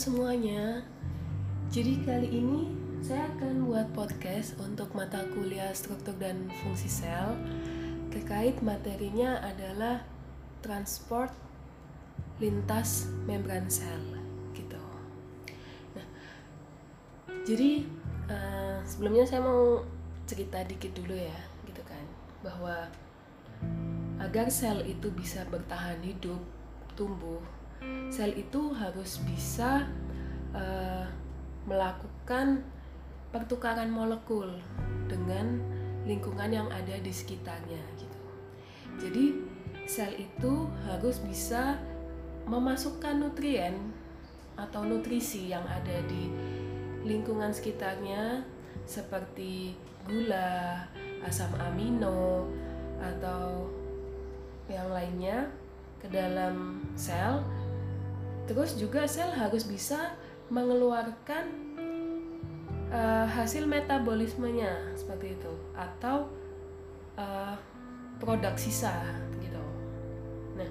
semuanya. Jadi kali ini saya akan buat podcast untuk mata kuliah struktur dan fungsi sel. Terkait materinya adalah transport lintas membran sel gitu. Nah, jadi uh, sebelumnya saya mau cerita dikit dulu ya, gitu kan, bahwa agar sel itu bisa bertahan hidup, tumbuh sel itu harus bisa uh, melakukan pertukaran molekul dengan lingkungan yang ada di sekitarnya gitu. Jadi sel itu harus bisa memasukkan nutrien atau nutrisi yang ada di lingkungan sekitarnya seperti gula, asam amino atau yang lainnya ke dalam sel Terus juga sel harus bisa mengeluarkan uh, hasil metabolismenya seperti itu atau uh, produk sisa gitu. Nah,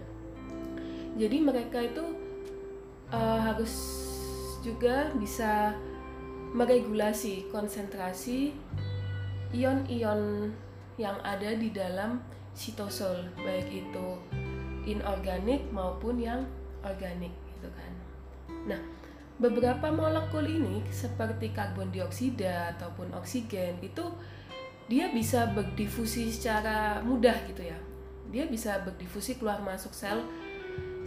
jadi mereka itu uh, harus juga bisa meregulasi konsentrasi ion-ion yang ada di dalam sitosol baik itu inorganik maupun yang organik. Nah, beberapa molekul ini seperti karbon dioksida ataupun oksigen itu dia bisa berdifusi secara mudah gitu ya. Dia bisa berdifusi keluar masuk sel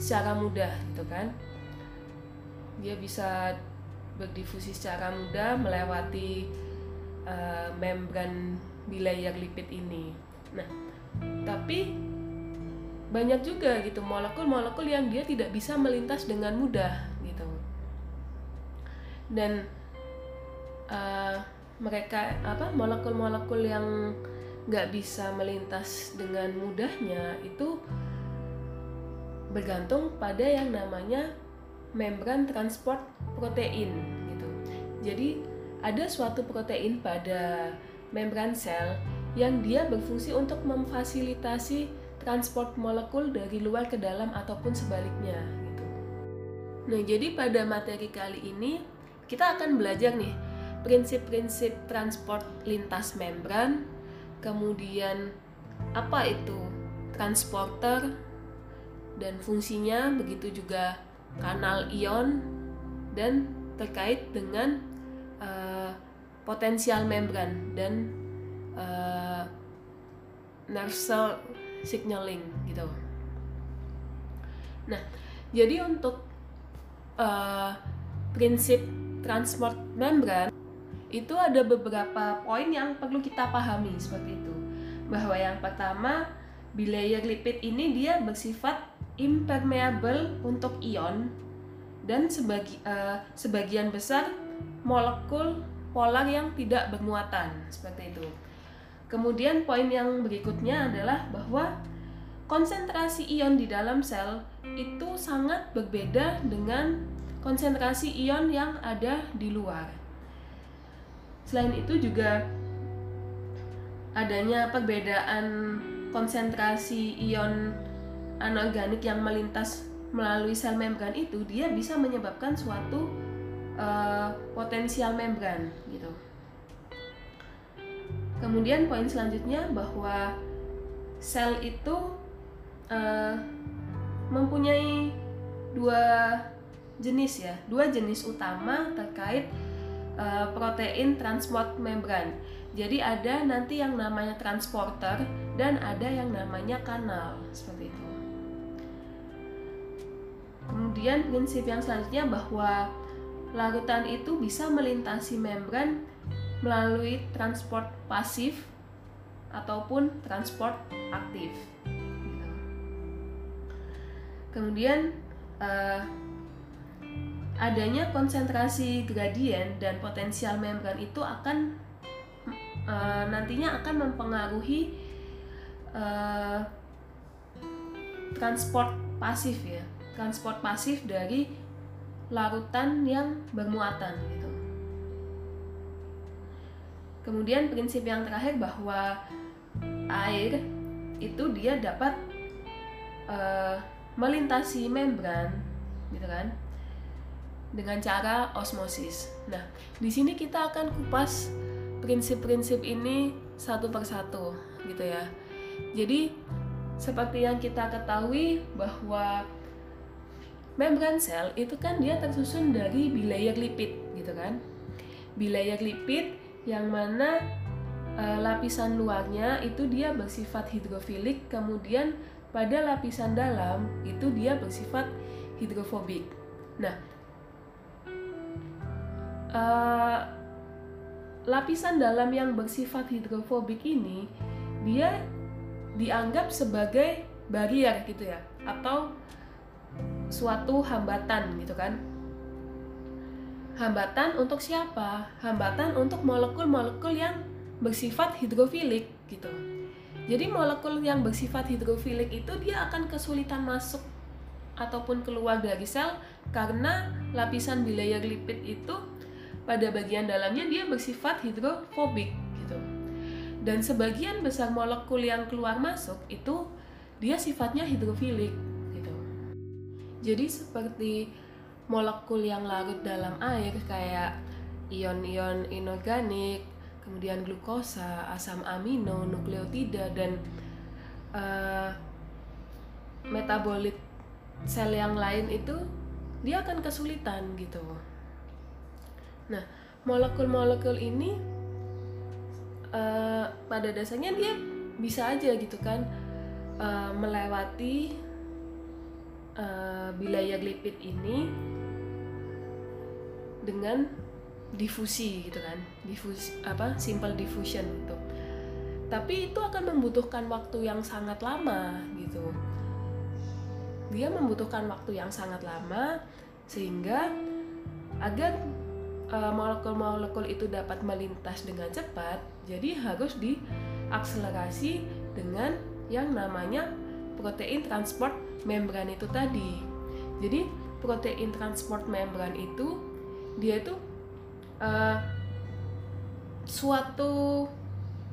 secara mudah gitu kan. Dia bisa berdifusi secara mudah melewati uh, membran bilayer lipid ini. Nah, tapi banyak juga gitu molekul-molekul yang dia tidak bisa melintas dengan mudah dan uh, mereka apa molekul-molekul yang nggak bisa melintas dengan mudahnya itu bergantung pada yang namanya membran transport protein gitu jadi ada suatu protein pada membran sel yang dia berfungsi untuk memfasilitasi transport molekul dari luar ke dalam ataupun sebaliknya gitu. Nah, jadi pada materi kali ini kita akan belajar nih prinsip-prinsip transport lintas membran, kemudian apa itu transporter dan fungsinya, begitu juga kanal ion dan terkait dengan uh, potensial membran dan uh, nerve cell signaling gitu. Nah, jadi untuk uh, prinsip transport membran itu ada beberapa poin yang perlu kita pahami seperti itu. Bahwa yang pertama, bilayer lipid ini dia bersifat impermeable untuk ion dan sebagi, uh, sebagian besar molekul polar yang tidak bermuatan seperti itu. Kemudian poin yang berikutnya adalah bahwa konsentrasi ion di dalam sel itu sangat berbeda dengan konsentrasi ion yang ada di luar. Selain itu juga adanya perbedaan konsentrasi ion anorganik yang melintas melalui sel membran itu dia bisa menyebabkan suatu uh, potensial membran gitu. Kemudian poin selanjutnya bahwa sel itu uh, mempunyai dua jenis ya, dua jenis utama terkait uh, protein transport membran. Jadi ada nanti yang namanya transporter dan ada yang namanya kanal seperti itu. Kemudian prinsip yang selanjutnya bahwa larutan itu bisa melintasi membran melalui transport pasif ataupun transport aktif. Gitu. Kemudian uh, adanya konsentrasi gradien dan potensial membran itu akan uh, nantinya akan mempengaruhi uh, transport pasif ya, transport pasif dari larutan yang bermuatan gitu. Kemudian prinsip yang terakhir bahwa air itu dia dapat uh, melintasi membran, gitu kan? Dengan cara osmosis. Nah, di sini kita akan kupas prinsip-prinsip ini satu persatu gitu ya. Jadi seperti yang kita ketahui bahwa membran sel itu kan dia tersusun dari bilayer lipid gitu kan. Bilayer lipid yang mana e, lapisan luarnya itu dia bersifat hidrofilik, kemudian pada lapisan dalam itu dia bersifat hidrofobik. Nah, e, lapisan dalam yang bersifat hidrofobik ini dia dianggap sebagai barrier gitu ya atau suatu hambatan gitu kan. Hambatan untuk siapa? Hambatan untuk molekul-molekul yang bersifat hidrofilik gitu. Jadi molekul yang bersifat hidrofilik itu dia akan kesulitan masuk ataupun keluar dari sel karena lapisan bilayer lipid itu pada bagian dalamnya dia bersifat hidrofobik dan sebagian besar molekul yang keluar masuk itu dia sifatnya hidrofilik gitu. Jadi seperti molekul yang larut dalam air kayak ion-ion inorganik, kemudian glukosa, asam amino, nukleotida dan uh, metabolit sel yang lain itu dia akan kesulitan gitu. Nah, molekul-molekul ini uh, pada dasarnya dia bisa aja gitu kan uh, melewati uh, bilayer lipid ini dengan difusi gitu kan difus apa simple diffusion gitu tapi itu akan membutuhkan waktu yang sangat lama gitu. Dia membutuhkan waktu yang sangat lama sehingga agar molekul-molekul uh, itu dapat melintas dengan cepat jadi harus diakselerasi dengan yang namanya protein transport membran itu tadi. Jadi protein transport membran itu dia itu uh, suatu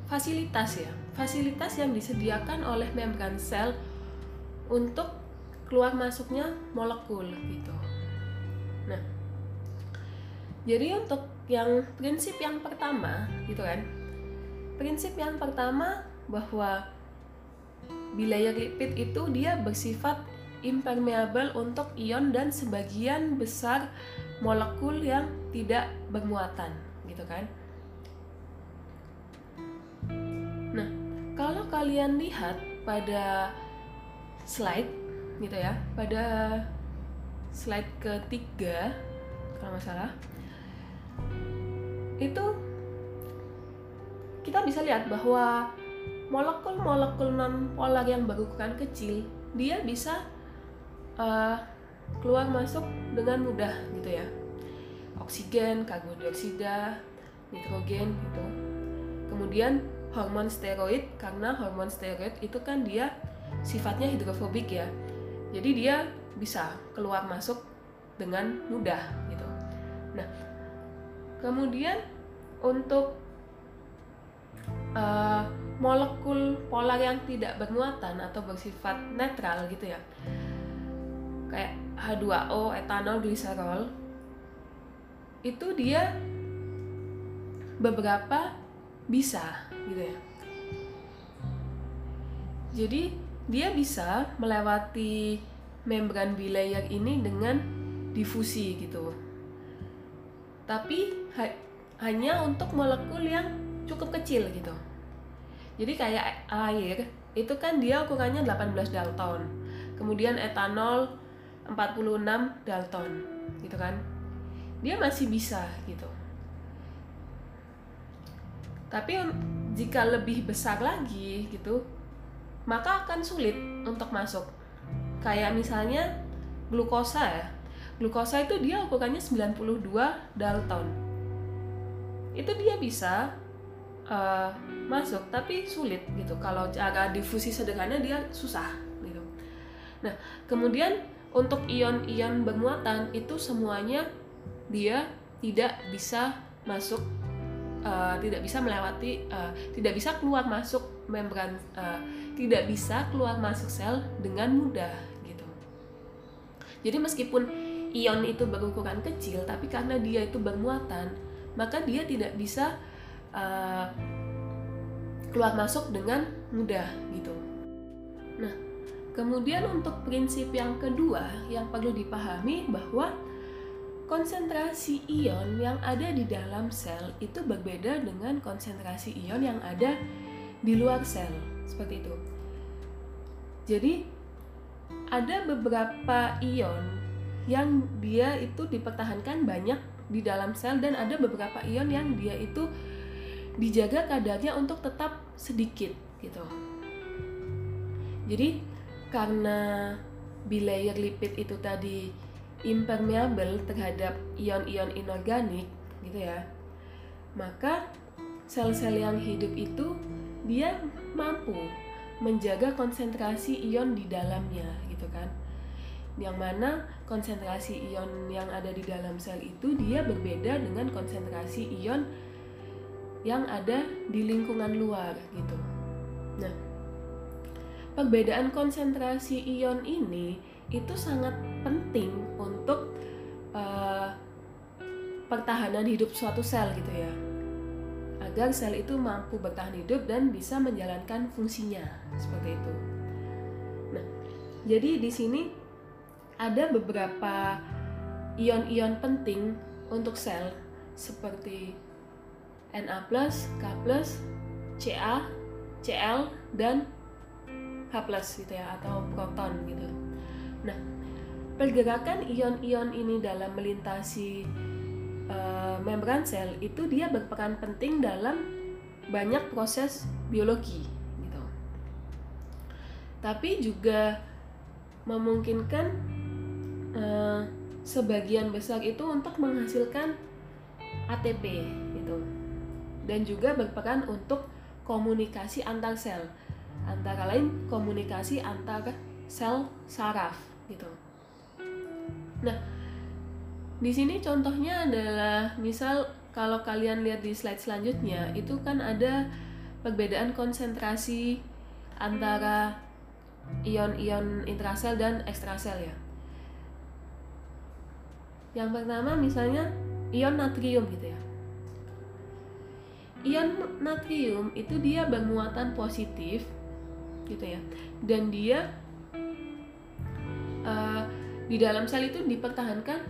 fasilitas ya, fasilitas yang disediakan oleh membran sel untuk keluar masuknya molekul gitu. Jadi untuk yang prinsip yang pertama gitu kan, Prinsip yang pertama bahwa bilayer lipid itu dia bersifat impermeable untuk ion dan sebagian besar molekul yang tidak bermuatan, gitu kan? Nah, kalau kalian lihat pada slide gitu ya, pada slide ketiga kalau nggak salah, itu kita bisa lihat bahwa molekul-molekul non polar yang berukuran kecil dia bisa uh, keluar masuk dengan mudah gitu ya. Oksigen karbon dioksida nitrogen gitu. Kemudian hormon steroid karena hormon steroid itu kan dia sifatnya hidrofobik ya. Jadi dia bisa keluar masuk dengan mudah gitu. Nah kemudian untuk uh, molekul polar yang tidak bermuatan atau bersifat netral gitu ya. Kayak H2O, etanol, gliserol. Itu dia beberapa bisa gitu ya. Jadi dia bisa melewati membran bilayer ini dengan difusi gitu tapi ha hanya untuk molekul yang cukup kecil gitu. Jadi kayak air itu kan dia ukurannya 18 dalton. Kemudian etanol 46 dalton gitu kan. Dia masih bisa gitu. Tapi jika lebih besar lagi gitu maka akan sulit untuk masuk. Kayak misalnya glukosa ya glukosa itu dia ukurannya 92 dalton itu dia bisa uh, masuk tapi sulit gitu. Kalau cara difusi sederhana dia susah gitu. Nah kemudian untuk ion-ion bermuatan itu semuanya dia tidak bisa masuk uh, tidak bisa melewati uh, tidak bisa keluar masuk membran uh, tidak bisa keluar masuk sel dengan mudah gitu. Jadi meskipun ion itu berukuran kecil tapi karena dia itu bermuatan maka dia tidak bisa uh, keluar masuk dengan mudah gitu. Nah, kemudian untuk prinsip yang kedua yang perlu dipahami bahwa konsentrasi ion yang ada di dalam sel itu berbeda dengan konsentrasi ion yang ada di luar sel seperti itu. Jadi ada beberapa ion yang dia itu dipertahankan banyak di dalam sel dan ada beberapa ion yang dia itu dijaga kadarnya untuk tetap sedikit gitu. Jadi karena bilayer lipid itu tadi impermeable terhadap ion-ion inorganik gitu ya. Maka sel-sel yang hidup itu dia mampu menjaga konsentrasi ion di dalamnya gitu kan. Yang mana konsentrasi ion yang ada di dalam sel itu dia berbeda dengan konsentrasi ion yang ada di lingkungan luar gitu. Nah, perbedaan konsentrasi ion ini itu sangat penting untuk uh, pertahanan hidup suatu sel gitu ya agar sel itu mampu bertahan hidup dan bisa menjalankan fungsinya seperti itu. Nah, jadi di sini ada beberapa ion-ion penting untuk sel seperti Na+, K+, Ca, Cl dan H+ gitu ya atau proton gitu. Nah, pergerakan ion-ion ini dalam melintasi uh, membran sel itu dia berperan penting dalam banyak proses biologi gitu. Tapi juga memungkinkan uh, sebagian besar itu untuk menghasilkan ATP gitu. Dan juga berperan untuk komunikasi antar sel. Antara lain komunikasi antar sel saraf gitu. Nah di sini contohnya adalah misal kalau kalian lihat di slide selanjutnya itu kan ada perbedaan konsentrasi antara ion-ion intrasel dan ekstrasel ya yang pertama misalnya ion natrium gitu ya. Ion natrium itu dia bermuatan positif gitu ya. Dan dia uh, di dalam sel itu dipertahankan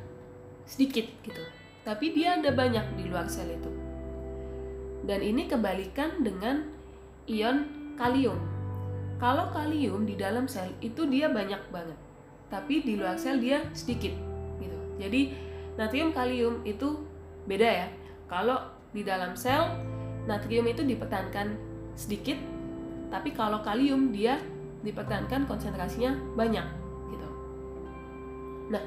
sedikit gitu. Tapi dia ada banyak di luar sel itu. Dan ini kebalikan dengan ion kalium. Kalau kalium di dalam sel itu dia banyak banget. Tapi di luar sel dia sedikit jadi natrium kalium itu beda ya kalau di dalam sel natrium itu dipertahankan sedikit, tapi kalau kalium dia dipertahankan konsentrasinya banyak gitu. Nah,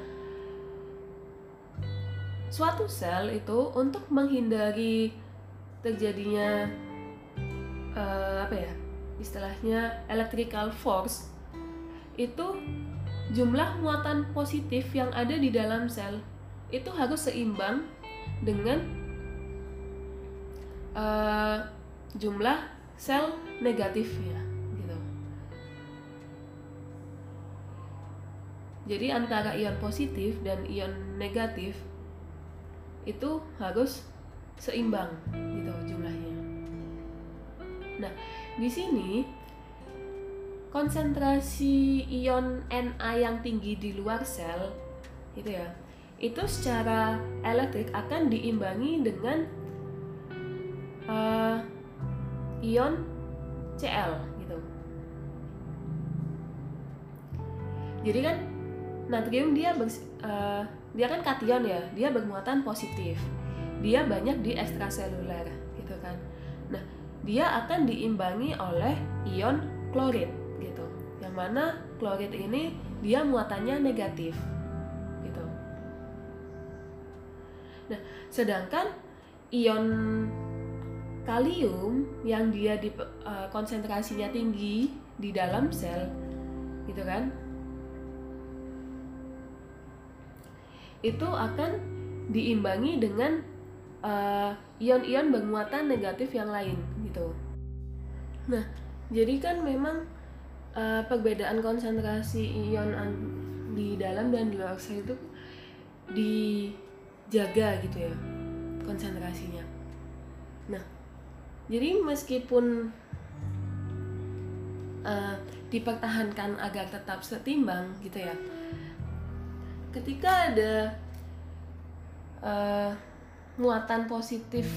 suatu sel itu untuk menghindari terjadinya uh, apa ya istilahnya electrical force itu jumlah muatan positif yang ada di dalam sel itu harus seimbang dengan uh, jumlah sel negatifnya gitu. Jadi antara ion positif dan ion negatif itu harus seimbang gitu jumlahnya. Nah, di sini konsentrasi ion Na yang tinggi di luar sel itu ya, itu secara elektrik akan diimbangi dengan uh, ion Cl gitu. Jadi kan natrium dia ber, uh, dia kan kation ya, dia bermuatan positif. Dia banyak di ekstraseluler gitu kan. Nah, dia akan diimbangi oleh ion klorid gitu. Yang mana klorid ini dia muatannya negatif. Gitu. Nah, sedangkan ion kalium yang dia di uh, konsentrasinya tinggi di dalam sel gitu kan? Itu akan diimbangi dengan uh, ion-ion bermuatan negatif yang lain gitu. Nah jadi kan memang uh, perbedaan konsentrasi ion di dalam dan di luar sel itu dijaga gitu ya konsentrasinya. Nah, jadi meskipun uh, dipertahankan agar tetap setimbang gitu ya, ketika ada uh, muatan positif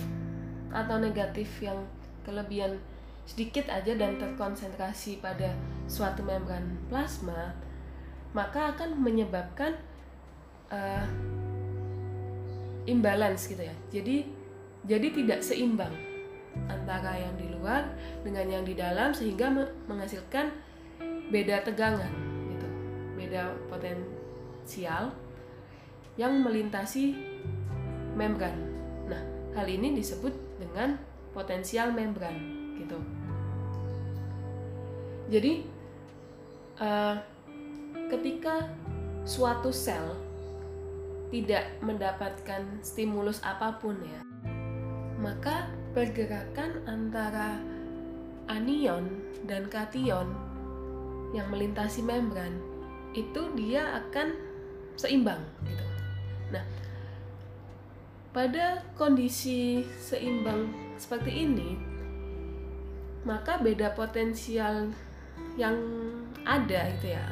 atau negatif yang kelebihan sedikit aja dan terkonsentrasi pada suatu membran plasma, maka akan menyebabkan uh, imbalance gitu ya. Jadi jadi tidak seimbang antara yang di luar dengan yang di dalam sehingga menghasilkan beda tegangan gitu. Beda potensial yang melintasi membran. Nah, hal ini disebut dengan potensial membran gitu. Jadi uh, ketika suatu sel tidak mendapatkan stimulus apa pun ya, maka pergerakan antara anion dan kation yang melintasi membran itu dia akan seimbang gitu. Nah, pada kondisi seimbang seperti ini, maka beda potensial yang ada itu ya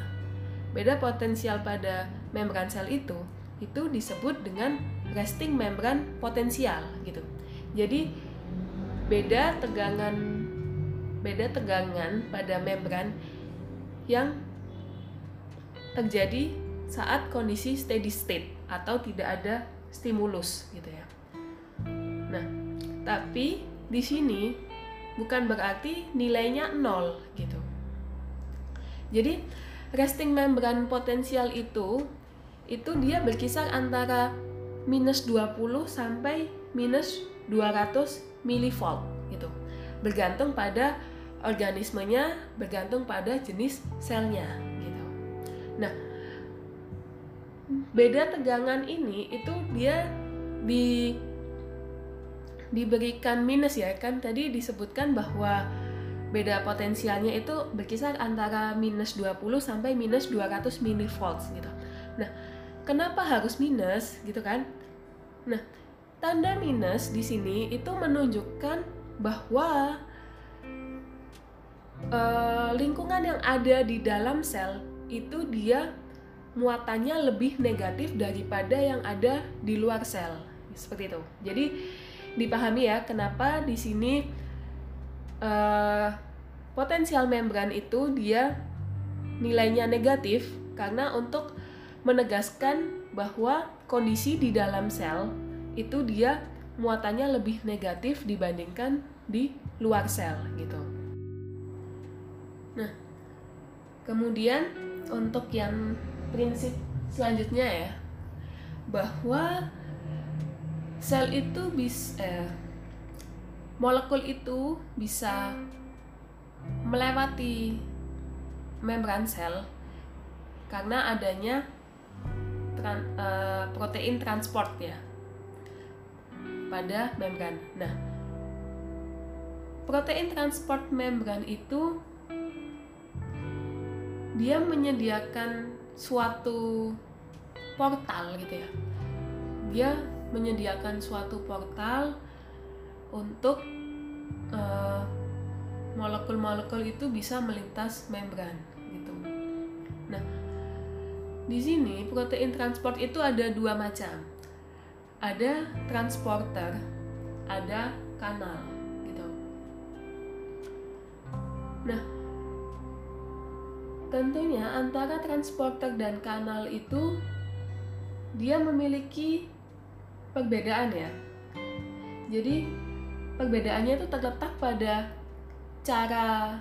beda potensial pada membran sel itu itu disebut dengan resting membran potensial gitu jadi beda tegangan beda tegangan pada membran yang terjadi saat kondisi steady state atau tidak ada stimulus gitu ya. Nah, tapi di sini bukan berarti nilainya nol gitu. Jadi resting membran potensial itu itu dia berkisar antara minus 20 sampai minus 200 milivolt gitu. Bergantung pada organismenya, bergantung pada jenis selnya gitu. Nah, beda tegangan ini itu dia di diberikan minus ya kan tadi disebutkan bahwa beda potensialnya itu berkisar antara minus 20 sampai minus 200 millivolts gitu. Nah, kenapa harus minus gitu kan? Nah, tanda minus di sini itu menunjukkan bahwa uh, lingkungan yang ada di dalam sel itu dia muatannya lebih negatif daripada yang ada di luar sel. Seperti itu. Jadi dipahami ya kenapa di sini uh, potensial membran itu dia nilainya negatif karena untuk menegaskan bahwa kondisi di dalam sel itu dia muatannya lebih negatif dibandingkan di luar sel gitu. Nah, kemudian untuk yang prinsip selanjutnya ya bahwa sel itu bisa eh, molekul itu bisa melewati membran sel karena adanya tran, uh, protein transport ya pada membran. Nah, protein transport membran itu dia menyediakan suatu portal gitu ya. Dia menyediakan suatu portal untuk uh, molekul-molekul itu bisa melintas membran gitu. Nah, di sini protein transport itu ada dua macam. Ada transporter, ada kanal gitu. Nah, tentunya antara transporter dan kanal itu dia memiliki perbedaan ya. Jadi perbedaannya itu terletak pada cara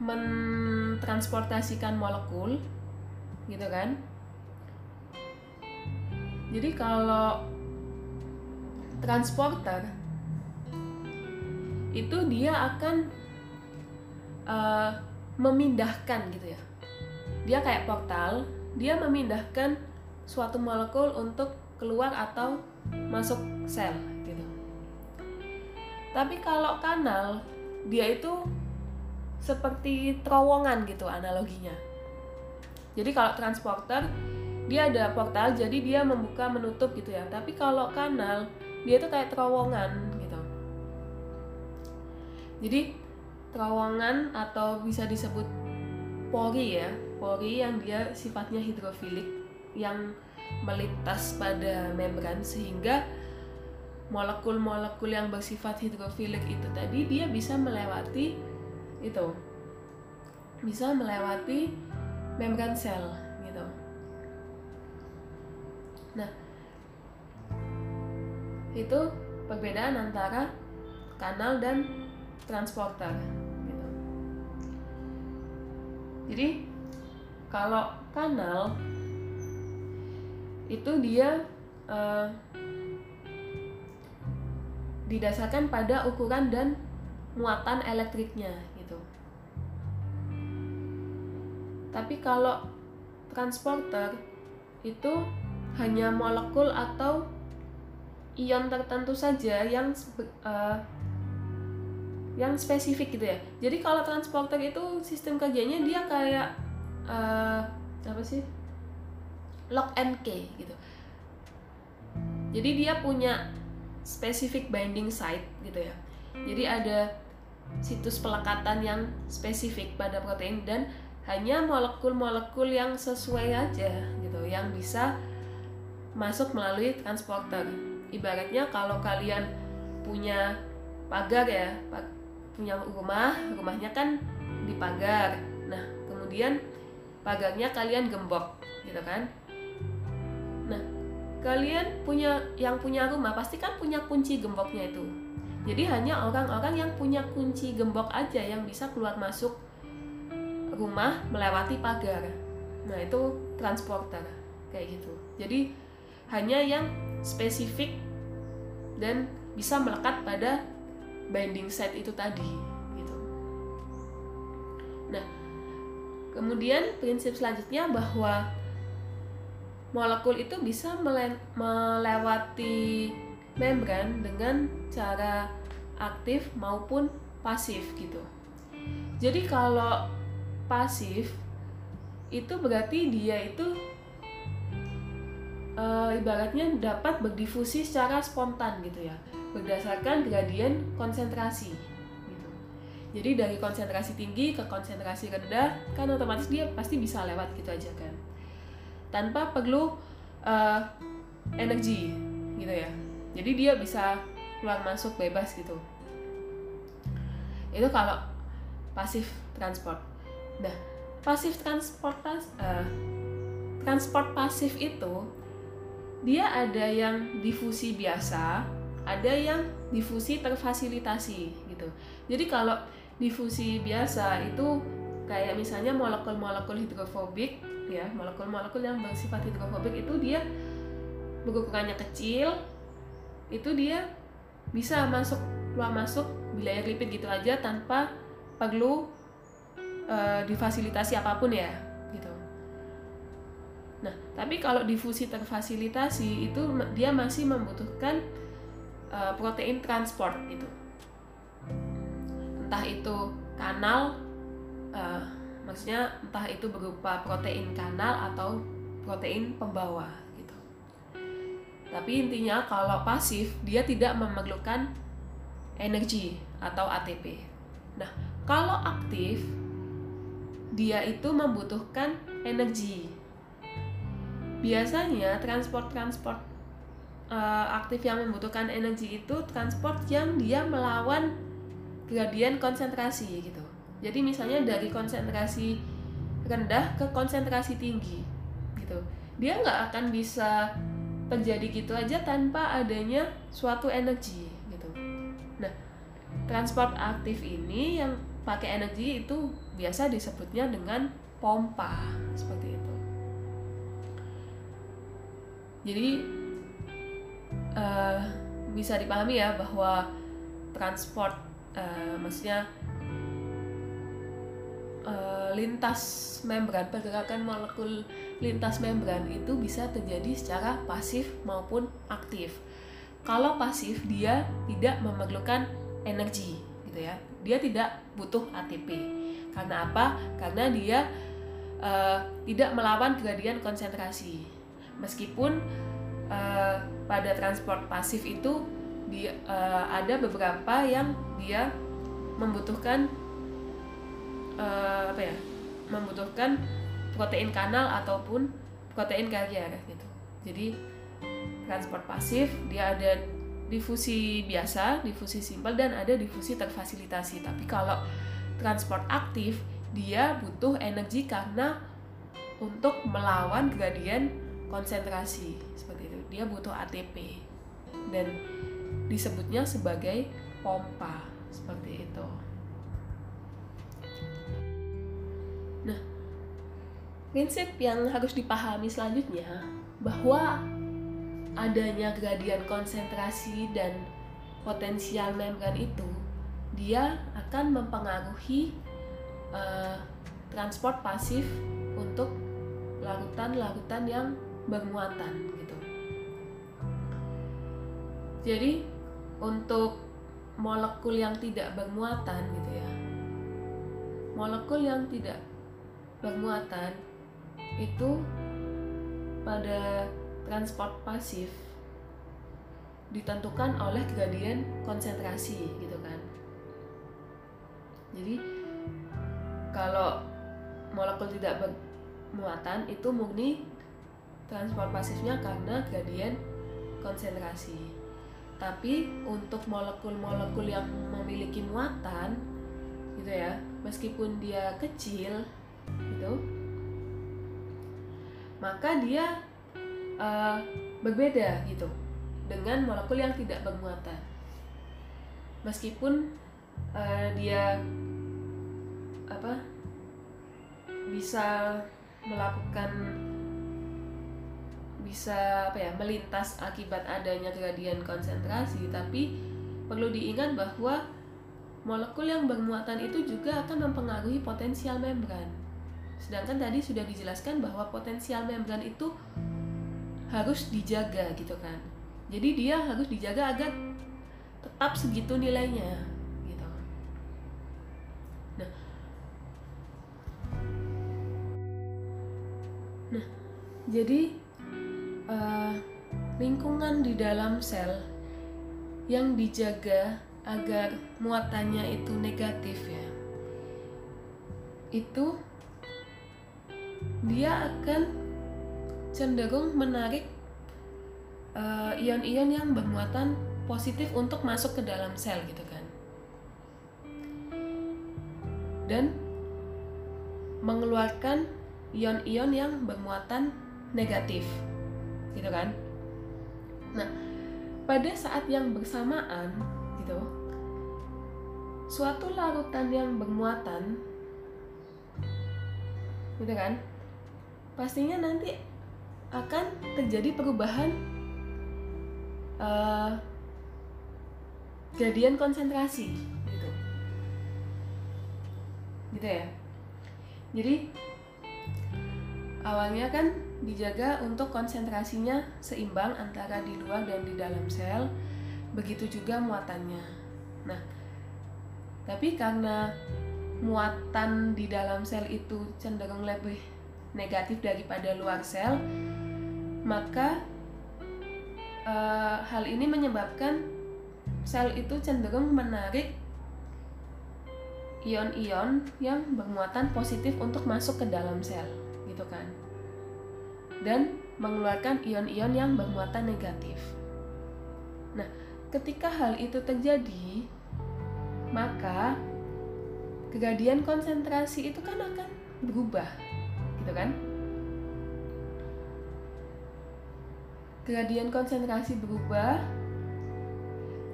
mentransportasikan molekul gitu kan jadi kalau transporter itu dia akan uh, memindahkan gitu ya dia kayak portal dia memindahkan suatu molekul untuk keluar atau masuk sel gitu. Tapi kalau kanal dia itu seperti terowongan gitu analoginya. Jadi kalau transporter dia ada portal jadi dia membuka menutup gitu ya. Tapi kalau kanal dia tuh kayak terowongan gitu. Jadi terowongan atau bisa disebut pori ya. Pori yang dia sifatnya hidrofilik yang melintas pada membran sehingga molekul-molekul yang bersifat hidrofilik itu tadi dia bisa melewati itu bisa melewati membran sel Nah, itu perbedaan antara kanal dan transporter. Gitu. Jadi kalau kanal itu dia uh, didasarkan pada ukuran dan muatan elektriknya gitu. Tapi kalau transporter itu hanya molekul atau ion tertentu saja yang uh, yang spesifik gitu ya. Jadi kalau transporter itu sistem kerjanya dia kayak uh, apa sih? Lock and key gitu. Jadi dia punya spesifik binding site gitu ya. Jadi ada situs pelekatan yang spesifik pada protein dan hanya molekul-molekul yang sesuai aja gitu yang bisa masuk melalui transporter. Ibaratnya kalau kalian punya pagar ya, punya rumah, rumahnya kan dipagar. Nah, kemudian pagarnya kalian gembok, gitu kan? Kalian punya yang punya rumah pasti kan punya kunci gemboknya itu. Jadi hanya orang-orang yang punya kunci gembok aja yang bisa keluar masuk rumah melewati pagar. Nah, itu transporter kayak gitu. Jadi hanya yang spesifik dan bisa melekat pada binding site itu tadi gitu. Nah, kemudian prinsip selanjutnya bahwa molekul itu bisa melewati membran dengan cara aktif maupun pasif gitu. Jadi kalau pasif itu berarti dia itu uh, ibaratnya dapat berdifusi secara spontan gitu ya berdasarkan gradien konsentrasi gitu. Jadi dari konsentrasi tinggi ke konsentrasi rendah kan otomatis dia pasti bisa lewat gitu aja kan tanpa perlu uh, energi gitu ya. Jadi dia bisa keluar masuk bebas gitu. Itu kalau pasif transport. Nah, pasif transport uh, transport pasif itu dia ada yang difusi biasa, ada yang difusi terfasilitasi gitu. Jadi kalau difusi biasa itu kayak misalnya molekul-molekul hidrofobik ya, molekul-molekul yang bersifat hidrofobik itu dia berukurannya kecil, itu dia bisa masuk keluar masuk wilayah lipid gitu aja tanpa perlu uh, difasilitasi apa pun ya Nah, tapi kalau difusi terfasilitasi itu dia masih membutuhkan uh, protein transport gitu. Entah itu kanal, uh, maksudnya entah itu berupa protein kanal atau protein pembawa gitu. Tapi intinya kalau pasif dia tidak memerlukan energi atau ATP. Nah, kalau aktif dia itu membutuhkan energi biasanya transport-transport uh, aktif yang membutuhkan energi itu transport yang dia melawan gradien konsentrasi gitu. Jadi misalnya dari konsentrasi rendah ke konsentrasi tinggi gitu. Dia nggak akan bisa terjadi gitu aja tanpa adanya suatu energi gitu. Nah, transport aktif ini yang pakai energi itu biasa disebutnya dengan pompa seperti itu jadi uh, bisa dipahami ya bahwa transport uh, maksudnya uh, lintas membran pergerakan molekul lintas membran itu bisa terjadi secara pasif maupun aktif. Kalau pasif dia tidak memerlukan energi gitu ya. Dia tidak butuh ATP. Karena apa? Karena dia uh, tidak melawan gradien konsentrasi meskipun uh, pada transport pasif itu di, uh, ada beberapa yang dia membutuhkan uh, apa ya membutuhkan protein kanal ataupun protein karier gitu. Jadi transport pasif dia ada difusi biasa difusi simpel dan ada difusi terfasilitasi. Tapi kalau transport aktif dia butuh energi karena untuk melawan gradien konsentrasi seperti itu. Dia butuh ATP dan disebutnya sebagai pompa seperti itu prinsip yang harus dipahami selanjutnya bahwa adanya gradien konsentrasi dan potensial membran itu dia akan mempengaruhi uh, transport pasif untuk larutan-larutan yang bermuatan gitu. Jadi untuk molekul yang tidak bermuatan gitu ya. Molekul yang tidak bermuatan itu pada transport pasif ditentukan oleh gradien konsentrasi gitu kan. Jadi kalau molekul tidak bermuatan itu murni transport pasifnya karena gradien konsentrasi. Tapi untuk molekul-molekul yang memiliki muatan gitu ya, meskipun dia kecil gitu, maka dia uh, berbeda gitu dengan molekul yang tidak bermuatan. Meskipun uh, dia apa bisa melakukan bisa apa ya melintas akibat adanya gradien konsentrasi tapi perlu diingat bahwa molekul yang bermuatan itu juga akan mempengaruhi potensial membran sedangkan tadi sudah dijelaskan bahwa potensial membran itu harus dijaga gitu kan. Jadi dia harus dijaga agar tetap segitu nilainya gitu. Nah. Nah jadi uh, lingkungan di dalam sel yang dijaga agar muatannya itu negatif ya itu dia akan cenderung menarik uh, ion-ion yang bermuatan positif untuk masuk ke dalam sel gitu kan. Dan mengeluarkan ion-ion yang bermuatan negatif gitu kan. Nah pada saat yang bersamaan gitu suatu larutan yang bermuatan gitu kan pastinya nanti akan terjadi perubahan uh, gradien konsentrasi gitu gitu ya jadi awalnya kan dijaga untuk konsentrasinya seimbang antara di luar dan di dalam sel, begitu juga muatannya. Nah, tapi karena muatan di dalam sel itu cenderung lebih negatif daripada luar sel, maka e, hal ini menyebabkan sel itu cenderung menarik ion-ion yang bermuatan positif untuk masuk ke dalam sel, gitu kan? dan mengeluarkan ion-ion yang bermuatan negatif. Nah, ketika hal itu terjadi, maka kegadian konsentrasi itu kan akan berubah, gitu kan? Kegadian konsentrasi berubah,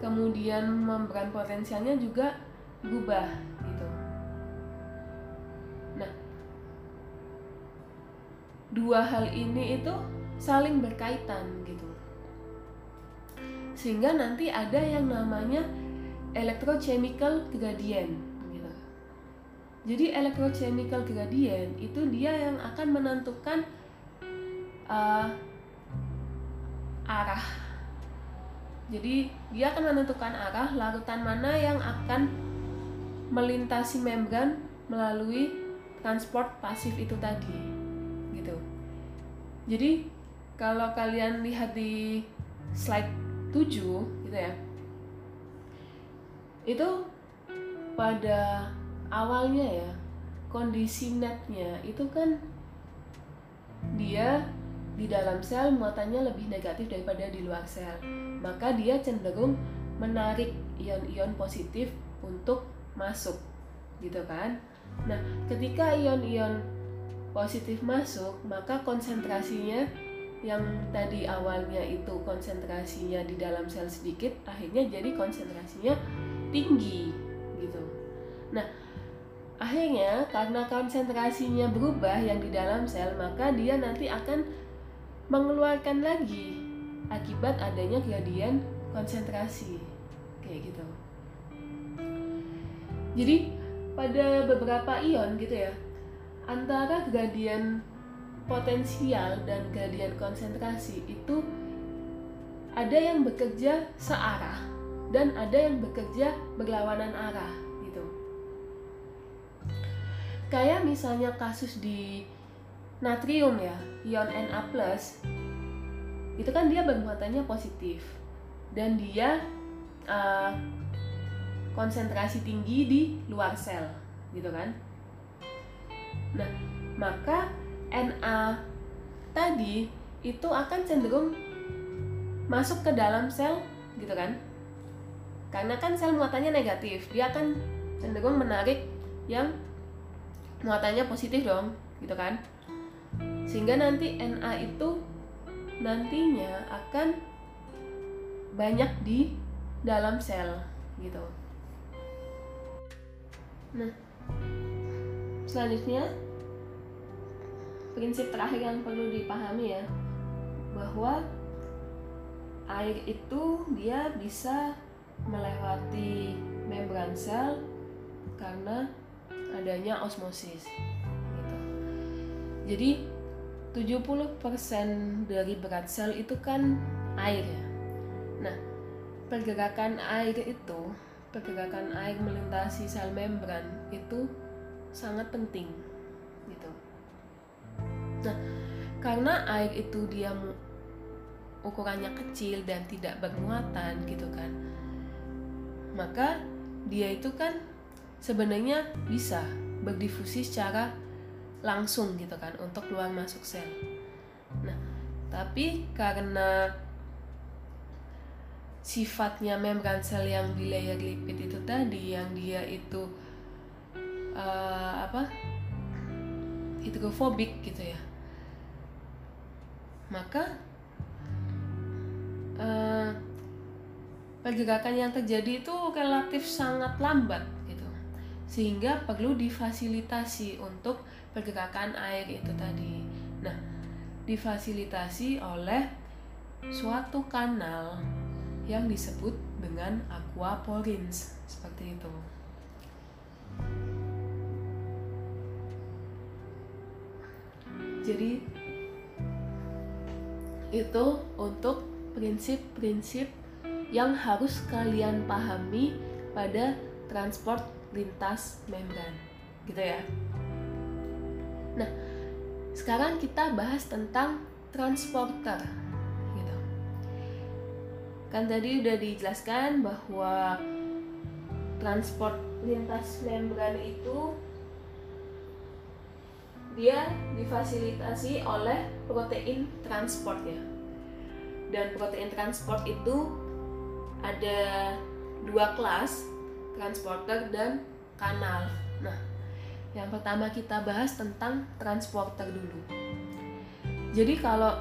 kemudian membran potensialnya juga berubah, dua hal ini itu saling berkaitan gitu sehingga nanti ada yang namanya electrochemical gradient gitu. Jadi electrochemical gradient itu dia yang akan menentukan uh, arah. Jadi dia akan menentukan arah larutan mana yang akan melintasi membran melalui transport pasif itu tadi jadi kalau kalian lihat di slide 7 gitu ya itu pada awalnya ya kondisi netnya itu kan dia di dalam sel muatannya lebih negatif daripada di luar sel. Maka dia cenderung menarik ion-ion positif untuk masuk gitu kan? Nah ketika ion-ion positif masuk maka konsentrasinya yang tadi awalnya itu konsentrasinya di dalam sel sedikit akhirnya jadi konsentrasinya tinggi gitu. Nah akhirnya karena konsentrasinya berubah yang di dalam sel maka dia nanti akan mengeluarkan lagi akibat adanya gradien konsentrasi kayak gitu jadi pada beberapa ion gitu ya antara gradien potensial dan gradien konsentrasi itu ada yang bekerja searah dan ada yang bekerja berlawanan arah. Kayak misalnya kasus di natrium ya, ion Na+, itu kan dia bermuatannya positif. Dan dia uh, konsentrasi tinggi di luar sel gitu kan? Nah maka Na tadi itu akan cenderung masuk ke dalam sel gitu kan? Karena kan sel muatannya negatif dia akan cenderung menarik yang muatannya positif dong gitu kan. Sehingga nanti Na itu nantinya akan banyak di dalam sel gitu. Nah, selanjutnya prinsip terakhir yang perlu dipahami ya bahwa air itu dia bisa melewati membran sel karena adanya osmosis gitu. Jadi 70% dari berat sel itu kan air ya. Nah, pergerakan air itu pergerakan air melintasi sel membran itu sangat penting gitu. Nah, karena air itu dia ukurannya kecil dan tidak bermuatan gitu kan. Maka dia itu kan sebenarnya bisa berdifusi secara langsung gitu kan untuk keluar masuk sel. Nah, tapi karena sifatnya membran sel yang di layer lipid itu tadi yang dia itu uh, apa hidrofobik gitu ya maka uh, pergerakan yang terjadi itu relatif sangat lambat sehingga perlu difasilitasi untuk pergerakan air itu tadi nah difasilitasi oleh suatu kanal yang disebut dengan aquaporins seperti itu. Jadi itu untuk prinsip-prinsip yang harus kalian pahami pada transport lintas membran, gitu ya. Nah, sekarang kita bahas tentang transporter kan tadi udah dijelaskan bahwa transport lintas membran itu dia difasilitasi oleh protein transport ya dan protein transport itu ada dua kelas transporter dan kanal. Nah yang pertama kita bahas tentang transporter dulu. Jadi kalau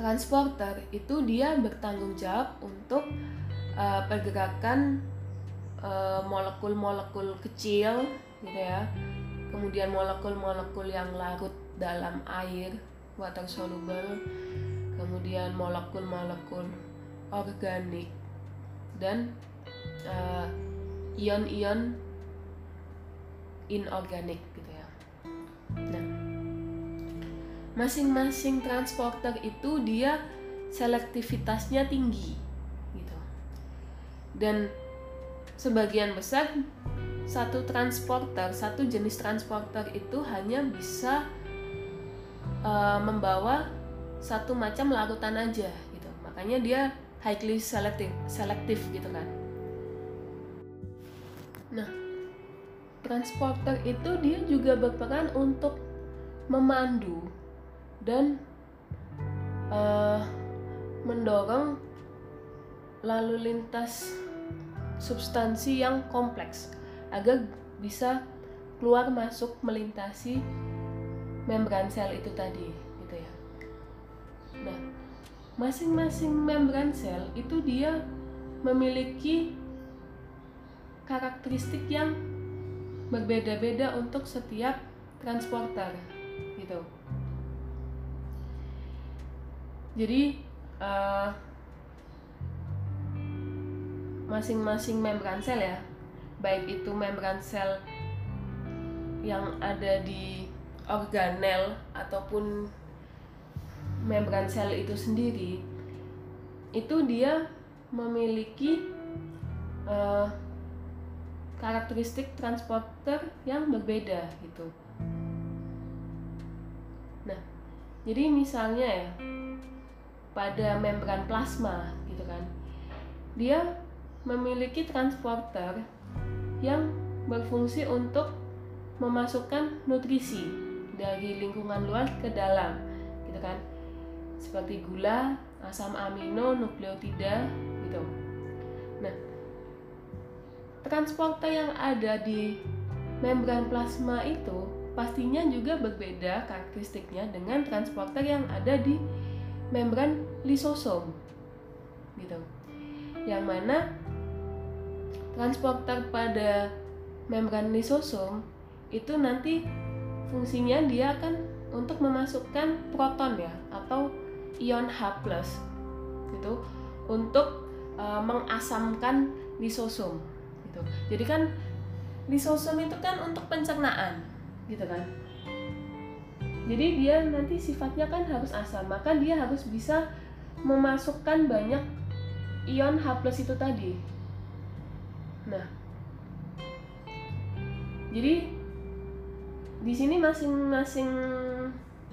transporter itu dia bertanggung jawab untuk uh, pergerakan molekul molekul-molekul kecil gitu ya. Kemudian molekul-molekul yang larut dalam air water soluble. Kemudian molekul-molekul organik dan uh, ion-ion inorganik gitu ya. Nah masing-masing transporter itu dia selektivitasnya tinggi gitu. Dan sebagian besar satu transporter satu jenis transporter itu hanya bisa uh, membawa satu macam larutan aja gitu. Makanya dia highly selective selective gitu kan. Nah transporter itu dia juga berperan untuk memandu dan uh, mendorong lalu lintas substansi yang kompleks agar bisa keluar masuk melintasi membran sel itu tadi gitu ya. Nah, masing-masing membran sel itu dia memiliki karakteristik yang berbeda-beda untuk setiap transporter gitu. Jadi uh, masing-masing membran sel ya baik itu membran sel yang ada di organel ataupun membran sel itu sendiri itu dia memiliki uh, karakteristik transporter yang berbeda gitu. Nah, jadi misalnya ya pada membran plasma gitu kan, dia memiliki transporter yang berfungsi untuk memasukkan nutrisi dari lingkungan luar ke dalam gitu kan seperti gula, asam amino, nukleotida gitu. Transporter yang ada di membran plasma itu pastinya juga berbeda karakteristiknya dengan transporter yang ada di membran lisosom gitu. Yang mana transporter pada membran lisosom itu nanti fungsinya dia akan untuk memasukkan proton ya atau ion H+ gitu untuk e, mengasamkan lisosom gitu. Jadi kan lisosom itu kan untuk pencernaan gitu kan. Jadi dia nanti sifatnya kan harus asam, maka dia harus bisa memasukkan banyak ion H+ itu tadi Nah, jadi di sini masing-masing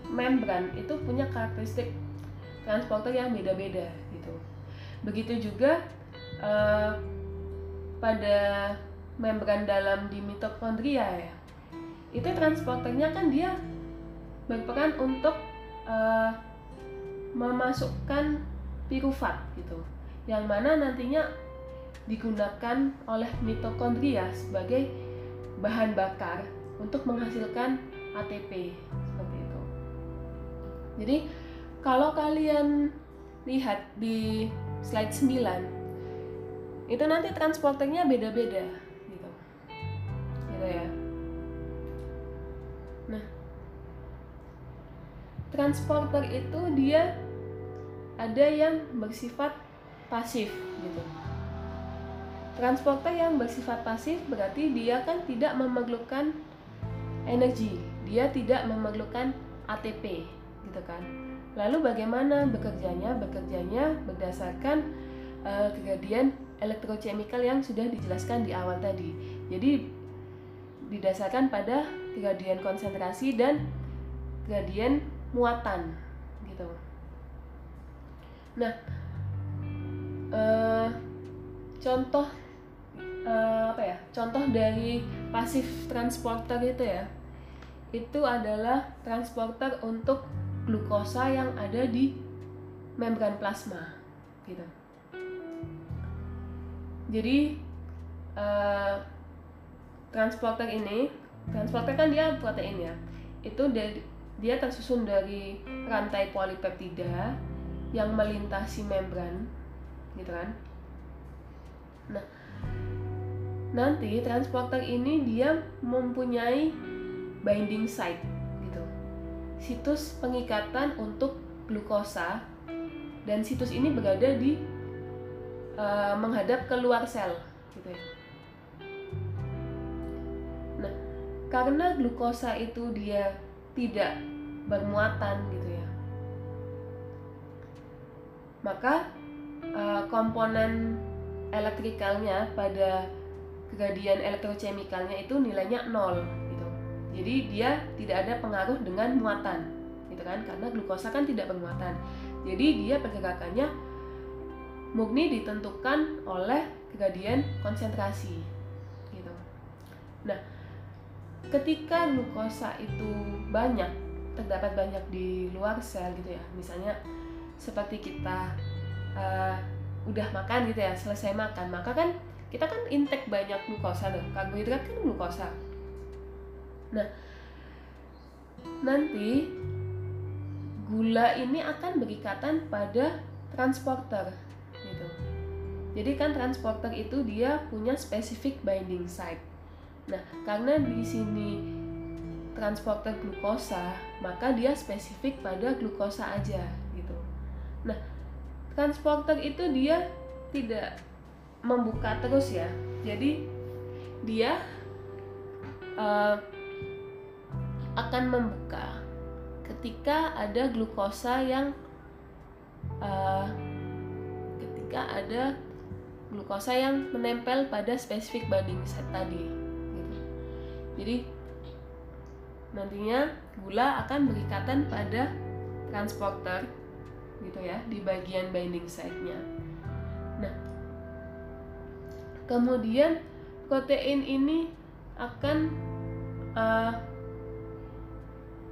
membran itu punya karakteristik transporter yang beda-beda gitu. Begitu juga uh, pada membran dalam di mitokondria ya. Itu transporternya kan dia berperan untuk uh, memasukkan pirufat gitu. Yang mana nantinya digunakan oleh mitokondria sebagai bahan bakar untuk menghasilkan ATP seperti itu. Jadi kalau kalian lihat di slide 9 itu nanti transporternya beda-beda gitu. Gitu ya. Nah, transporter itu dia ada yang bersifat pasif gitu Transporter yang bersifat pasif berarti dia kan tidak memerlukan energi, dia tidak memerlukan ATP, gitu kan. Lalu bagaimana bekerjanya? Bekerjanya berdasarkan uh, kejadian elektrochemical yang sudah dijelaskan di awal tadi. Jadi didasarkan pada gradien konsentrasi dan gradien muatan gitu. Nah, uh, contoh uh, apa ya contoh dari pasif transporter itu ya itu adalah transporter untuk glukosa yang ada di membran plasma jadi uh, transporter ini transporter kan dia protein ya. Itu dari dia tersusun dari rantai polipeptida yang melintasi membran gitu kan. Nah nanti transporter ini dia mempunyai binding site gitu. Situs pengikatan untuk glukosa dan situs ini berada di uh, menghadap keluar sel gitu ya. Nah karena glukosa itu dia tidak bermuatan gitu ya. Maka uh, komponen elektrikalnya pada gradien elektrochemicalnya itu nilainya nol gitu. Jadi dia tidak ada pengaruh dengan muatan gitu kan? Karena glukosa kan tidak bermuatan. Jadi dia pergerakannya murni ditentukan oleh gradien konsentrasi gitu. Nah ketika glukosa itu banyak terdapat banyak di luar sel gitu ya misalnya seperti kita uh, udah makan gitu ya selesai makan maka kan kita kan intake banyak glukosa tuh karbohidrat kan glukosa. Nah nanti gula ini akan berikatan pada transporter jadi kan transporter itu dia punya spesifik binding site. Nah karena di sini transporter glukosa maka dia spesifik pada glukosa aja gitu. Nah transporter itu dia tidak membuka terus ya. Jadi dia uh, akan membuka ketika ada glukosa yang uh, ketika ada glukosa yang menempel pada spesifik binding set tadi gitu. jadi nantinya gula akan berikatan pada transporter gitu ya di bagian binding site-nya. Nah, kemudian protein ini akan uh,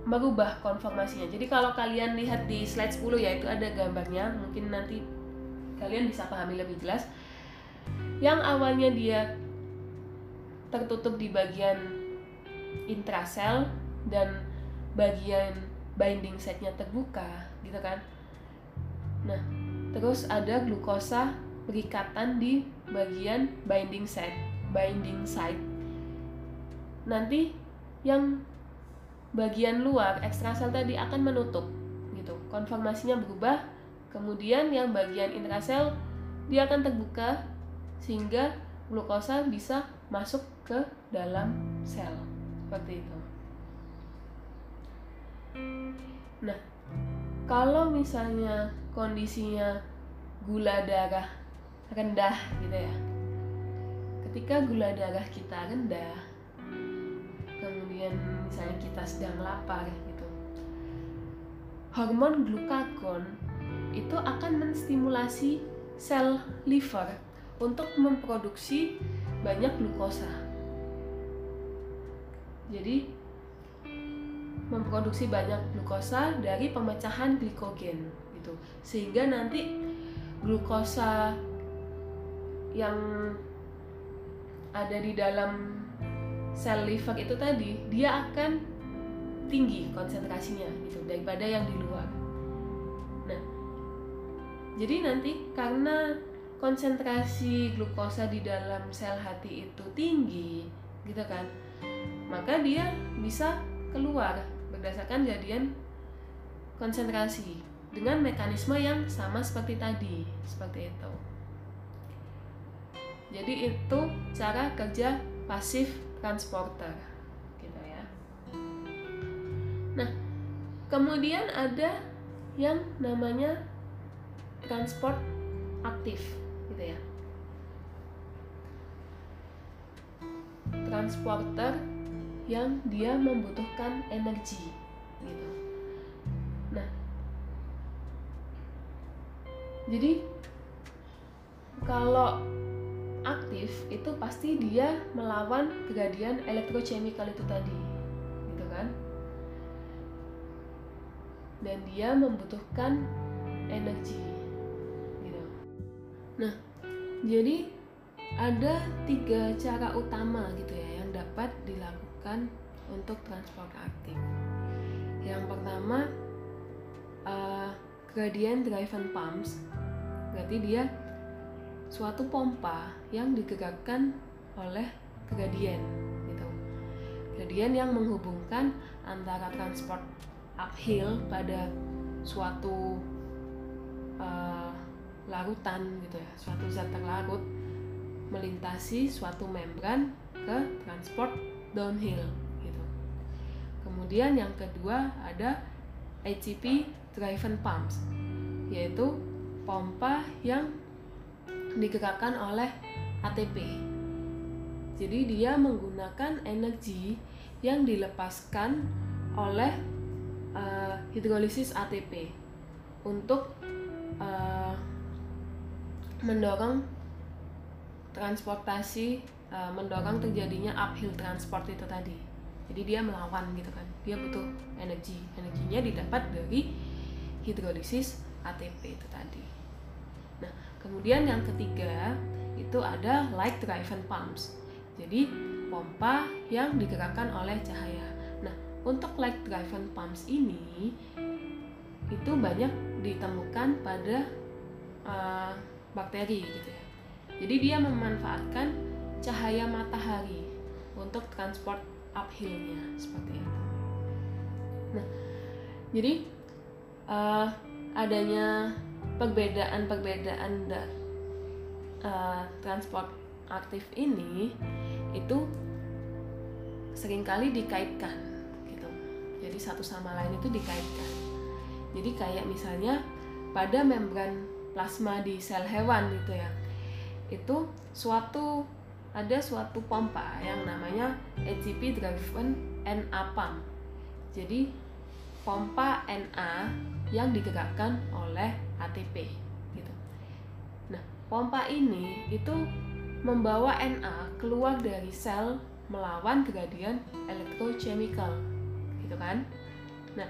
merubah konformasinya. Jadi kalau kalian lihat di slide 10 ya itu ada gambarnya, mungkin nanti kalian bisa pahami lebih jelas. Yang awalnya dia tertutup di bagian intrasel dan bagian binding setnya terbuka gitu kan. Nah, terus ada glukosa berikatan di bagian binding set, binding site. Nanti yang bagian luar ekstrasel tadi akan menutup gitu konformasinya berubah kemudian yang bagian intrasel dia akan terbuka sehingga glukosa bisa masuk ke dalam sel. Seperti itu. Nah kalau misalnya kondisinya gula darah rendah gitu ya. Ketika gula darah kita rendah kemudian misalnya kita sedang lapar gitu hormon glukagon itu akan menstimulasi sel liver untuk memproduksi banyak glukosa jadi memproduksi banyak glukosa dari pemecahan glikogen gitu sehingga nanti glukosa yang ada di dalam sel liver itu tadi dia akan tinggi konsentrasinya gitu daripada yang di luar. Nah, jadi nanti karena konsentrasi glukosa di dalam sel hati itu tinggi, gitu kan, maka dia bisa keluar berdasarkan jadian konsentrasi dengan mekanisme yang sama seperti tadi, seperti itu. Jadi itu cara kerja pasif transporter gitu ya. Nah, kemudian ada yang namanya transport aktif gitu ya. Transporter yang dia membutuhkan energi gitu. Nah, jadi kalau aktif itu pasti dia melawan gradien elektrochemical itu tadi gitu kan dan dia membutuhkan energi gitu nah jadi ada tiga cara utama gitu ya yang dapat dilakukan untuk transport aktif yang pertama uh, gradient driven pumps berarti dia suatu pompa yang digerakkan oleh gradien gitu. Gradien yang menghubungkan antara transport uphill pada suatu uh, larutan gitu ya, suatu zat terlarut melintasi suatu membran ke transport downhill gitu. Kemudian yang kedua ada ATP driven pumps yaitu pompa yang digerakkan oleh ATP. Jadi dia menggunakan energi yang dilepaskan oleh uh, hidrolisis ATP untuk uh, mendorong transportasi uh, mendorong terjadinya uphill transport itu tadi. Jadi dia melawan gitu kan. Dia butuh energi. Energinya didapat dari hidrolisis ATP itu tadi. Nah kemudian yang ketiga itu ada light driven pumps. Jadi pompa yang digerakkan oleh cahaya. Nah untuk light driven pumps ini itu banyak ditemukan pada uh, bakteri gitu ya jadi dia memanfaatkan cahaya matahari untuk transport uphillnya seperti itu. Nah, jadi uh, adanya perbedaan-perbedaan uh, transport aktif ini itu sering kali dikaitkan gitu. Jadi satu sama lain itu dikaitkan. Jadi kayak misalnya pada membran plasma di sel hewan gitu ya itu suatu ada suatu pompa yang namanya ATP driven NA pump. Jadi pompa NA yang digerakkan oleh ATP gitu. Nah, pompa ini itu membawa NA keluar dari sel melawan gradien elektrochemical gitu kan. Nah,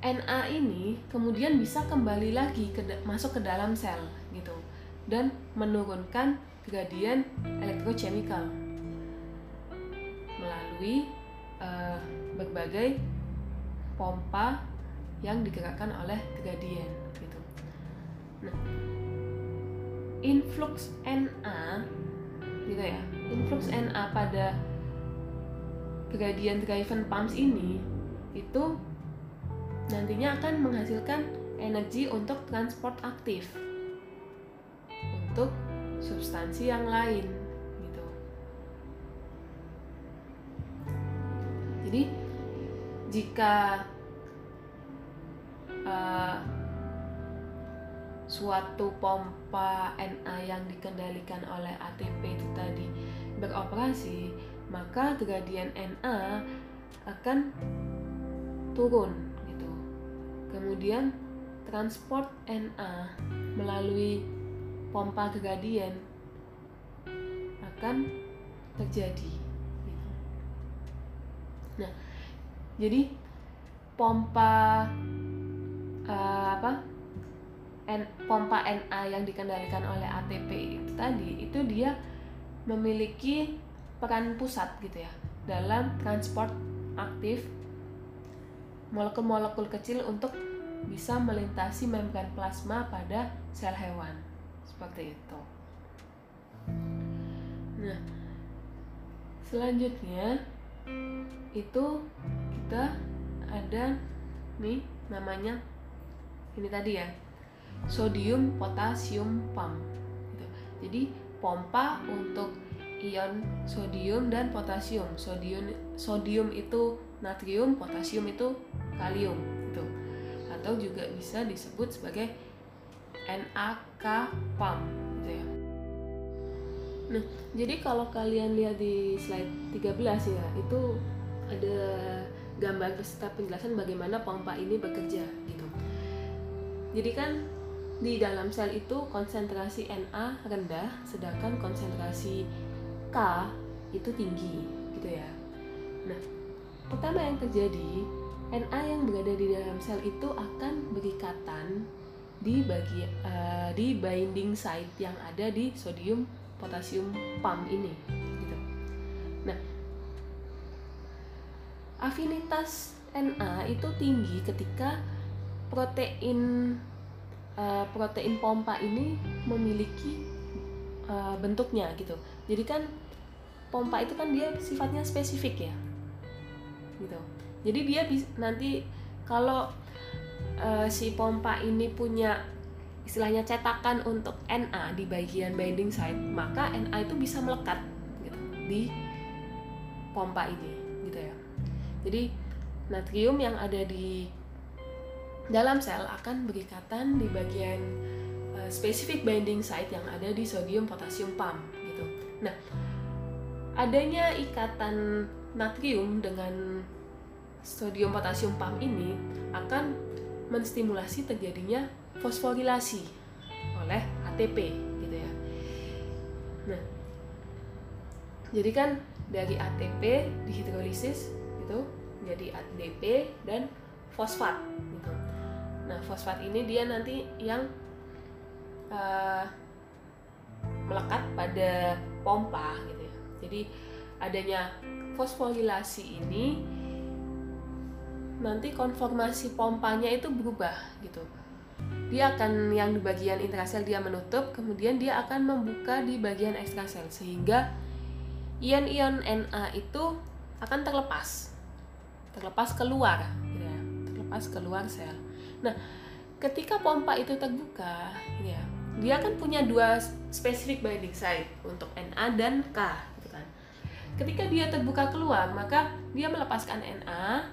NA ini kemudian bisa kembali lagi ke masuk ke dalam sel dan menurunkan gradien elektrochemical melalui uh, berbagai pompa yang digerakkan oleh gradien gitu. Nah, influx Na gitu ya. Influx Na pada gradient driven pumps ini itu nantinya akan menghasilkan energi untuk transport aktif untuk substansi yang lain gitu. Jadi jika uh, suatu pompa Na yang dikendalikan oleh ATP itu tadi beroperasi, maka gradien Na akan turun gitu. Kemudian transport Na melalui pompa gradien akan terjadi. Nah, jadi pompa uh, apa? N, pompa Na yang dikendalikan oleh ATP tadi itu dia memiliki peran pusat gitu ya dalam transport aktif molekul-molekul kecil untuk bisa melintasi membran plasma pada sel hewan seperti itu. Nah, selanjutnya itu kita ada nih namanya ini tadi ya sodium potasium pump gitu. jadi pompa untuk ion sodium dan potasium sodium sodium itu natrium potasium itu kalium gitu atau juga bisa disebut sebagai NAK PAM gitu ya. Nah, jadi kalau kalian lihat di slide 13 ya, itu ada gambar beserta penjelasan bagaimana pompa ini bekerja gitu. Jadi kan di dalam sel itu konsentrasi Na rendah sedangkan konsentrasi K itu tinggi gitu ya. Nah, pertama yang terjadi Na yang berada di dalam sel itu akan berikatan di bagi uh, di binding site yang ada di sodium potasium pump ini gitu. Nah, afinitas Na itu tinggi ketika protein uh, protein pompa ini memiliki uh, bentuknya gitu. Jadi kan pompa itu kan dia sifatnya spesifik ya. Gitu. Jadi dia nanti kalau uh, si pompa ini punya istilahnya cetakan untuk Na di bagian binding site, maka Na itu bisa melekat gitu, di pompa ini gitu ya. Jadi natrium yang ada di dalam sel akan berikatan di bagian uh, spesifik binding site yang ada di sodium potasium pump gitu. Nah, adanya ikatan natrium dengan sodium potasium pump ini akan menstimulasi terjadinya fosforilasi oleh ATP gitu ya. Nah, jadi kan dari ATP dihidrolisis gitu jadi ADP dan fosfat gitu. Nah, fosfat ini dia nanti yang uh, melekat pada pompa gitu ya. Jadi adanya fosforilasi ini nanti konformasi pompanya itu berubah gitu. Dia akan yang di bagian intrasel dia menutup, kemudian dia akan membuka di bagian ekstrasel sehingga ion-ion Na itu akan terlepas. Terlepas keluar ya. Terlepas keluar sel. Nah, ketika pompa itu terbuka, ya, dia kan punya dua spesifik binding site untuk Na dan K gitu kan. Ketika dia terbuka keluar, maka dia melepaskan Na,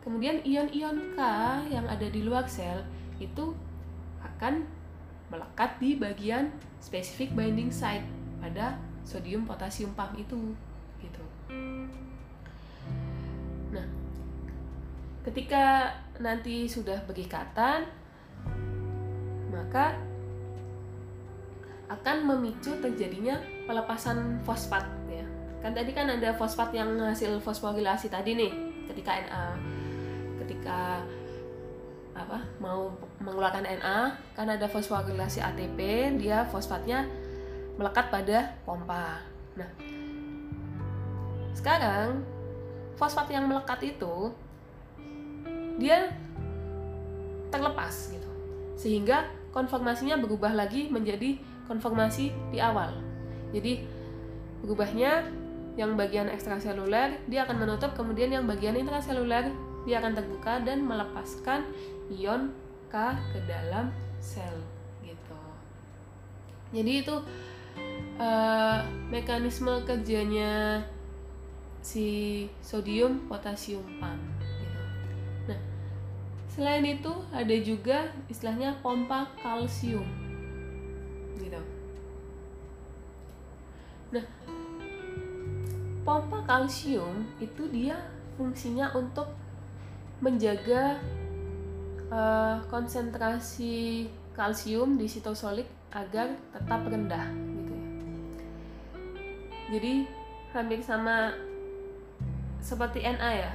kemudian ion-ion K yang ada di luar sel itu akan melekat di bagian spesifik binding site pada sodium potasium pump itu gitu. Nah, ketika nanti sudah berikatan maka akan memicu terjadinya pelepasan fosfat ya. Kan tadi kan ada fosfat yang hasil fosforilasi tadi nih ketika Na ketika apa mau mengeluarkan Na kan ada fosforilasi ATP dia fosfatnya melekat pada pompa. Nah, sekarang fosfat yang melekat itu dia terlepas gitu. Sehingga konformasinya berubah lagi menjadi konformasi di awal. Jadi berubahnya yang bagian ekstraseluler dia akan menutup, kemudian yang bagian intraseluler dia akan terbuka dan melepaskan ion K ke dalam sel gitu. Jadi itu uh, mekanisme kerjanya si sodium potasium pump gitu. Nah, selain itu ada juga istilahnya pompa kalsium gitu. Nah, pompa kalsium itu dia fungsinya untuk menjaga uh, konsentrasi kalsium di sitosolik agar tetap rendah gitu ya. Jadi hampir sama seperti Na ya.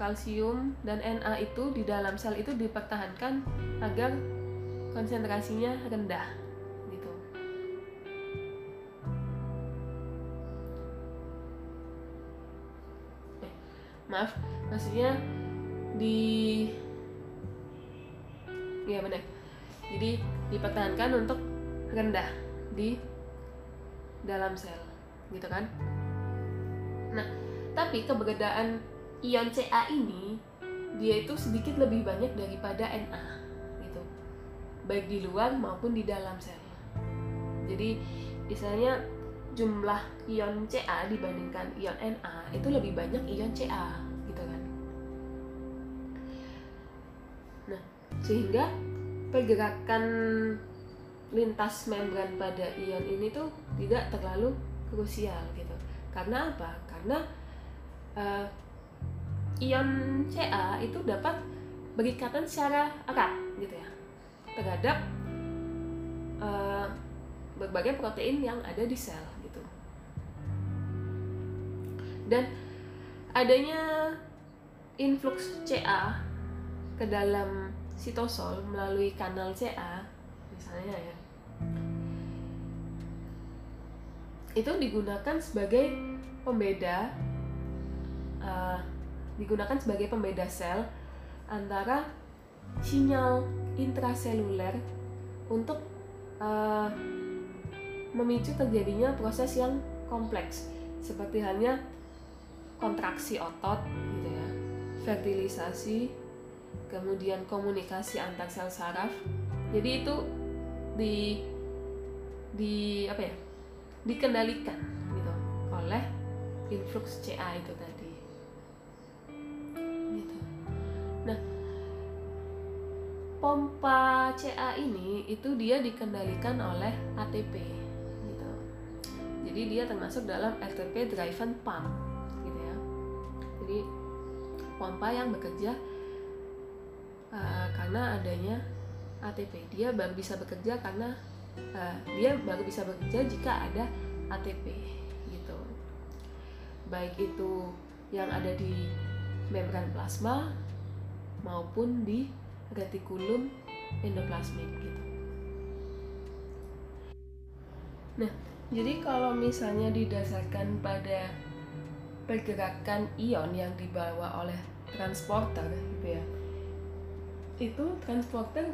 Kalsium dan Na itu di dalam sel itu dipertahankan agar konsentrasinya rendah maaf maksudnya di ya benar. Jadi dipertahankan untuk rendah di dalam sel gitu kan? Nah tapi keberadaan ion Ca ini dia itu sedikit lebih banyak daripada Na gitu. Baik di luar maupun di dalam sel. Jadi misalnya jumlah ion Ca dibandingkan ion Na itu lebih banyak ion Ca Nah, sehingga pergerakan lintas membran pada ion ini tuh tidak terlalu krusial gitu. Karena apa? Karena uh, ion Ca itu dapat berikatan secara erat gitu ya terhadap uh, berbagai protein yang ada di sel dan adanya influx CA ke dalam sitosol melalui kanal CA misalnya ya. Itu digunakan sebagai pembeda uh, digunakan sebagai pembeda sel antara sinyal intraseluler untuk uh, memicu terjadinya proses yang kompleks. Seperti halnya kontraksi otot gitu ya. Fertilisasi kemudian komunikasi antar sel saraf. Jadi itu di di apa ya? Dikendalikan gitu oleh influx CA itu tadi. Gitu. Nah pompa CA ini itu dia dikendalikan oleh ATP gitu. Jadi dia termasuk dalam ATP driven pump jadi pompa yang bekerja uh, karena adanya ATP. Dia baru bisa bekerja karena uh, dia baru bisa bekerja jika ada ATP gitu. Baik itu yang ada di membran plasma maupun di retikulum endoplasmik gitu. Nah, jadi kalau misalnya didasarkan pada pergerakan ion yang dibawa oleh transporter gitu ya, itu transporter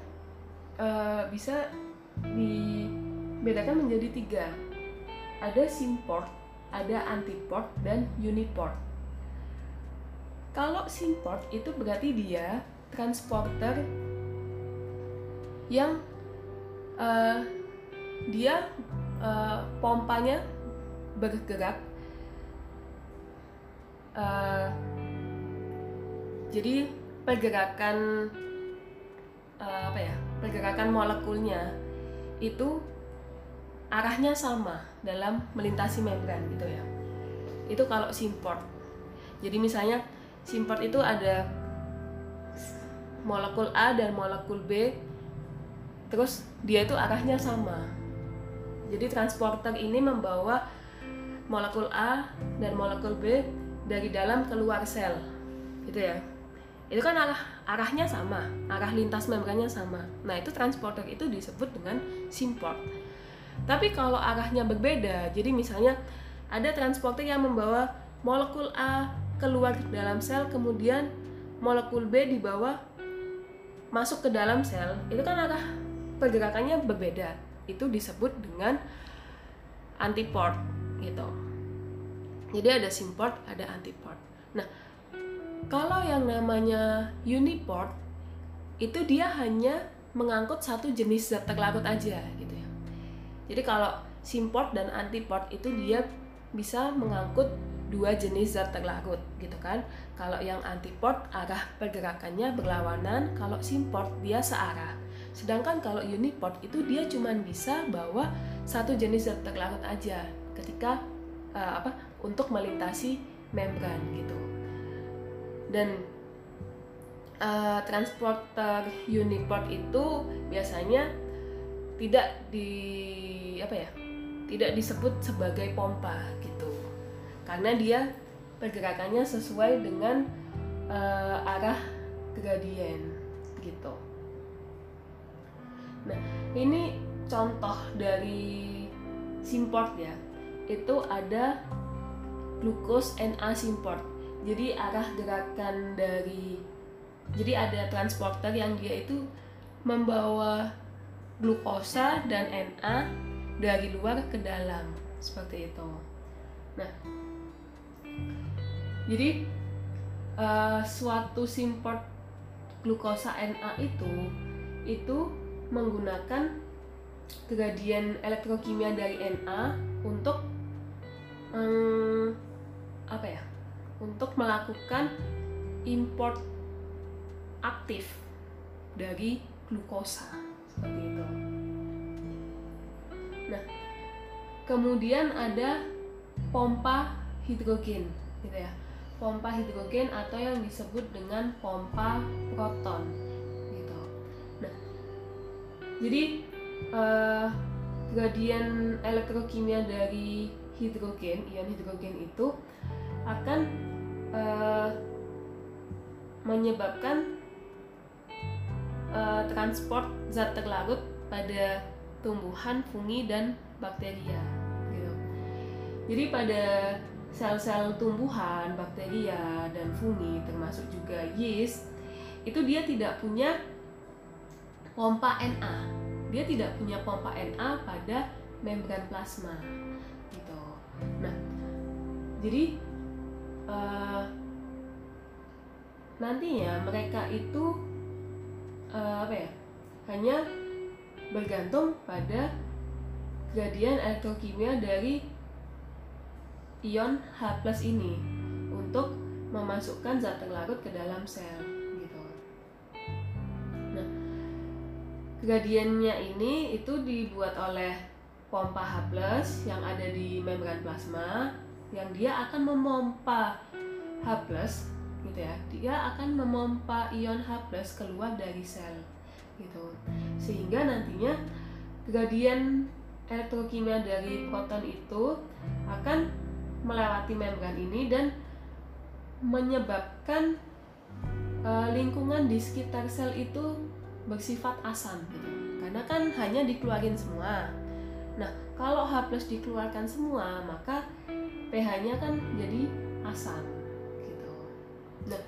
uh, bisa dibedakan menjadi tiga. Ada simport, ada antiport, dan uniport. Kalau simport itu berarti dia transporter yang uh, dia uh, pompanya bergerak uh, jadi pergerakan uh, apa ya pergerakan molekulnya itu arahnya sama dalam melintasi membran gitu ya itu kalau simport jadi misalnya simport itu ada molekul A dan molekul B terus dia itu arahnya sama jadi transporter ini membawa molekul A dan molekul B dari dalam keluar sel. Gitu ya. Itu kan arah arahnya sama, arah lintas membrannya sama. Nah, itu transporter itu disebut dengan simport. Tapi kalau arahnya berbeda, jadi misalnya ada transporter yang membawa molekul A keluar dalam sel, kemudian molekul B dibawa masuk ke dalam sel, itu kan arah pergerakannya berbeda itu disebut dengan antiport gitu. Jadi ada simport, ada antiport. Nah, kalau yang namanya uniport itu dia hanya mengangkut satu jenis zat terlarut aja gitu ya. Jadi kalau simport dan antiport itu dia bisa mengangkut dua jenis zat terlarut gitu kan. Kalau yang antiport arah pergerakannya berlawanan, kalau simport dia searah. Sedangkan kalau uniport itu dia cuma bisa bawa satu jenis zat terlarut aja ketika uh, apa untuk melintasi membran gitu. Dan uh, transporter uniport itu biasanya tidak di apa ya? tidak disebut sebagai pompa gitu. Karena dia pergerakannya sesuai dengan uh, arah gradien gitu. Nah, ini contoh dari simport ya. Itu ada glukos Na simport. Jadi arah gerakan dari jadi ada transporter yang dia itu membawa glukosa dan Na dari luar ke dalam seperti itu. Nah, jadi uh, suatu simport glukosa Na itu itu menggunakan kejadian elektrokimia dari Na untuk um, apa ya untuk melakukan import aktif dari glukosa seperti itu. Nah, kemudian ada pompa hidrogen gitu ya. Pompa hidrogen atau yang disebut dengan pompa proton jadi uh, gradien elektrokimia dari hidrogen ion hidrogen itu akan uh, menyebabkan uh, transport zat terlarut pada tumbuhan, fungi dan bakteria. Gitu. Jadi pada sel-sel tumbuhan, bakteria dan fungi termasuk juga yeast itu dia tidak punya pompa Na. Dia tidak punya pompa Na pada membran plasma. Gitu. Nah, jadi uh, nantinya mereka itu uh, apa ya? Hanya bergantung pada gradien elektrokimia dari ion H+ ini untuk memasukkan zat terlarut ke dalam sel. gradiennya ini itu dibuat oleh pompa H+ yang ada di membran plasma yang dia akan memompa H+ gitu ya. Dia akan memompa ion H+ keluar dari sel gitu. Sehingga nantinya gradien elektrokimia dari proton itu akan melewati membran ini dan menyebabkan uh, lingkungan di sekitar sel itu bersifat asam gitu. Karena kan hanya dikeluarin semua. Nah kalau H dikeluarkan semua maka pH-nya kan jadi asam gitu. Nah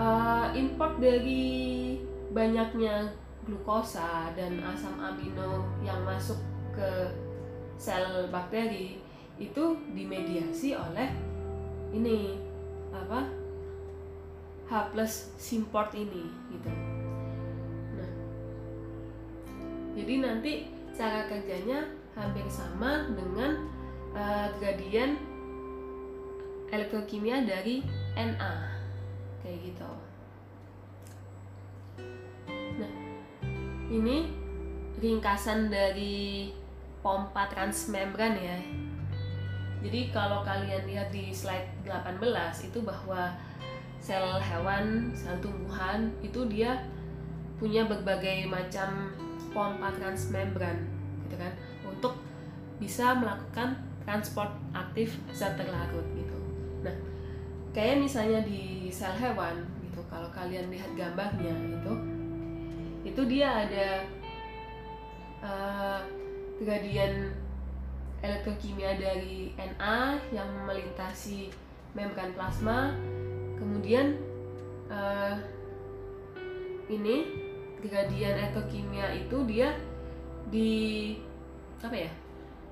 uh, import dari banyaknya glukosa dan asam amino yang masuk ke sel bakteri itu dimediasi oleh ini apa H plus simport ini gitu. Nah jadi nanti cara kerjanya hampir sama dengan uh, gradien elektrokimia dari Na kayak gitu. Nah ini ringkasan dari pompa transmembran ya. Jadi kalau kalian lihat di slide 18 itu bahwa sel hewan, sel tumbuhan itu dia punya berbagai macam pompa transmembran gitu kan bisa melakukan transport aktif zat terlarut gitu. Nah, kayak misalnya di sel hewan gitu kalau kalian lihat gambarnya itu itu dia ada uh, gradien elektrokimia dari Na yang melintasi membran plasma kemudian uh, ini gradien elektrokimia itu dia di apa ya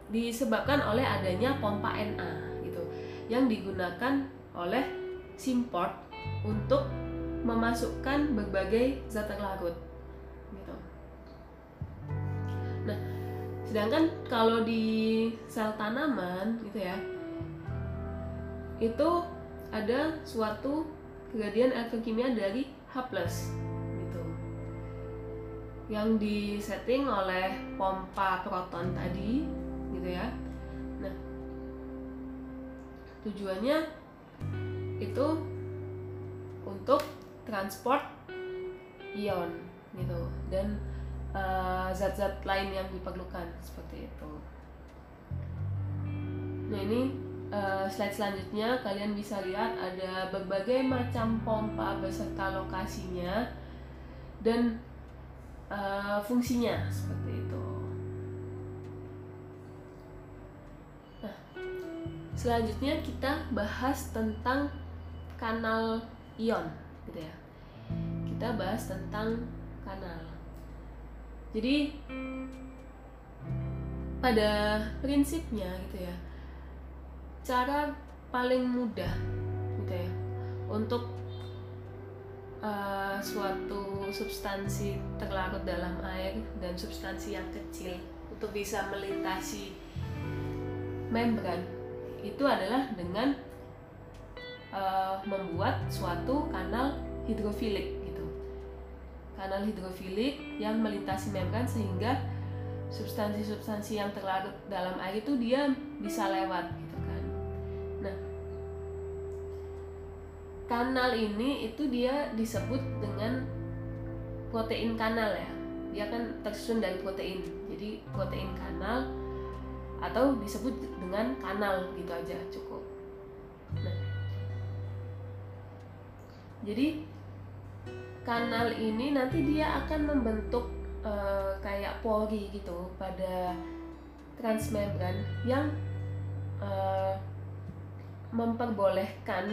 disebabkan oleh adanya pompa Na gitu yang digunakan oleh simport untuk memasukkan berbagai zat terlarut gitu. Nah, sedangkan kalau di sel tanaman gitu ya, itu ada suatu kejadian elektrokimia dari H+ gitu. Yang disetting oleh pompa proton tadi gitu ya. Nah, tujuannya itu untuk transport ion gitu dan zat-zat uh, lain yang diperlukan seperti itu. Nah ini uh, slide selanjutnya kalian bisa lihat ada berbagai macam pompa beserta lokasinya dan uh, fungsinya seperti itu. Selanjutnya kita bahas tentang kanal ion, gitu ya. Kita bahas tentang kanal. Jadi pada prinsipnya gitu ya cara paling mudah gitu ya untuk uh, suatu substansi terlarut dalam air dan substansi yang kecil untuk bisa melintasi membran itu adalah dengan uh, membuat suatu kanal hidrofilik gitu. Kanal hidrofilik yang melintasi membran sehingga substansi-substansi yang terlarut dalam air itu dia bisa lewat kanal ini itu dia disebut dengan protein kanal ya. Dia kan tersusun dari protein. Jadi protein kanal atau disebut dengan kanal gitu aja cukup. Nah. Jadi kanal ini nanti dia akan membentuk e, kayak pori gitu pada transmembran yang e, memperbolehkan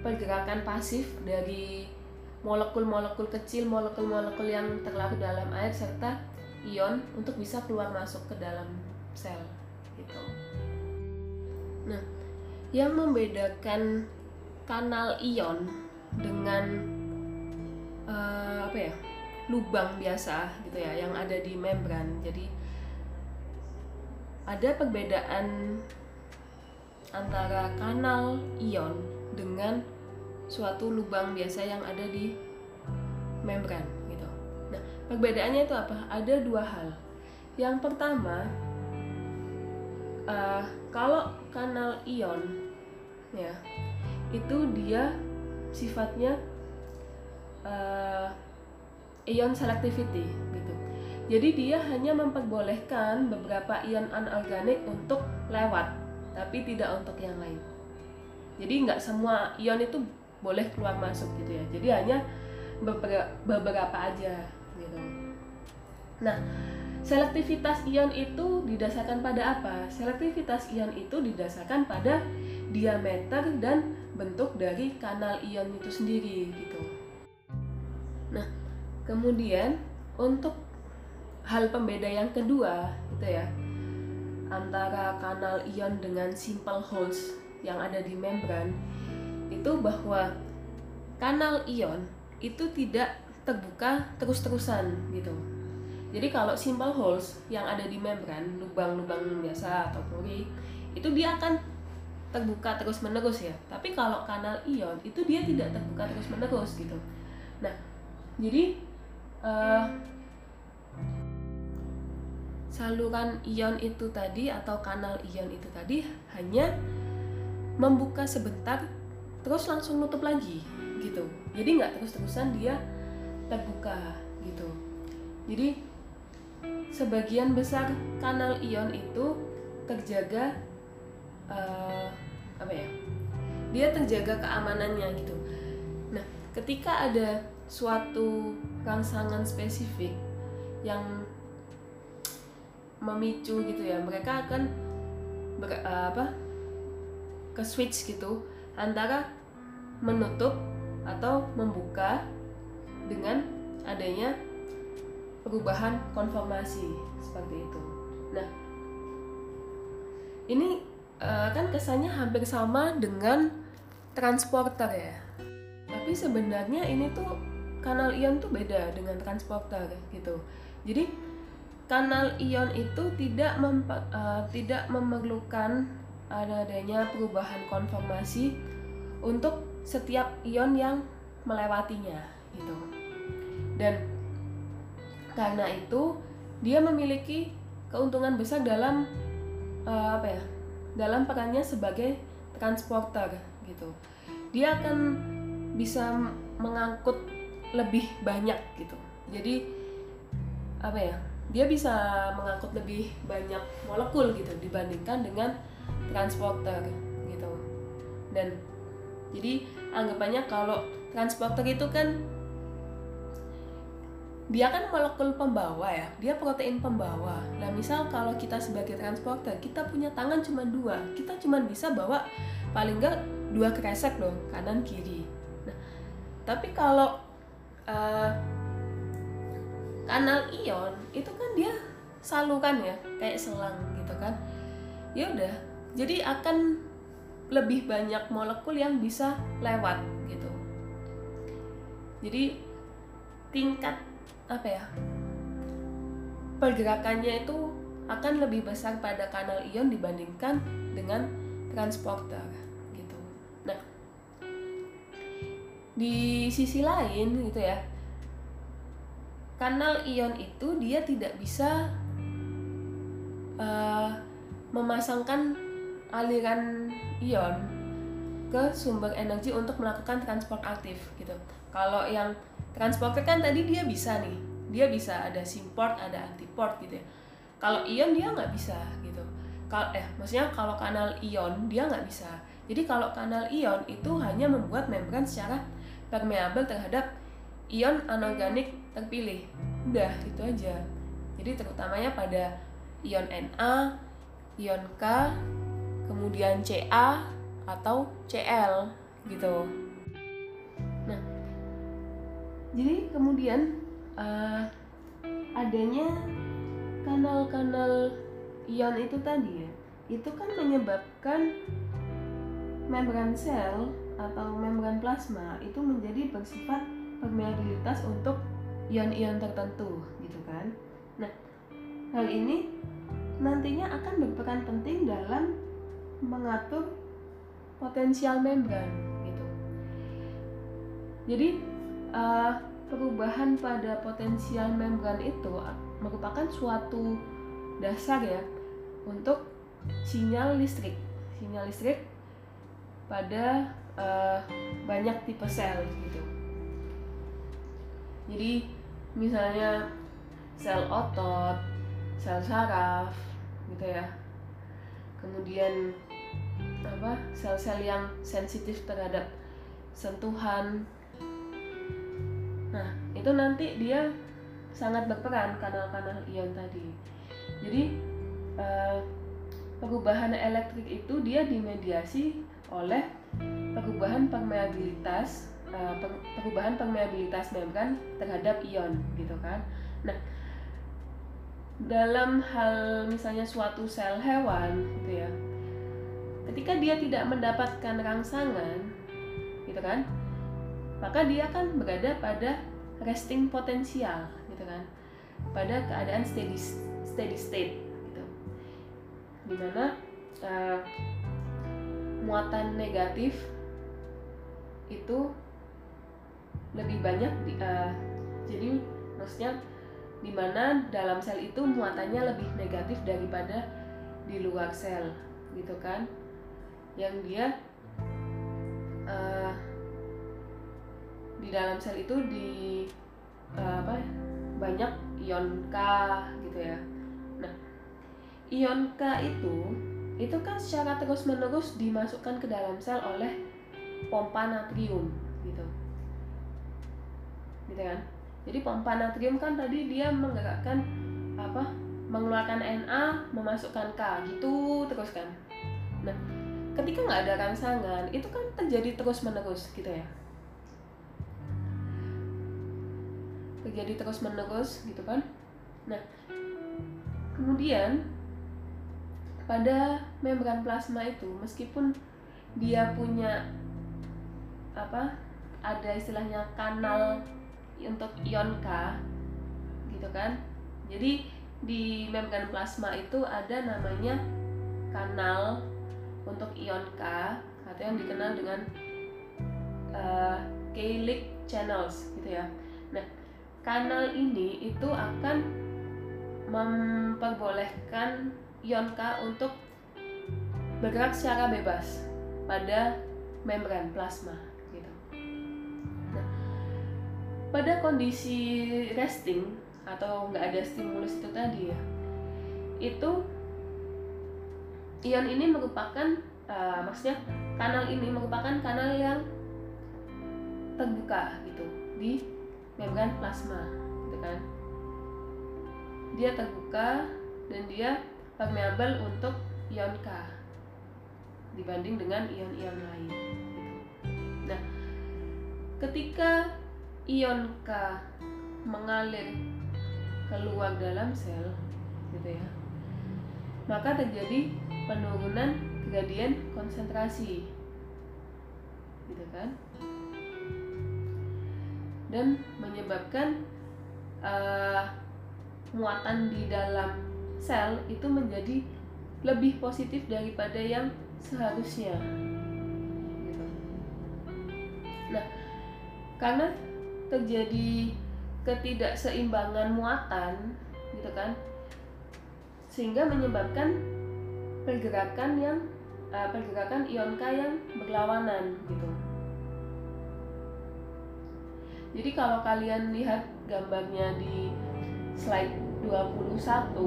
pergerakan pasif dari molekul-molekul kecil, molekul-molekul yang terlarut dalam air serta ion untuk bisa keluar masuk ke dalam sel gitu. Nah, yang membedakan kanal ion dengan uh, apa ya? lubang biasa gitu ya yang ada di membran. Jadi ada perbedaan antara kanal ion dengan suatu lubang biasa yang ada di membran perbedaannya itu apa? Ada dua hal. Yang pertama, uh, kalau kanal ion ya itu dia sifatnya uh, ion selectivity gitu jadi dia hanya memperbolehkan beberapa ion anorganik untuk lewat tapi tidak untuk yang lain jadi nggak semua ion itu boleh keluar masuk gitu ya jadi hanya beberapa, aja gitu nah selektivitas ion itu didasarkan pada apa? Selektivitas ion itu didasarkan pada diameter dan bentuk dari kanal ion itu sendiri gitu. Nah kemudian untuk hal pembeda yang kedua itu ya antara kanal ion dengan simple holes yang ada di membran itu bahwa kanal ion itu tidak terbuka terus-terusan gitu. Jadi kalau simple holes yang ada di membran, lubang-lubang biasa atau pori, itu dia akan terbuka terus-menerus ya. Tapi kalau kanal ion itu dia tidak terbuka terus-menerus gitu. Nah, jadi uh, saluran ion itu tadi atau kanal ion itu tadi hanya membuka sebentar terus langsung nutup lagi gitu jadi nggak terus-terusan dia terbuka gitu. Jadi sebagian besar kanal ion itu terjaga uh, apa ya dia terjaga keamanannya gitu. Nah ketika ada suatu rangsangan spesifik yang memicu gitu ya mereka akan ber, uh, apa ke switch gitu antara menutup atau membuka dengan adanya perubahan konformasi seperti itu. Nah, ini uh, kan kesannya hampir sama dengan transporter ya. Tapi sebenarnya ini tuh kanal ion tuh beda dengan transporter gitu. Jadi kanal ion itu tidak uh, tidak memerlukan adanya perubahan konformasi untuk setiap ion yang melewatinya gitu. Dan karena itu dia memiliki keuntungan besar dalam uh, apa ya? dalam perannya sebagai transporter gitu. Dia akan bisa mengangkut lebih banyak gitu. Jadi apa ya? dia bisa mengangkut lebih banyak molekul gitu dibandingkan dengan transporter gitu dan jadi anggapannya kalau transporter itu kan dia kan molekul pembawa ya dia protein pembawa. Nah misal kalau kita sebagai transporter kita punya tangan cuma dua kita cuma bisa bawa paling enggak dua kresek dong kanan kiri. Nah tapi kalau uh, kanal ion itu kan dia saluran ya kayak selang gitu kan. Ya udah jadi akan lebih banyak molekul yang bisa lewat gitu. Jadi tingkat apa ya pergerakannya itu akan lebih besar pada kanal ion dibandingkan dengan transporter gitu nah di sisi lain gitu ya kanal ion itu dia tidak bisa uh, memasangkan aliran ion ke sumber energi untuk melakukan transport aktif gitu. Kalau yang transporter kan tadi dia bisa nih, dia bisa ada simport, ada antiport gitu ya. Kalau ion dia nggak bisa gitu. Kalau eh maksudnya kalau kanal ion dia nggak bisa. Jadi kalau kanal ion itu hanya membuat membran secara permeabel terhadap ion anorganik terpilih udah itu aja jadi terutamanya pada ion Na ion K kemudian Ca atau Cl gitu jadi kemudian uh, adanya kanal-kanal ion itu tadi ya itu kan menyebabkan membran sel atau membran plasma itu menjadi bersifat permeabilitas untuk ion-ion tertentu gitu kan. Nah, hal ini nantinya akan berperan penting dalam mengatur potensial membran gitu. Jadi uh, perubahan pada potensial membran itu merupakan suatu dasar ya untuk sinyal listrik. Sinyal listrik pada uh, banyak tipe sel gitu. Jadi misalnya sel otot, sel saraf, gitu ya. Kemudian apa sel-sel yang sensitif terhadap sentuhan. Nah itu nanti dia sangat berperan kanal-kanal ion tadi. Jadi uh, perubahan elektrik itu dia dimediasi oleh perubahan permeabilitas uh, perubahan permeabilitas membran terhadap ion gitu kan. Nah, dalam hal misalnya suatu sel hewan gitu ya. Ketika dia tidak mendapatkan rangsangan gitu kan, maka dia akan berada pada resting potensial gitu kan. Pada keadaan steady steady state di mana uh, muatan negatif itu lebih banyak di, uh, jadi maksudnya di mana dalam sel itu muatannya lebih negatif daripada di luar sel gitu kan yang dia uh, di dalam sel itu di uh, apa banyak ion K gitu ya. Ion K itu itu kan secara terus menerus dimasukkan ke dalam sel oleh pompa natrium gitu. Gitu kan? Jadi pompa natrium kan tadi dia menggerakkan apa mengeluarkan Na memasukkan K gitu terus kan? Nah ketika nggak ada rangsangan itu kan terjadi terus menerus gitu ya terjadi terus menerus gitu kan. Nah kemudian pada membran plasma itu meskipun dia punya apa ada istilahnya kanal untuk ion K gitu kan. Jadi di membran plasma itu ada namanya kanal untuk ion K atau yang dikenal dengan uh, Cayley channels gitu ya kanal ini itu akan memperbolehkan ion K untuk bergerak secara bebas pada membran plasma gitu. Nah, pada kondisi resting atau nggak ada stimulus itu tadi ya, itu ion ini merupakan uh, maksudnya kanal ini merupakan kanal yang terbuka gitu di membran plasma gitu kan dia terbuka dan dia permeable untuk ion K dibanding dengan ion-ion lain. Nah, ketika ion K mengalir keluar dalam sel, gitu ya, maka terjadi penurunan gradien konsentrasi, gitu kan, dan menyebabkan uh, muatan di dalam sel itu menjadi lebih positif daripada yang seharusnya. Gitu. Nah, karena terjadi ketidakseimbangan muatan, gitu kan, sehingga menyebabkan pergerakan yang uh, pergerakan ion K yang berlawanan, gitu. Jadi kalau kalian lihat gambarnya di slide 21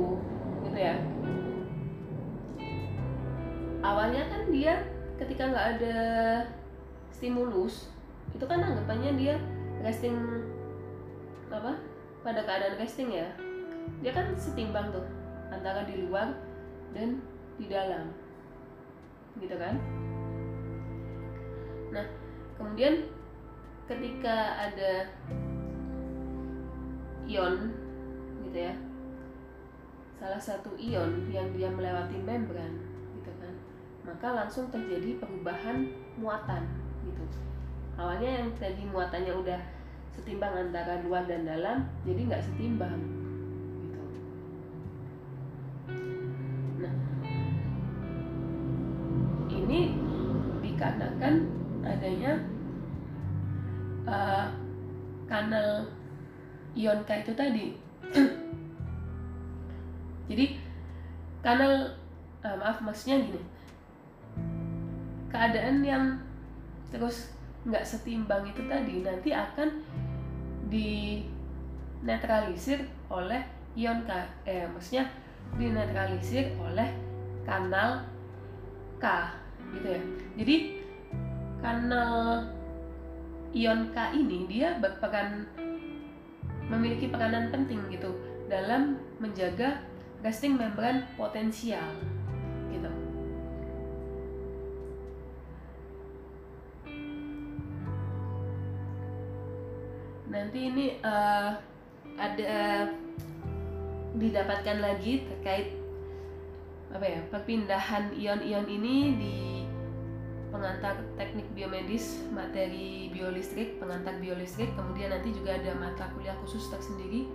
gitu ya. Awalnya kan dia ketika nggak ada stimulus itu kan anggapannya dia resting apa pada keadaan resting ya. Dia kan setimbang tuh antara di luar dan di dalam gitu kan. Nah kemudian ketika ada ion gitu ya salah satu ion yang dia melewati membran gitu kan maka langsung terjadi perubahan muatan gitu. Awalnya yang tadi muatannya udah setimbang antara luar dan dalam jadi nggak setimbang gitu. Nah ini dikarenakan adanya uh, kanal ion K itu tadi. Jadi kanal uh, maaf maksudnya gini. Keadaan yang terus nggak setimbang itu tadi nanti akan dinetralisir oleh ion K eh maksudnya dinetralisir oleh kanal K gitu ya. Jadi kanal ion K ini dia berperan memiliki peranan penting gitu dalam menjaga resting membran potensial gitu. Nanti ini uh, ada didapatkan lagi terkait apa ya perpindahan ion-ion ini di pengantar teknik biomedis materi biolistrik pengantar biolistrik kemudian nanti juga ada mata kuliah khusus tersendiri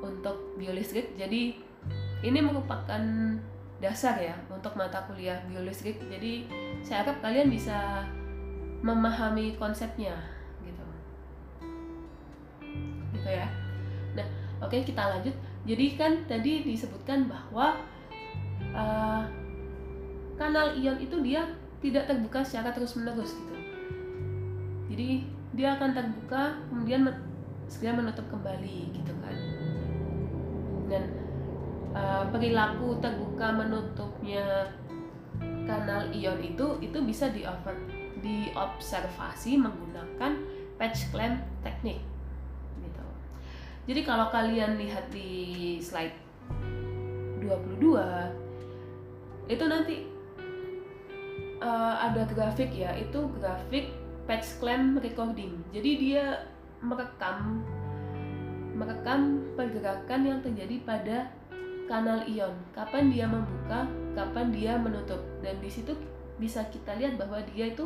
untuk biolistrik. Jadi ini merupakan dasar ya untuk mata kuliah biolistrik. Jadi saya harap kalian bisa memahami konsepnya gitu. Gitu ya. Nah oke kita lanjut. Jadi kan tadi disebutkan bahwa uh, kanal ion itu dia tidak terbuka secara terus menerus gitu jadi dia akan terbuka kemudian segera menutup kembali gitu kan dan uh, perilaku terbuka menutupnya kanal ion itu itu bisa di diobservasi menggunakan patch clamp teknik gitu. Jadi kalau kalian lihat di slide 22 itu nanti uh, ada grafik ya, itu grafik patch clamp recording. Jadi dia merekam merekam pergerakan yang terjadi pada kanal ion, kapan dia membuka, kapan dia menutup. Dan di situ bisa kita lihat bahwa dia itu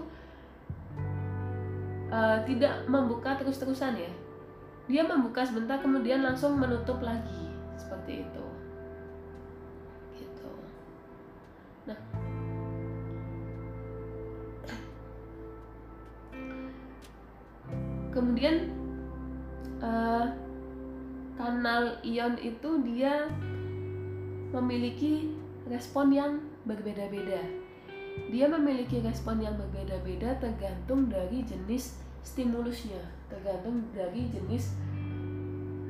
uh, tidak membuka terus-terusan ya. Dia membuka sebentar kemudian langsung menutup lagi seperti itu. Kemudian uh, kanal ion itu dia memiliki respon yang berbeda-beda. Dia memiliki respon yang berbeda-beda tergantung dari jenis stimulusnya, tergantung dari jenis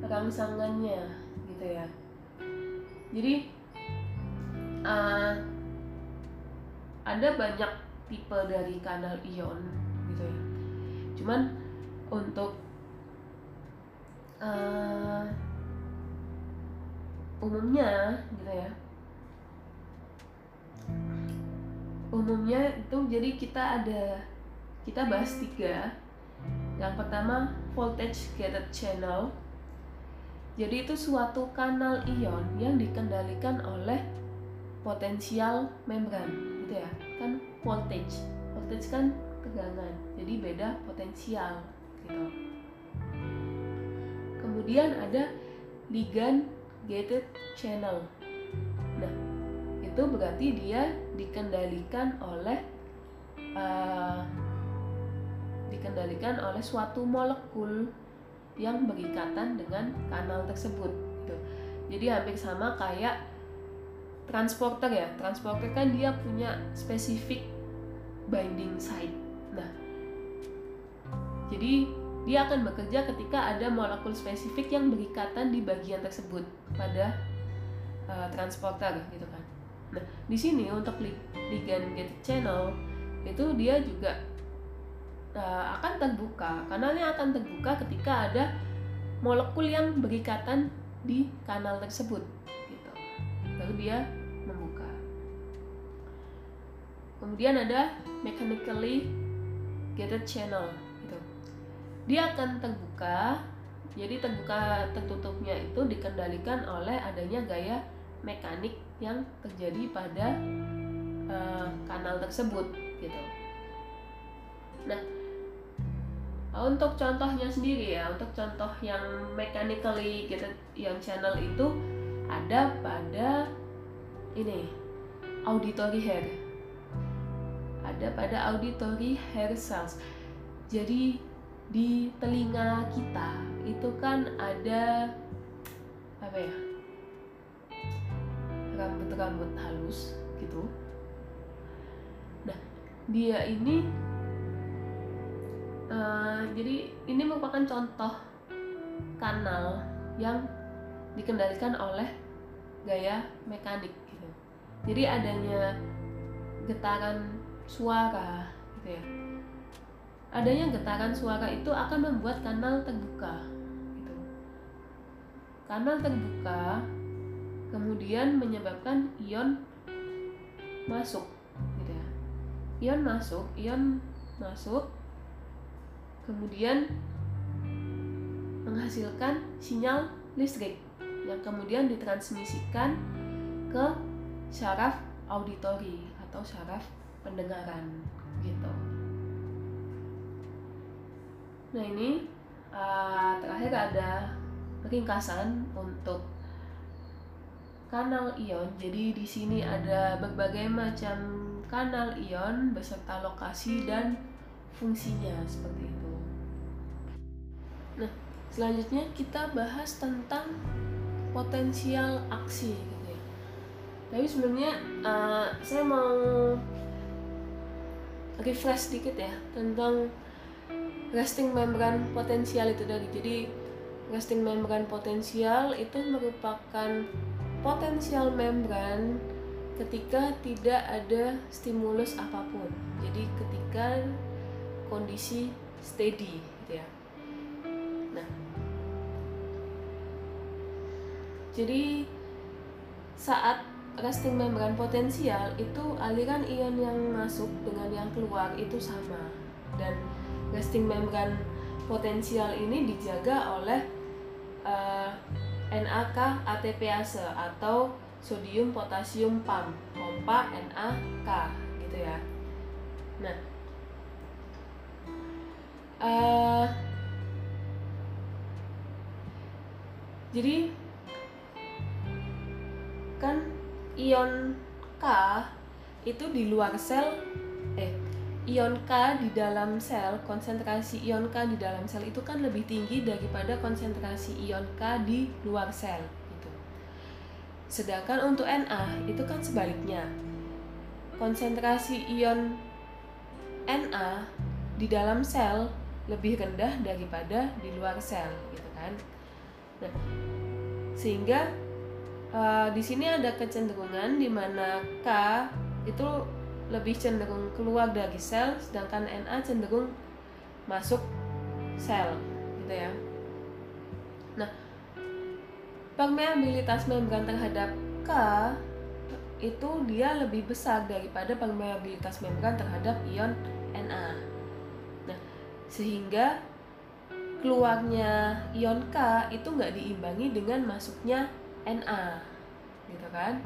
rangsangannya, gitu ya. Jadi uh, ada banyak tipe dari kanal ion, gitu ya. Cuman untuk uh, umumnya gitu ya. Umumnya itu jadi kita ada kita bahas tiga. Yang pertama voltage gated channel. Jadi itu suatu kanal ion yang dikendalikan oleh potensial membran gitu ya. Kan voltage. Voltage kan tegangan jadi beda potensial gitu kemudian ada ligand gated channel. Nah, itu berarti dia dikendalikan oleh uh, dikendalikan oleh suatu molekul yang berikatan dengan kanal tersebut. Gitu. Jadi hampir sama kayak transporter ya. Transporter kan dia punya spesifik binding site. Jadi dia akan bekerja ketika ada molekul spesifik yang berikatan di bagian tersebut pada uh, transporter gitu kan. Nah, di sini untuk ligand gated channel itu dia juga uh, akan terbuka. Kanalnya akan terbuka ketika ada molekul yang berikatan di kanal tersebut gitu. Lalu dia membuka. Kemudian ada mechanically gated channel dia akan terbuka jadi terbuka tertutupnya itu dikendalikan oleh adanya gaya mekanik yang terjadi pada uh, kanal tersebut gitu. Nah untuk contohnya sendiri ya untuk contoh yang mechanically gitu yang channel itu ada pada ini auditory hair. Ada pada auditory hair cells. Jadi di telinga kita itu kan ada apa ya rambut-rambut halus gitu nah dia ini uh, jadi ini merupakan contoh kanal yang dikendalikan oleh gaya mekanik gitu. Jadi adanya getaran suara gitu ya. Adanya getaran suara itu akan membuat kanal terbuka gitu. Kanal terbuka kemudian menyebabkan ion masuk gitu ya. Ion masuk, ion masuk kemudian menghasilkan sinyal listrik yang kemudian ditransmisikan ke syaraf auditori atau syaraf pendengaran gitu. Nah ini uh, terakhir ada ringkasan untuk kanal ion. Jadi di sini ada berbagai macam kanal ion beserta lokasi dan fungsinya seperti itu. Nah, selanjutnya kita bahas tentang potensial aksi gitu ya. Tapi sebenarnya uh, saya mau refresh sedikit ya tentang resting membran potensial itu tadi. Jadi resting membran potensial itu merupakan potensial membran ketika tidak ada stimulus apa pun. Jadi ketika kondisi steady gitu ya. Jadi saat resting membran potensial itu aliran ion yang masuk dengan yang keluar itu sama dan resting membran potensial ini dijaga oleh uh, eh, NAK ATPase atau sodium potasium pump pompa NaK gitu ya. Nah, uh, jadi kan ion K itu di luar sel eh ion K di dalam sel konsentrasi ion K di dalam sel itu kan lebih tinggi daripada konsentrasi ion K di luar sel gitu. Sedangkan untuk Na itu kan sebaliknya. Konsentrasi ion Na di dalam sel lebih rendah daripada di luar sel gitu kan. Nah, sehingga uh, di sini ada kecenderungan di mana K itu lebih cenderung keluar dari sel sedangkan Na cenderung masuk sel gitu ya. Nah, permeabilitas membran terhadap K itu dia lebih besar daripada permeabilitas membran terhadap ion Na. Nah, sehingga keluarnya ion K itu nggak diimbangi dengan masuknya Na gitu kan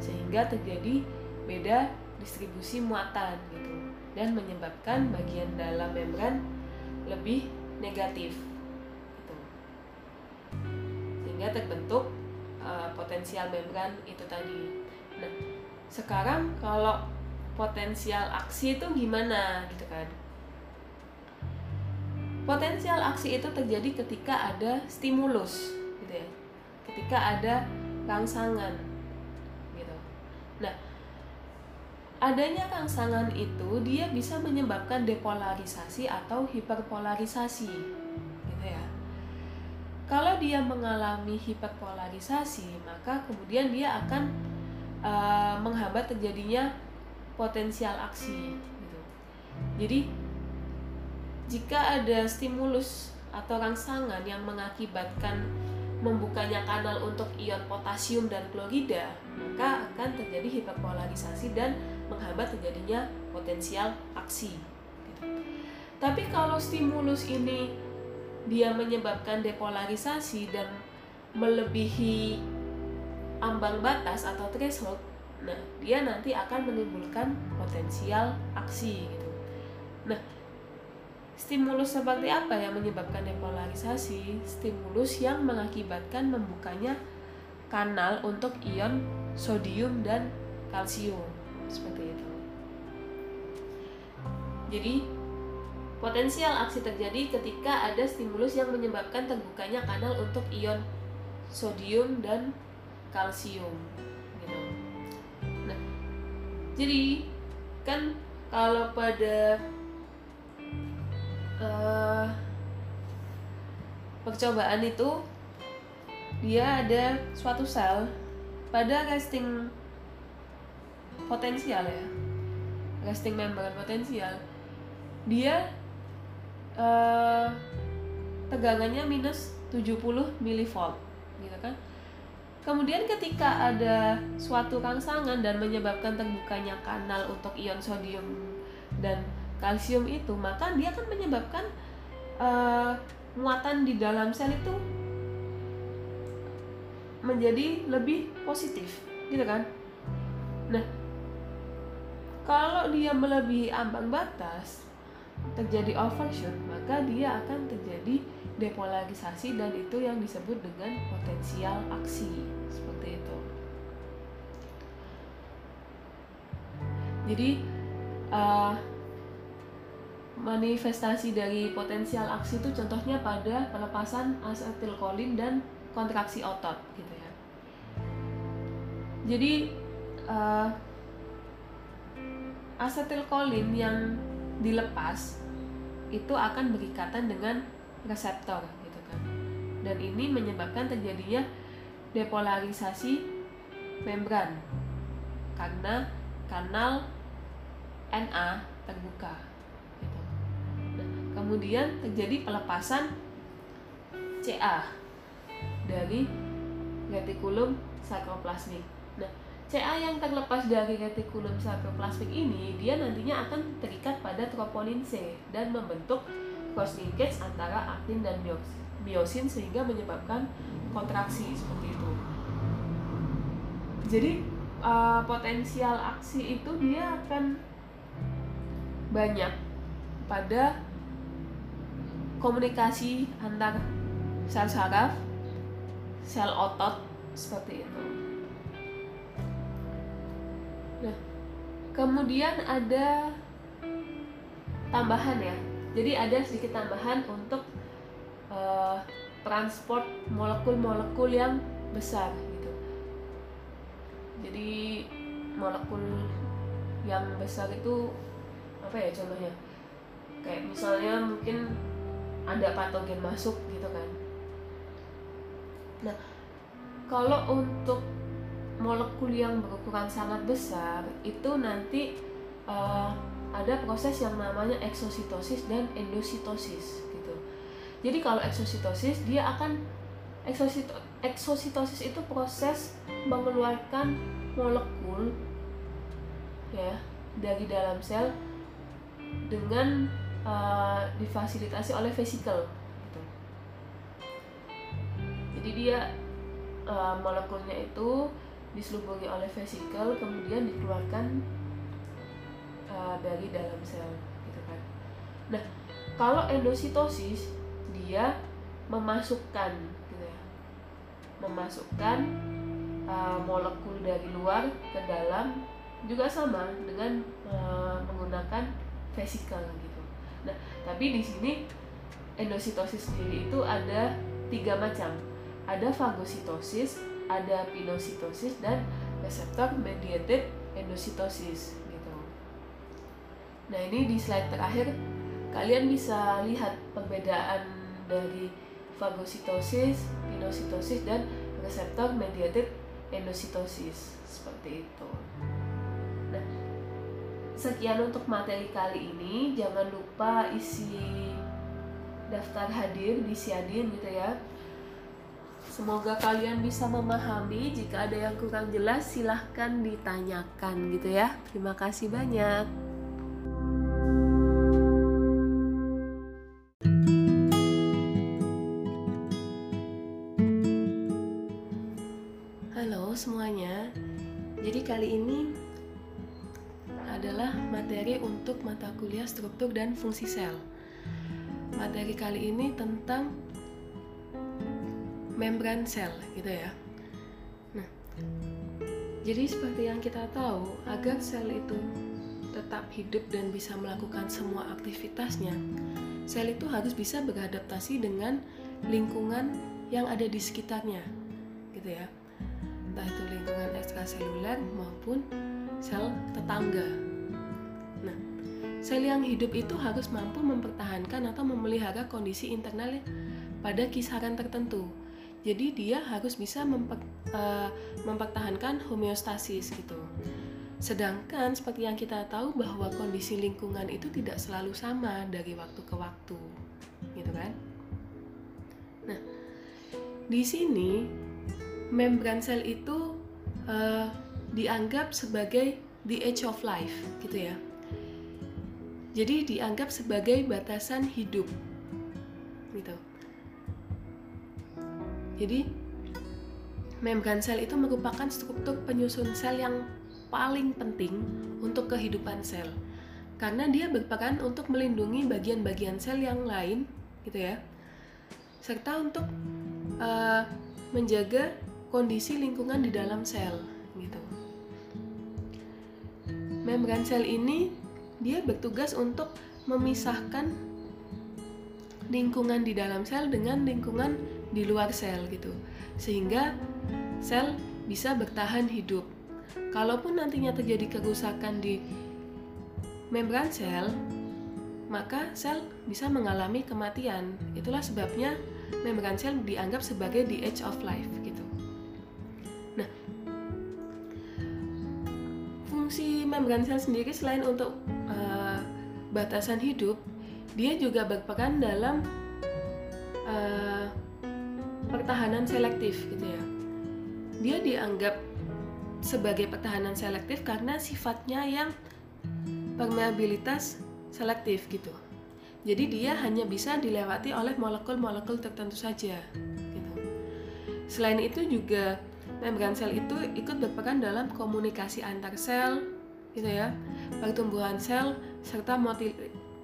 sehingga terjadi beda distribusi muatan gitu dan menyebabkan bagian dalam membran lebih negatif gitu. sehingga terbentuk uh, potensial membran itu tadi nah sekarang kalau potensial aksi itu gimana gitu kan potensial aksi itu terjadi ketika ada stimulus gitu ya ketika ada rangsangan gitu. Nah, adanya rangsangan itu dia bisa menyebabkan depolarisasi atau hiperpolarisasi gitu ya. Kalau dia mengalami hiperpolarisasi, maka kemudian dia akan uh, menghambat terjadinya potensial aksi gitu. Jadi jika ada stimulus atau rangsangan yang mengakibatkan membukanya kanal untuk ion potasium dan klorida, maka akan terjadi hiperpolarisasi dan menghambat terjadinya potensial aksi. Gitu. Tapi kalau stimulus ini dia menyebabkan depolarisasi dan melebihi ambang batas atau threshold, nah dia nanti akan menimbulkan potensial aksi gitu. Nah, Stimulus seperti apa yang menyebabkan depolarisasi? Stimulus yang mengakibatkan membukanya kanal untuk ion sodium dan kalsium seperti itu. Jadi potensial aksi terjadi ketika ada stimulus yang menyebabkan terbukanya kanal untuk ion sodium dan kalsium gitu. Nah, jadi kan kalau pada uh, percobaan itu dia ada suatu sel pada resting potensial ya. Resting membran potensial. Dia uh, tegangannya minus 70 milivolt gitu kan. Kemudian ketika ada suatu rangsangan dan menyebabkan terbukanya kanal untuk ion sodium dan kalsium itu maka dia akan menyebabkan uh, muatan di dalam sel itu menjadi lebih positif gitu kan. Nah kalau dia melebihi ambang batas terjadi overshoot maka dia akan terjadi depolarisasi dan itu yang disebut dengan potensial aksi seperti itu jadi uh, manifestasi dari potensial aksi itu contohnya pada pelepasan asetilkolin dan kontraksi otot gitu ya. Jadi uh, asetilkolin yang dilepas itu akan berikatan dengan reseptor gitu kan. Dan ini menyebabkan terjadinya depolarisasi membran karena kanal Na terbuka gitu. Nah, kemudian terjadi pelepasan Ca dari retikulum sarkoplasmik. CA yang terlepas dari retikulum sarkoplasmik ini, dia nantinya akan terikat pada troponin C dan membentuk cross linkage antara aktin dan miosin sehingga menyebabkan kontraksi seperti itu. Jadi uh, potensial aksi itu dia akan banyak pada komunikasi antar sel saraf sel otot seperti itu. Nah, kemudian ada tambahan ya. Jadi ada sedikit tambahan untuk uh, transport molekul-molekul yang besar gitu. Jadi molekul yang besar itu apa ya contohnya? Kayak misalnya mungkin ada patogen masuk gitu kan Nah, kalau untuk molekul yang berukuran sangat besar itu nanti uh, ada proses yang namanya eksositosis dan endositosis gitu. Jadi kalau eksositosis dia akan eksosito, eksositosis itu proses mengeluarkan molekul ya dari dalam sel dengan uh, difasilitasi oleh vesikel jadi dia uh, molekulnya itu diselubungi oleh vesikel kemudian dikeluarkan uh, dari dalam sel gitu kan. Nah kalau endositosis dia memasukkan gitu ya. Memasukkan uh, molekul dari luar ke dalam juga sama dengan uh, menggunakan vesikel gitu. Nah tapi di sini endositosis sendiri itu ada tiga macam. Ada fagositosis, ada pinositosis dan reseptor mediated endositosis gitu. Nah, ini di slide terakhir kalian bisa lihat perbedaan dari fagositosis, pinositosis dan reseptor mediated endositosis seperti itu. Nah, sekian untuk materi kali ini. Jangan lupa isi daftar hadir di Siadin gitu ya Semoga kalian bisa memahami. Jika ada yang kurang jelas, silahkan ditanyakan gitu ya. Terima kasih banyak. Halo semuanya. Jadi kali ini adalah materi untuk mata kuliah struktur dan fungsi sel. Materi kali ini tentang membran sel gitu ya. Nah, jadi seperti yang kita tahu, agar sel itu tetap hidup dan bisa melakukan semua aktivitasnya, sel itu harus bisa beradaptasi dengan lingkungan yang ada di sekitarnya, gitu ya. Entah itu lingkungan ekstraseluler maupun sel tetangga. Nah, sel yang hidup itu harus mampu mempertahankan atau memelihara kondisi internal pada kisaran tertentu. Jadi dia harus bisa memper, uh, mempertahankan homeostasis gitu. Sedangkan seperti yang kita tahu bahwa kondisi lingkungan itu tidak selalu sama dari waktu ke waktu, gitu kan? Nah, di sini membran sel itu uh, dianggap sebagai the edge of life, gitu ya. Jadi dianggap sebagai batasan hidup, gitu. Jadi membran sel itu merupakan struktur penyusun sel yang paling penting untuk kehidupan sel karena dia berperan untuk melindungi bagian-bagian sel yang lain, gitu ya, serta untuk uh, menjaga kondisi lingkungan di dalam sel gitu. Membran sel ini dia bertugas untuk memisahkan lingkungan di dalam sel dengan lingkungan di luar sel gitu. Sehingga sel bisa bertahan hidup. Kalaupun nantinya terjadi kerusakan di membran sel, maka sel bisa mengalami kematian. Itulah sebabnya membran sel dianggap sebagai the edge of life gitu. Nah, fungsi membran sel sendiri selain untuk uh, batasan hidup, dia juga berperan dalam uh, pertahanan selektif gitu ya. Dia dianggap sebagai pertahanan selektif karena sifatnya yang permeabilitas selektif gitu. Jadi dia hanya bisa dilewati oleh molekul-molekul tertentu saja. Gitu. Selain itu juga membran sel itu ikut berperan dalam komunikasi antar sel, gitu ya, pertumbuhan sel serta motil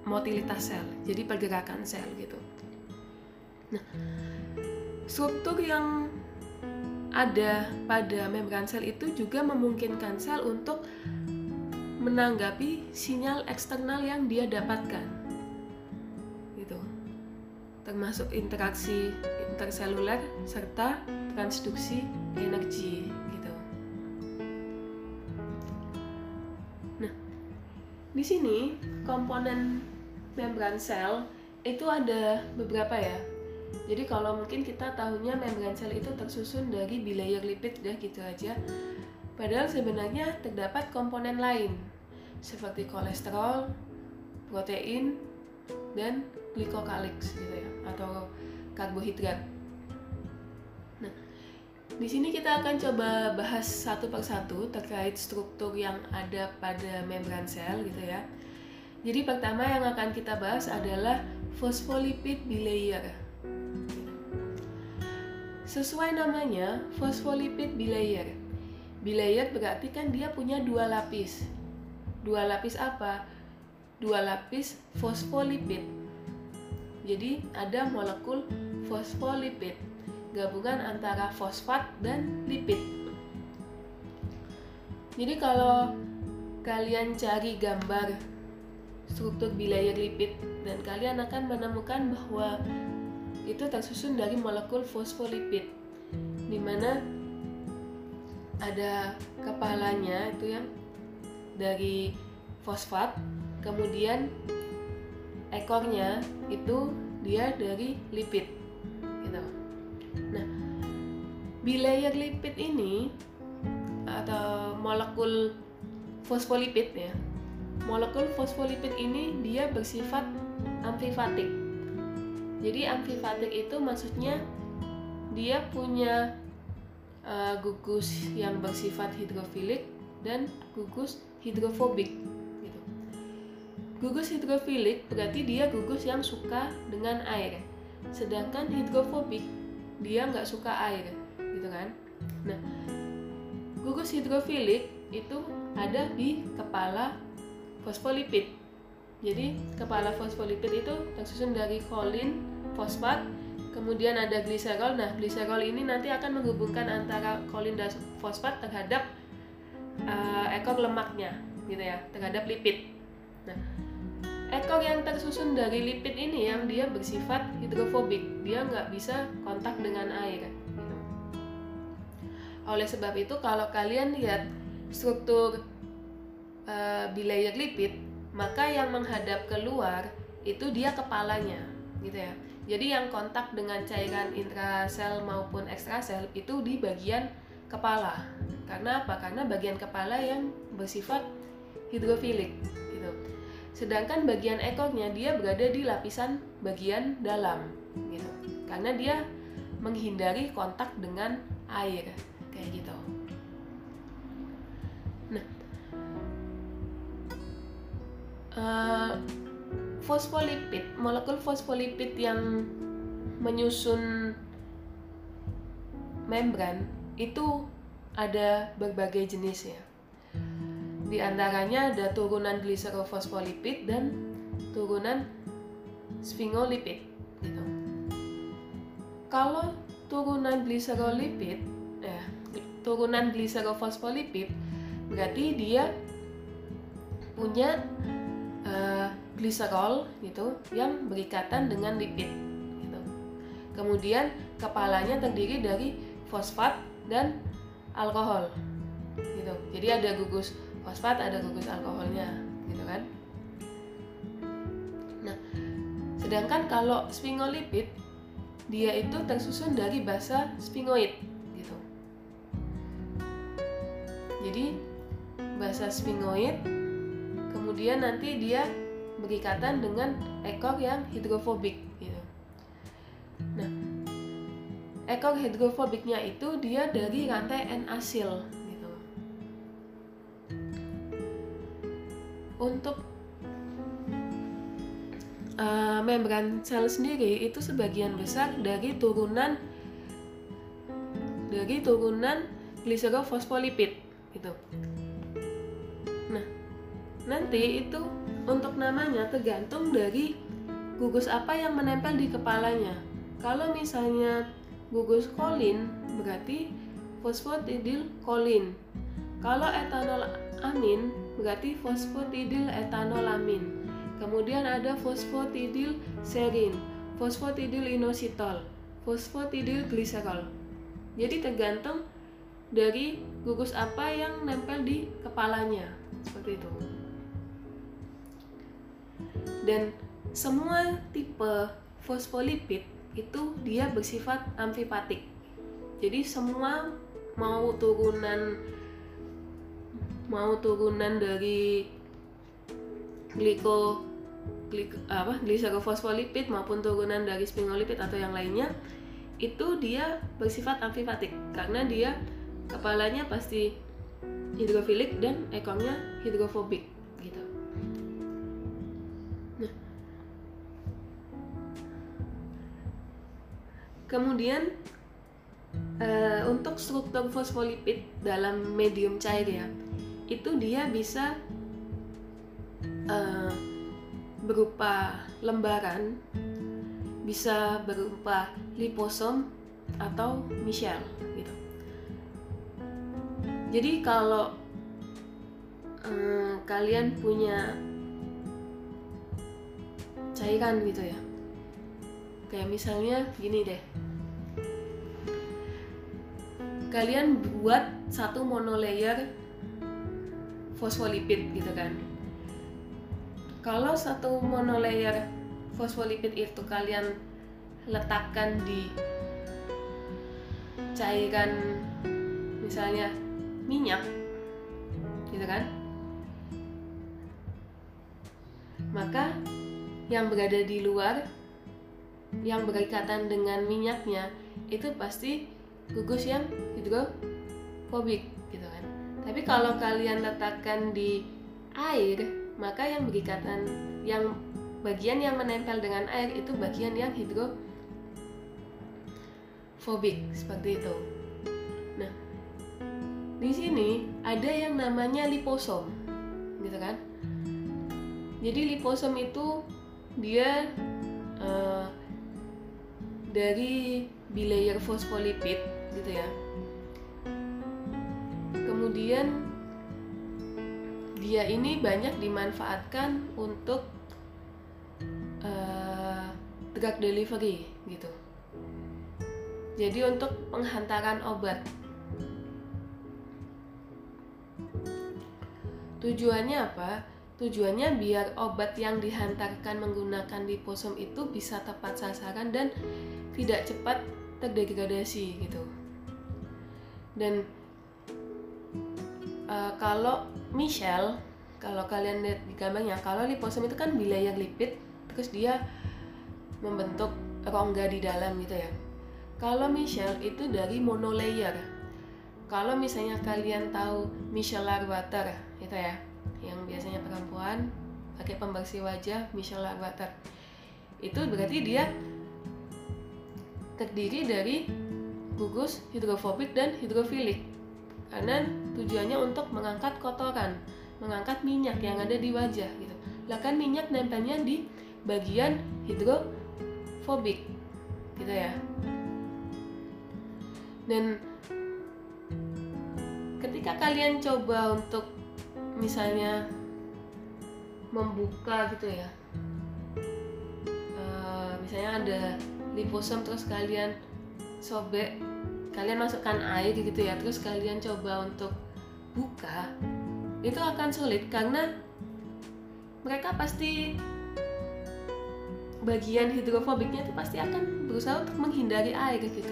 motilitas sel. Jadi pergerakan sel gitu. Nah, struktur yang ada pada membran sel itu juga memungkinkan sel untuk menanggapi sinyal eksternal yang dia dapatkan termasuk interaksi interseluler serta transduksi energi gitu. Nah, di sini komponen membran sel itu ada beberapa ya. Jadi kalau mungkin kita tahunya membran sel itu tersusun dari bilayer lipid deh gitu aja. Padahal sebenarnya terdapat komponen lain seperti kolesterol, protein, dan glikokalix gitu ya atau karbohidrat. Nah, di sini kita akan coba bahas satu persatu terkait struktur yang ada pada membran sel gitu ya. Jadi pertama yang akan kita bahas adalah phospholipid bilayer. Sesuai namanya, phospholipid bilayer. Bilayer berarti kan dia punya dua lapis. Dua lapis apa? Dua lapis fosfolipid jadi ada molekul fosfolipid, gabungan antara fosfat dan lipid. Jadi kalau kalian cari gambar struktur bilayer lipid dan kalian akan menemukan bahwa itu tersusun dari molekul fosfolipid di mana ada kepalanya itu yang dari fosfat kemudian ekornya itu dia dari lipid gitu. Nah, bilayer lipid ini atau molekul fosfolipid ya. Molekul fosfolipid ini dia bersifat amfifatik. Jadi amfifatik itu maksudnya dia punya uh, gugus yang bersifat hidrofilik dan gugus hidrofobik Gugus hidrofilik berarti dia gugus yang suka dengan air. Sedangkan hidrofobik dia nggak suka air, gitu kan? Nah, gugus hidrofilik itu ada di kepala fosfolipid. Jadi kepala fosfolipid itu tersusun dari kolin, fosfat, kemudian ada gliserol. Nah, gliserol ini nanti akan menghubungkan antara kolin dan fosfat terhadap uh, ekor lemaknya, gitu ya, terhadap lipid. Nah, ekor yang tersusun dari lipid ini yang dia bersifat hidrofobik dia nggak bisa kontak dengan air gitu. oleh sebab itu kalau kalian lihat struktur uh, bilayer lipid maka yang menghadap keluar itu dia kepalanya gitu ya jadi yang kontak dengan cairan intrasel maupun ekstrasel itu di bagian kepala. Karena apa? Karena bagian kepala yang bersifat hidrofilik gitu. Sedangkan bagian ekornya dia berada di lapisan bagian dalam gitu. Karena dia menghindari kontak dengan air kayak gitu. Nah uh, fosfolipid molekul fosfolipid yang menyusun membran itu ada berbagai jenis ya di antaranya ada turunan gliserofosfolipid dan turunan sphingolipid gitu. Kalau turunan gliserolipid, eh, turunan gliserofosfolipid berarti dia punya uh, gliserol gitu yang berikatan dengan lipid gitu. Kemudian kepalanya terdiri dari fosfat dan alkohol gitu. Jadi ada gugus fosfat, ada gugus alkoholnya gitu kan. Nah, sedangkan kalau sphingolipid dia itu tersusun dari basa sphingoid gitu. Jadi basa sphingoid kemudian nanti dia berikatan dengan ekor yang hidrofobik gitu. Nah, ekor hidrofobiknya itu dia dari rantai N-asil gitu. Untuk uh, membran sel sendiri itu sebagian besar dari turunan dari turunan gliserofosfolipid gitu. Nah, nanti itu untuk namanya tergantung dari gugus apa yang menempel di kepalanya. Kalau misalnya gugus kolin berarti fosfatidil kolin. Kalau etanol amin berarti fosfatidil etanolamin. Kemudian ada fosfatidil serin, fosfatidil inositol, fosfatidil gliserol. Jadi tergantung dari gugus apa yang nempel di kepalanya. Seperti itu dan semua tipe fosfolipid itu dia bersifat amfipatik. Jadi semua mau turunan mau turunan dari gliko glik, apa gliserofosfolipid maupun turunan dari sphingolipid atau yang lainnya itu dia bersifat amfipatik. Karena dia kepalanya pasti hidrofilik dan ekornya hidrofobik Kemudian uh, untuk struktur fosfolipid dalam medium cair ya, itu dia bisa uh, berupa lembaran, bisa berupa liposom atau micelle gitu. Jadi kalau uh, kalian punya cairan gitu ya, kayak misalnya gini deh. Kalian buat satu monolayer fosfolipid gitu kan. Kalau satu monolayer fosfolipid itu kalian letakkan di cairan misalnya minyak gitu kan? Maka yang berada di luar yang berikatan dengan minyaknya itu pasti gugus yang hidrofobik gitu kan. Tapi kalau kalian letakkan di air maka yang berikatan yang bagian yang menempel dengan air itu bagian yang hidrofobik seperti itu. Nah di sini ada yang namanya liposom gitu kan. Jadi liposom itu dia uh, dari bilayer fosfolipid gitu ya. Kemudian dia ini banyak dimanfaatkan untuk uh, drug delivery gitu. Jadi untuk penghantaran obat. Tujuannya apa tujuannya biar obat yang dihantarkan menggunakan liposom itu bisa tepat sasaran dan tidak cepat terdegradasi gitu. Dan uh, kalau Michelle kalau kalian lihat di gambarnya kalau liposom itu kan bilayer lipid terus dia membentuk rongga di dalam gitu ya. Kalau Michelle itu dari monolayer kalau misalnya kalian tahu micellar water itu ya yang biasanya perempuan pakai pembersih wajah micellar water itu berarti dia terdiri dari gugus hidrofobik dan hidrofilik. Karena tujuannya untuk mengangkat kotoran mengangkat minyak yang ada di wajah gitu. Lah kan minyak nempelnya di bagian hidrofobik gitu ya. Dan ketika kalian coba untuk misalnya membuka gitu ya. Uh, misalnya ada liposom terus kalian sobek kalian masukkan air gitu ya terus kalian coba untuk buka itu akan sulit karena mereka pasti bagian hidrofobiknya itu pasti akan berusaha untuk menghindari air gitu.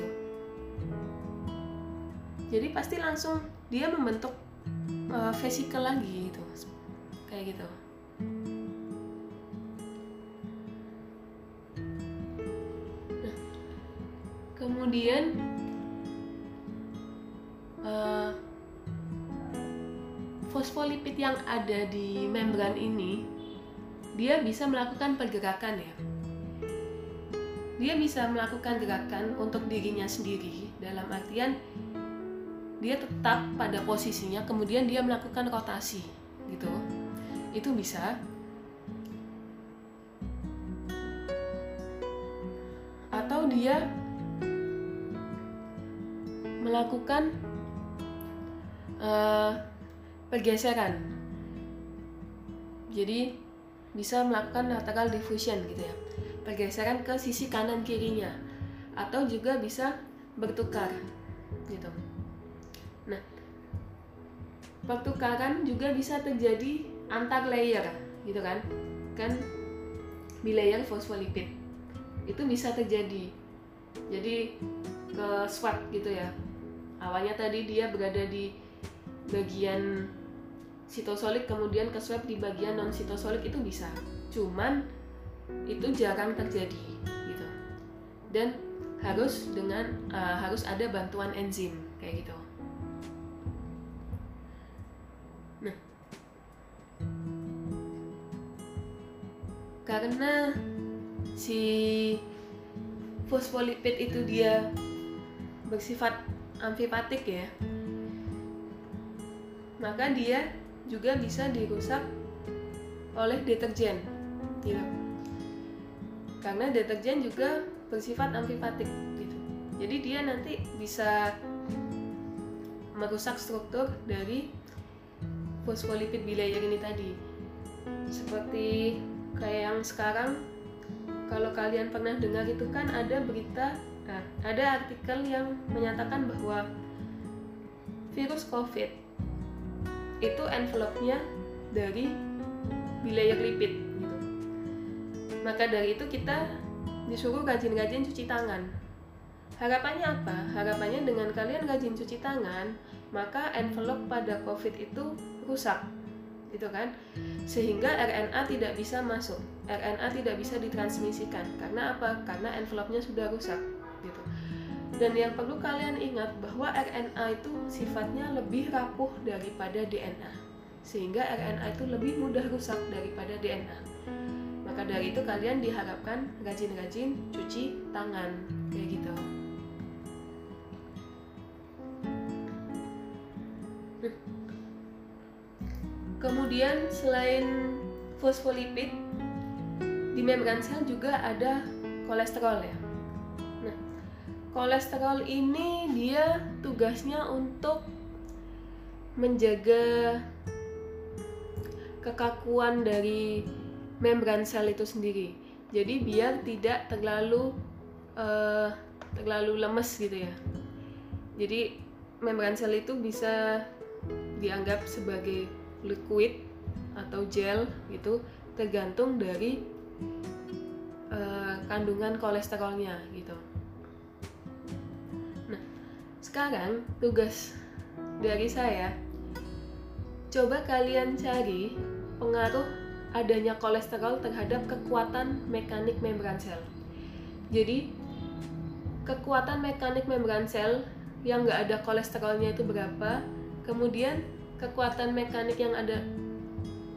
Jadi pasti langsung dia membentuk uh, lagi gitu. Kayak gitu. Kemudian uh, fosfolipid yang ada di membran ini dia bisa melakukan pergerakan ya. Dia bisa melakukan gerakan untuk dirinya sendiri dalam artian dia tetap pada posisinya kemudian dia melakukan rotasi gitu. Itu bisa atau dia melakukan uh, pergeseran. Jadi bisa melakukan lateral diffusion gitu ya. Pergeseran ke sisi kanan kirinya atau juga bisa bertukar gitu pertukaran juga bisa terjadi antar layer, gitu kan? Kan bilayer fosfolipid itu bisa terjadi. Jadi ke swab gitu ya. Awalnya tadi dia berada di bagian sitosolik kemudian ke swab di bagian non sitosolik itu bisa. Cuman itu jarang terjadi gitu. Dan harus dengan uh, harus ada bantuan enzim kayak gitu. Karena si fosfolipid itu dia bersifat amfipatik ya. Maka dia juga bisa dirusak oleh deterjen gitu karena deterjen juga bersifat amfipatik gitu. Jadi dia nanti bisa merusak struktur dari fosfolipid bilayer ini tadi. Seperti kayak yang sekarang kalau kalian pernah dengar itu kan ada berita nah, ada artikel yang menyatakan bahwa virus covid itu envelope-nya dari bilayer lipid gitu. Maka dari itu kita disuruh rajin-rajin cuci tangan. Harapannya apa? Harapannya dengan kalian rajin cuci tangan, maka envelope pada COVID itu rusak gitu kan? Sehingga RNA tidak bisa masuk. RNA tidak bisa ditransmisikan. Karena apa? Karena envelope-nya sudah rusak. Gitu. Dan yang perlu kalian ingat bahwa RNA itu sifatnya lebih rapuh daripada DNA sehingga RNA itu lebih mudah rusak daripada DNA maka dari itu kalian diharapkan rajin-rajin cuci tangan. Kayak gitu Kemudian selain fosfolipid di membran sel juga ada kolesterol ya. Nah, kolesterol ini dia tugasnya untuk menjaga kekakuan dari membran sel itu sendiri. Jadi biar tidak terlalu uh, terlalu lemes gitu ya. Jadi membran sel itu bisa dianggap sebagai liquid atau gel gitu tergantung dari uh, kandungan kolesterolnya gitu. Nah, sekarang tugas dari saya coba kalian cari pengaruh adanya kolesterol terhadap kekuatan mekanik membran sel. Jadi, kekuatan mekanik membran sel yang nggak ada kolesterolnya itu berapa, kemudian kekuatan mekanik yang ada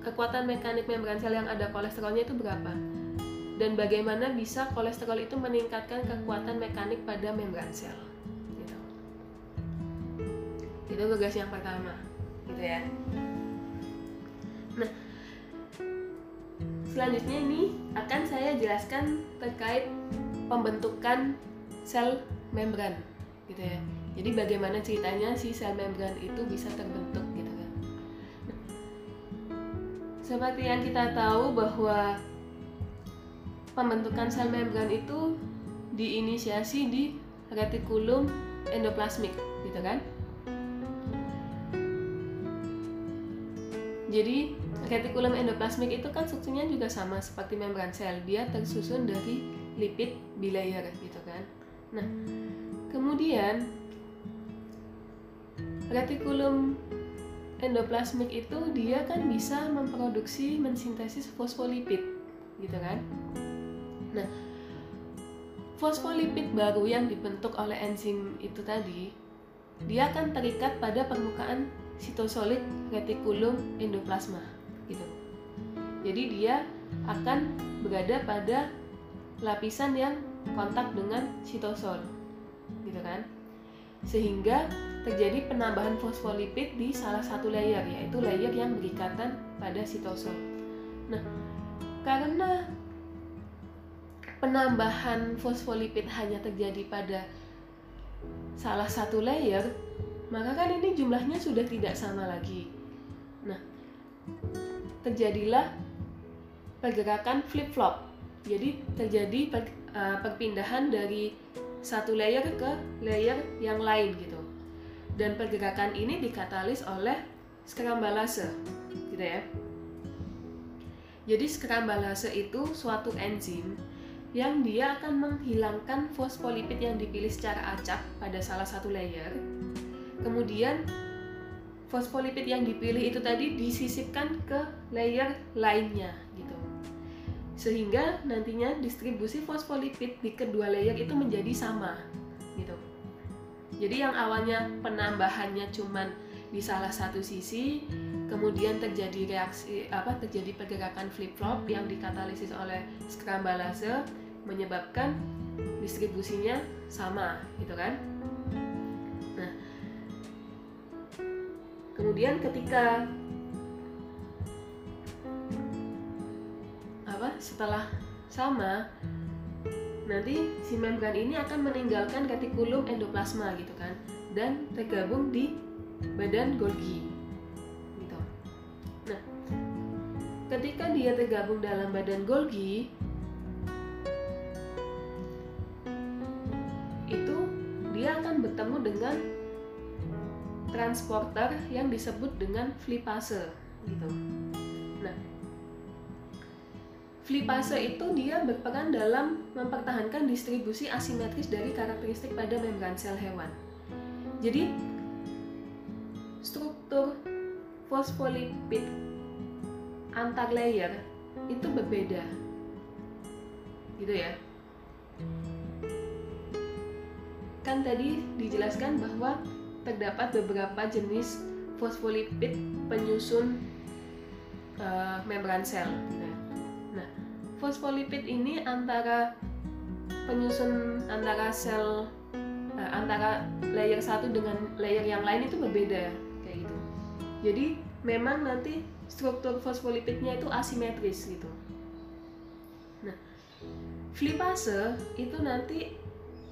kekuatan mekanik membran sel yang ada kolesterolnya itu berapa, dan bagaimana bisa kolesterol itu meningkatkan kekuatan mekanik pada membran sel. Gitu. Itu tugas yang pertama, gitu ya. Nah, selanjutnya ini akan saya jelaskan terkait pembentukan sel membran gitu ya jadi bagaimana ceritanya si sel membran itu bisa terbentuk seperti yang kita tahu bahwa pembentukan sel membran itu diinisiasi di retikulum endoplasmik gitu kan? Jadi retikulum endoplasmik itu kan strukturnya juga sama seperti membran sel. Dia tersusun dari lipid bilayer gitu kan? Nah kemudian retikulum endoplasmik itu dia kan bisa memproduksi mensintesis fosfolipid gitu kan nah fosfolipid baru yang dibentuk oleh enzim itu tadi dia akan terikat pada permukaan sitosolit retikulum endoplasma gitu. Jadi dia akan berada pada lapisan yang kontak dengan sitosol, gitu kan? Sehingga terjadi penambahan fosfolipid di salah satu layer, yaitu layer yang berikatan pada sitosol. Nah, karena penambahan fosfolipid hanya terjadi pada salah satu layer, maka kan ini jumlahnya sudah tidak sama lagi. Nah, terjadilah pergerakan flip-flop. Jadi terjadi per, uh, perpindahan dari satu layer ke layer yang lain gitu. Dan pergerakan ini dikatalis oleh skrambalase, gitu ya. Jadi skrambalase itu suatu enzim yang dia akan menghilangkan fosfolipid yang dipilih secara acak pada salah satu layer. Kemudian fosfolipid yang dipilih itu tadi disisipkan ke layer lainnya gitu. Sehingga nantinya distribusi fosfolipid di kedua layer itu menjadi sama gitu. Jadi yang awalnya penambahannya cuman di salah satu sisi, kemudian terjadi reaksi apa terjadi pergerakan flip-flop yang dikatalisis oleh skrambalase menyebabkan distribusinya sama gitu kan. kemudian ketika apa setelah sama nanti si membran ini akan meninggalkan retikulum endoplasma gitu kan dan tergabung di badan Golgi gitu. Nah, ketika dia tergabung dalam badan Golgi itu dia akan bertemu dengan transporter yang disebut dengan flipase gitu. Flipase itu dia berperan dalam mempertahankan distribusi asimetris dari karakteristik pada membran sel hewan. Jadi, struktur fosfolipid antar layer itu berbeda. Gitu ya. Kan tadi dijelaskan bahwa terdapat beberapa jenis fosfolipid penyusun uh, membran sel. Fosfolipid ini antara penyusun antara sel uh, antara layer satu dengan layer yang lain itu berbeda kayak gitu. Jadi memang nanti struktur fosfolipidnya itu asimetris gitu. Nah, flipase itu nanti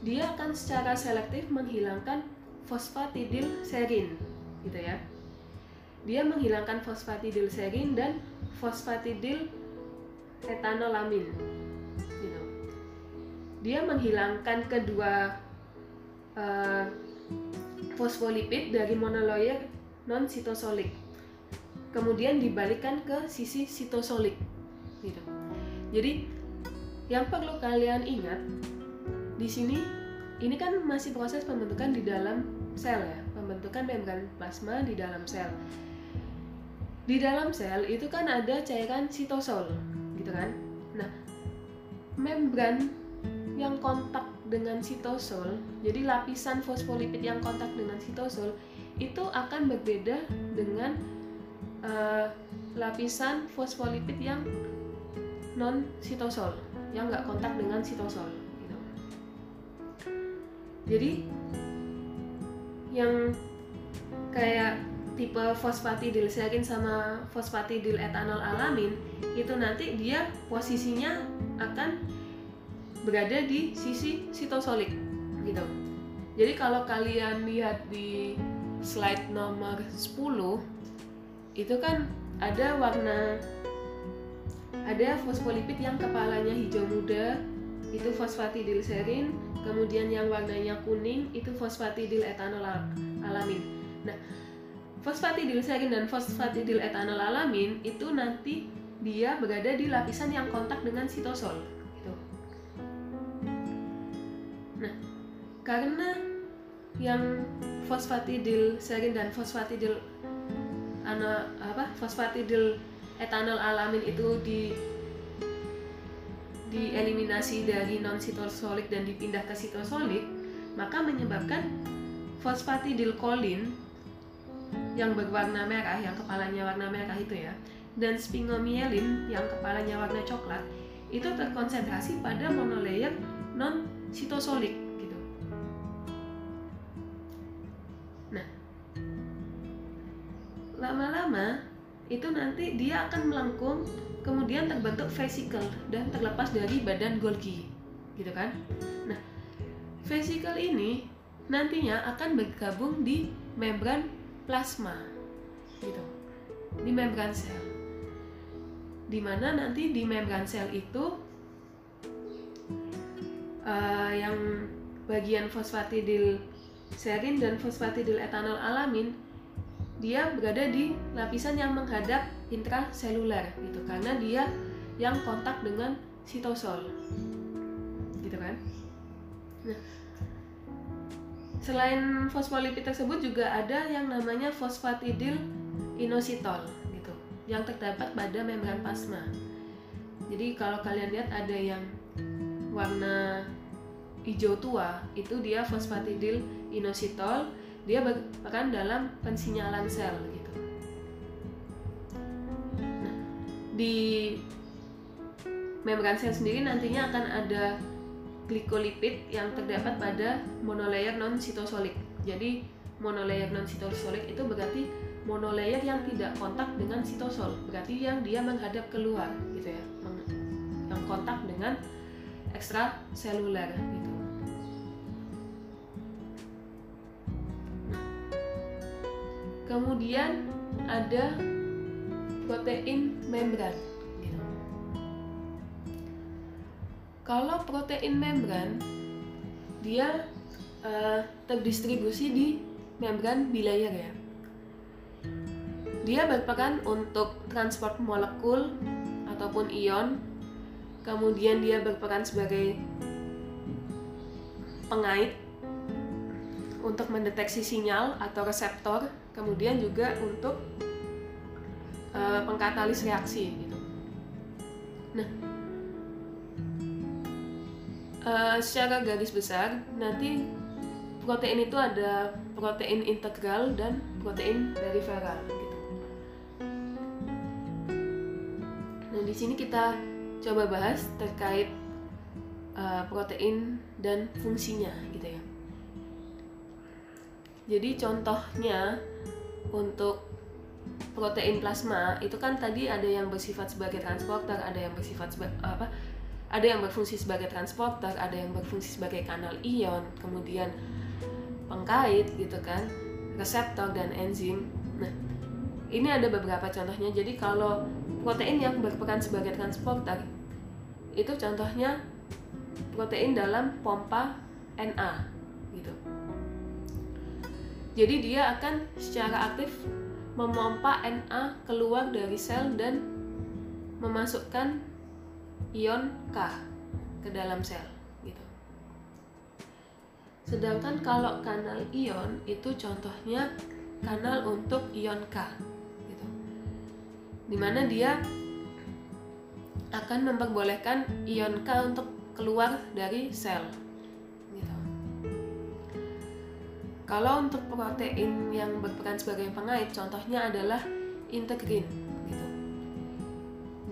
dia akan secara selektif menghilangkan fosfatidilserin gitu ya dia menghilangkan fosfatidilserin dan fosfatidil etanolamin gitu. dia menghilangkan kedua uh, fosfolipid dari monolayer non sitosolik kemudian dibalikkan ke sisi sitosolik gitu. Jadi yang perlu kalian ingat di sini ini kan masih proses pembentukan di dalam sel ya, pembentukan membran plasma di dalam sel. Di dalam sel itu kan ada cairan sitosol, gitu kan? Nah, membran yang kontak dengan sitosol, jadi lapisan fosfolipid yang kontak dengan sitosol itu akan berbeda dengan uh, lapisan fosfolipid yang non sitosol yang nggak kontak dengan sitosol gitu. jadi yang kayak tipe fosfatidilserin sama fosfatidil etanol alamin itu nanti dia posisinya akan berada di sisi sitosolik gitu. Jadi kalau kalian lihat di slide nomor 10 itu kan ada warna ada fosfolipid yang kepalanya hijau muda itu fosfatidilserin kemudian yang warnanya kuning itu fosfatidil etanol alamin nah fosfatidilserin dan fosfatidil etanol alamin itu nanti dia berada di lapisan yang kontak dengan sitosol gitu. nah karena yang fosfatidil serin dan fosfatidil ana, apa fosfatidil etanol alamin itu di dieliminasi dari non sitosolik dan dipindah ke sitosolik maka menyebabkan fosfatidilkolin yang berwarna merah yang kepalanya warna merah itu ya. Dan sphingomyelin yang kepalanya warna coklat itu terkonsentrasi pada monolayer non sitosolik lama-lama itu nanti dia akan melengkung kemudian terbentuk vesicle dan terlepas dari badan Golgi gitu kan? Nah vesicle ini nantinya akan bergabung di membran plasma gitu. Di membran sel. Di mana nanti di membran sel itu uh, yang bagian fosfatidil serin dan fosfatidil etanol alamin dia berada di lapisan yang menghadap intraseluler gitu. Karena dia yang kontak dengan sitosol gitu kan? Nah selain fosfolipid tersebut juga ada yang namanya fosfatidil inositol gitu yang terdapat pada membran plasma jadi kalau kalian lihat ada yang warna hijau tua itu dia fosfatidil inositol dia berperan dalam pensinyalan sel gitu. Nah, di membran sel sendiri nantinya akan ada glikolipid yang terdapat pada monolayer non sitosolik. Jadi monolayer non sitosolik itu berarti monolayer yang tidak kontak dengan sitosol, berarti yang dia menghadap keluar gitu ya, yang kontak dengan ekstraseluler gitu. kemudian ada protein membran kalau protein membran dia uh, terdistribusi di membran bilayer ya dia berperan untuk transport molekul ataupun ion kemudian dia berperan sebagai pengait untuk mendeteksi sinyal atau reseptor kemudian juga untuk uh, pengkatalis reaksi gitu. Nah, uh, secara garis besar nanti protein itu ada protein integral dan protein periferal gitu. Nah, di sini kita coba bahas terkait uh, protein dan fungsinya gitu ya. Jadi contohnya untuk protein plasma itu kan tadi ada yang bersifat sebagai transporter, ada yang bersifat seba, apa? Ada yang berfungsi sebagai transporter, ada yang berfungsi sebagai kanal ion, kemudian pengkait gitu kan, reseptor dan enzim. Nah, ini ada beberapa contohnya. Jadi kalau protein yang berperan sebagai transporter itu contohnya protein dalam pompa Na gitu. Jadi dia akan secara aktif memompa Na keluar dari sel dan memasukkan ion K ke dalam sel gitu. Sedangkan kalau kanal ion itu contohnya kanal untuk ion K gitu. Di mana dia akan memperbolehkan ion K untuk keluar dari sel Kalau untuk protein yang berperan sebagai pengait, contohnya adalah integrin, gitu.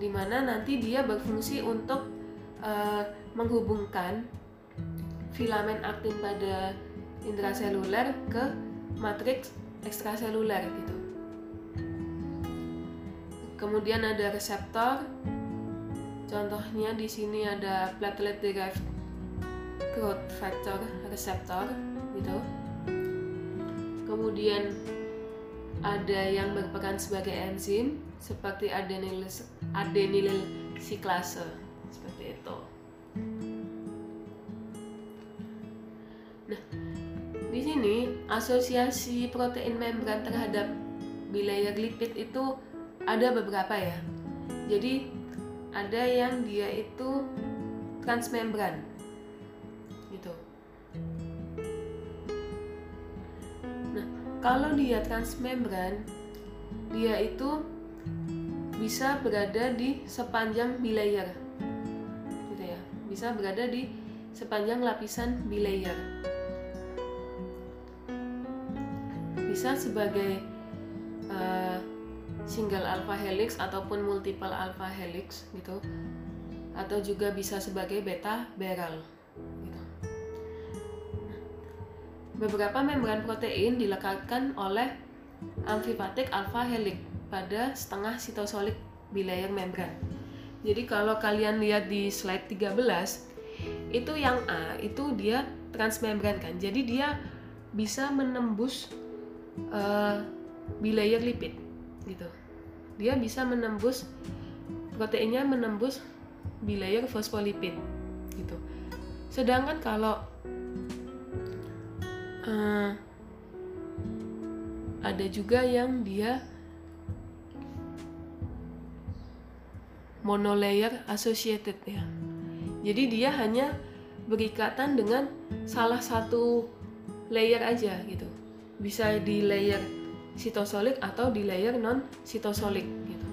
Di mana nanti dia berfungsi untuk uh, menghubungkan filamen aktin pada intraseluler ke matriks ekstraseluler, gitu. Kemudian ada reseptor, contohnya di sini ada platelet derived growth factor reseptor, gitu kemudian ada yang berperan sebagai enzim seperti adenyl adenyl siklase seperti itu. Nah, di sini asosiasi protein membran terhadap bilayer lipid itu ada beberapa ya. Jadi ada yang dia itu transmembran kalau dia transmembran dia itu bisa berada di sepanjang bilayer gitu ya. Bisa berada di sepanjang lapisan bilayer bisa sebagai uh, single alpha helix ataupun multiple alpha helix gitu. Atau juga bisa sebagai beta barrel Beberapa membran protein dilekatkan oleh amfifatik alpha helix pada setengah sitosolik bilayer membran. Jadi kalau kalian lihat di slide 13, itu yang A itu dia transmembran kan. Jadi dia bisa menembus uh, bilayer lipid gitu. Dia bisa menembus proteinnya menembus bilayer fosfolipid gitu. Sedangkan kalau uh, ada juga yang dia monolayer associated ya. Jadi dia hanya berikatan dengan salah satu layer aja gitu. Bisa di layer sitosolik atau di layer non sitosolik gitu.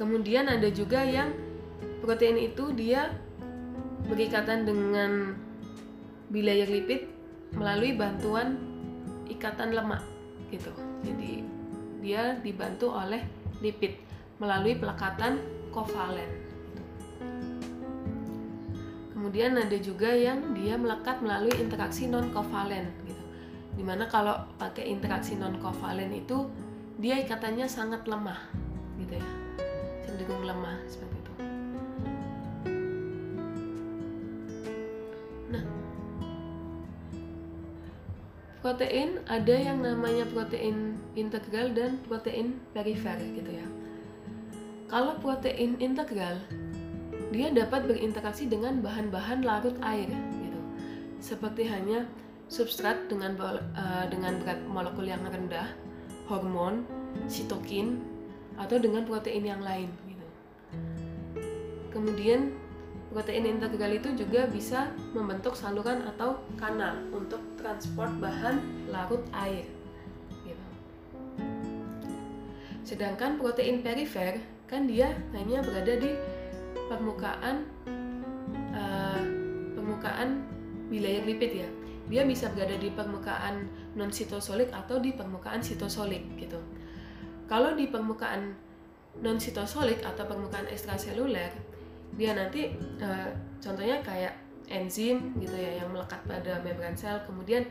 Kemudian ada juga yang protein itu dia berikatan dengan bilayer lipid melalui bantuan ikatan lemak gitu. Jadi dia dibantu oleh lipid melalui pelekatan kovalen. Kemudian ada juga yang dia melekat melalui interaksi non kovalen gitu. Di mana kalau pakai interaksi non kovalen itu dia ikatannya sangat lemah gitu ya. Cenderung lemah seperti itu. Nah, protein ada yang namanya protein integral dan protein perifer gitu ya. Kalau protein integral dia dapat berinteraksi dengan bahan-bahan larut air gitu. Seperti hanya substrat dengan uh, dengan berat molekul yang rendah, hormon, sitokin atau dengan protein yang lain gitu. Kemudian Protein integral itu juga bisa membentuk saluran atau kanal untuk transport bahan larut air. Gitu. Sedangkan protein perifer kan dia hanya berada di permukaan uh, permukaan bilayer lipid ya. Dia bisa berada di permukaan non sitosolik atau di permukaan sitosolik gitu. Kalau di permukaan non sitosolik atau permukaan ekstraseluler dia nanti uh, contohnya kayak enzim gitu ya yang melekat pada membran sel kemudian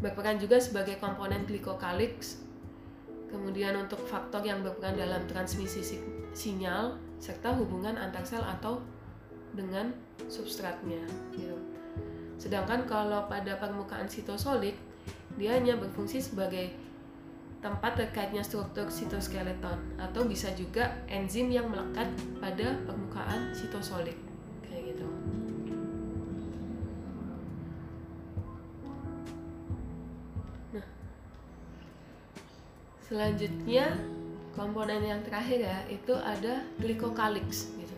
berperan juga sebagai komponen glikokalix kemudian untuk faktor yang berperan dalam transmisi sinyal serta hubungan antar sel atau dengan substratnya gitu. Sedangkan kalau pada permukaan sitosolik dia hanya berfungsi sebagai tempat terkaitnya struktur sitoskeleton atau bisa juga enzim yang melekat pada permukaan sitosolik selanjutnya komponen yang terakhir ya itu ada glikokalix gitu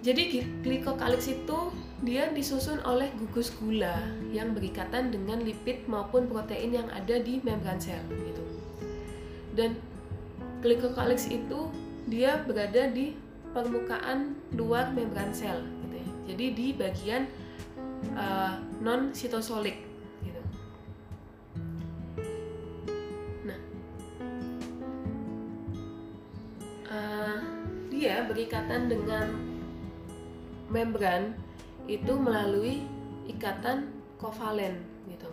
jadi glikokalix itu dia disusun oleh gugus gula yang berikatan dengan lipid maupun protein yang ada di membran sel gitu. Dan glikokalix itu dia berada di permukaan luar membran sel gitu ya. Jadi di bagian uh, non sitosolik uh, dia berikatan dengan membran itu melalui ikatan kovalen gitu.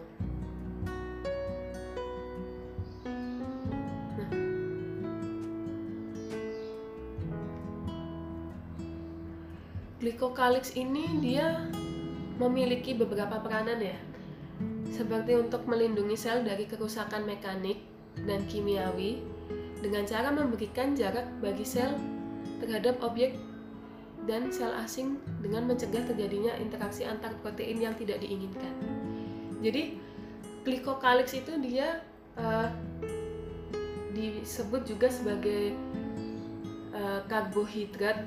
Nah. Ini dia memiliki beberapa peranan ya. Seperti untuk melindungi sel dari kerusakan mekanik dan kimiawi dengan cara memberikan jarak bagi sel terhadap objek dan sel asing dengan mencegah terjadinya interaksi antar protein yang tidak diinginkan. Jadi glikokalix itu dia uh, disebut juga sebagai uh, karbohidrat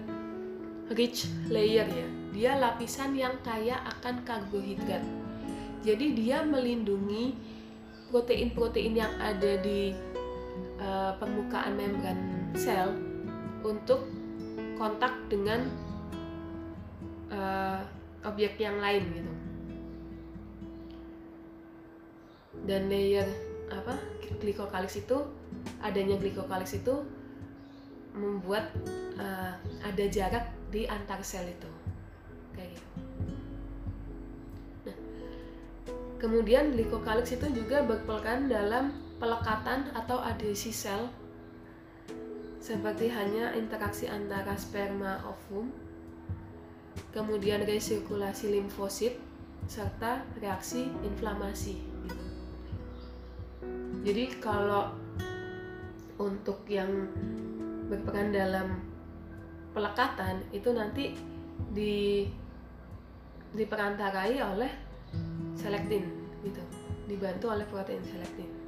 rich layer ya. Dia lapisan yang kaya akan karbohidrat. Jadi dia melindungi protein-protein yang ada di uh, permukaan membran sel untuk kontak dengan uh, objek yang lain gitu. Dan layer apa glikokalix itu adanya glikokalix itu membuat uh, ada jarak di antar sel itu. Kayak gitu. Nah kemudian glikokalix itu juga berperan dalam pelekatan atau adhesi sel seperti hanya interaksi antara sperma ovum kemudian resirkulasi limfosit, serta reaksi inflamasi. Jadi kalau untuk yang berperan dalam pelekatan itu nanti di diperantarai oleh selektin gitu dibantu oleh protein selektin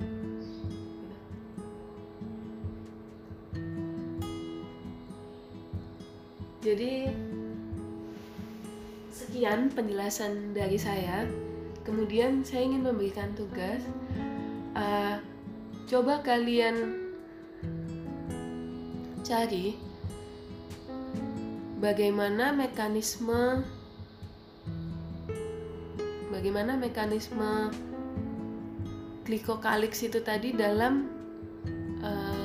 jadi sekian penjelasan dari saya. Kemudian saya ingin memberikan tugas. Uh, coba kalian cari bagaimana mekanisme bagaimana mekanisme glikokalix itu tadi dalam uh,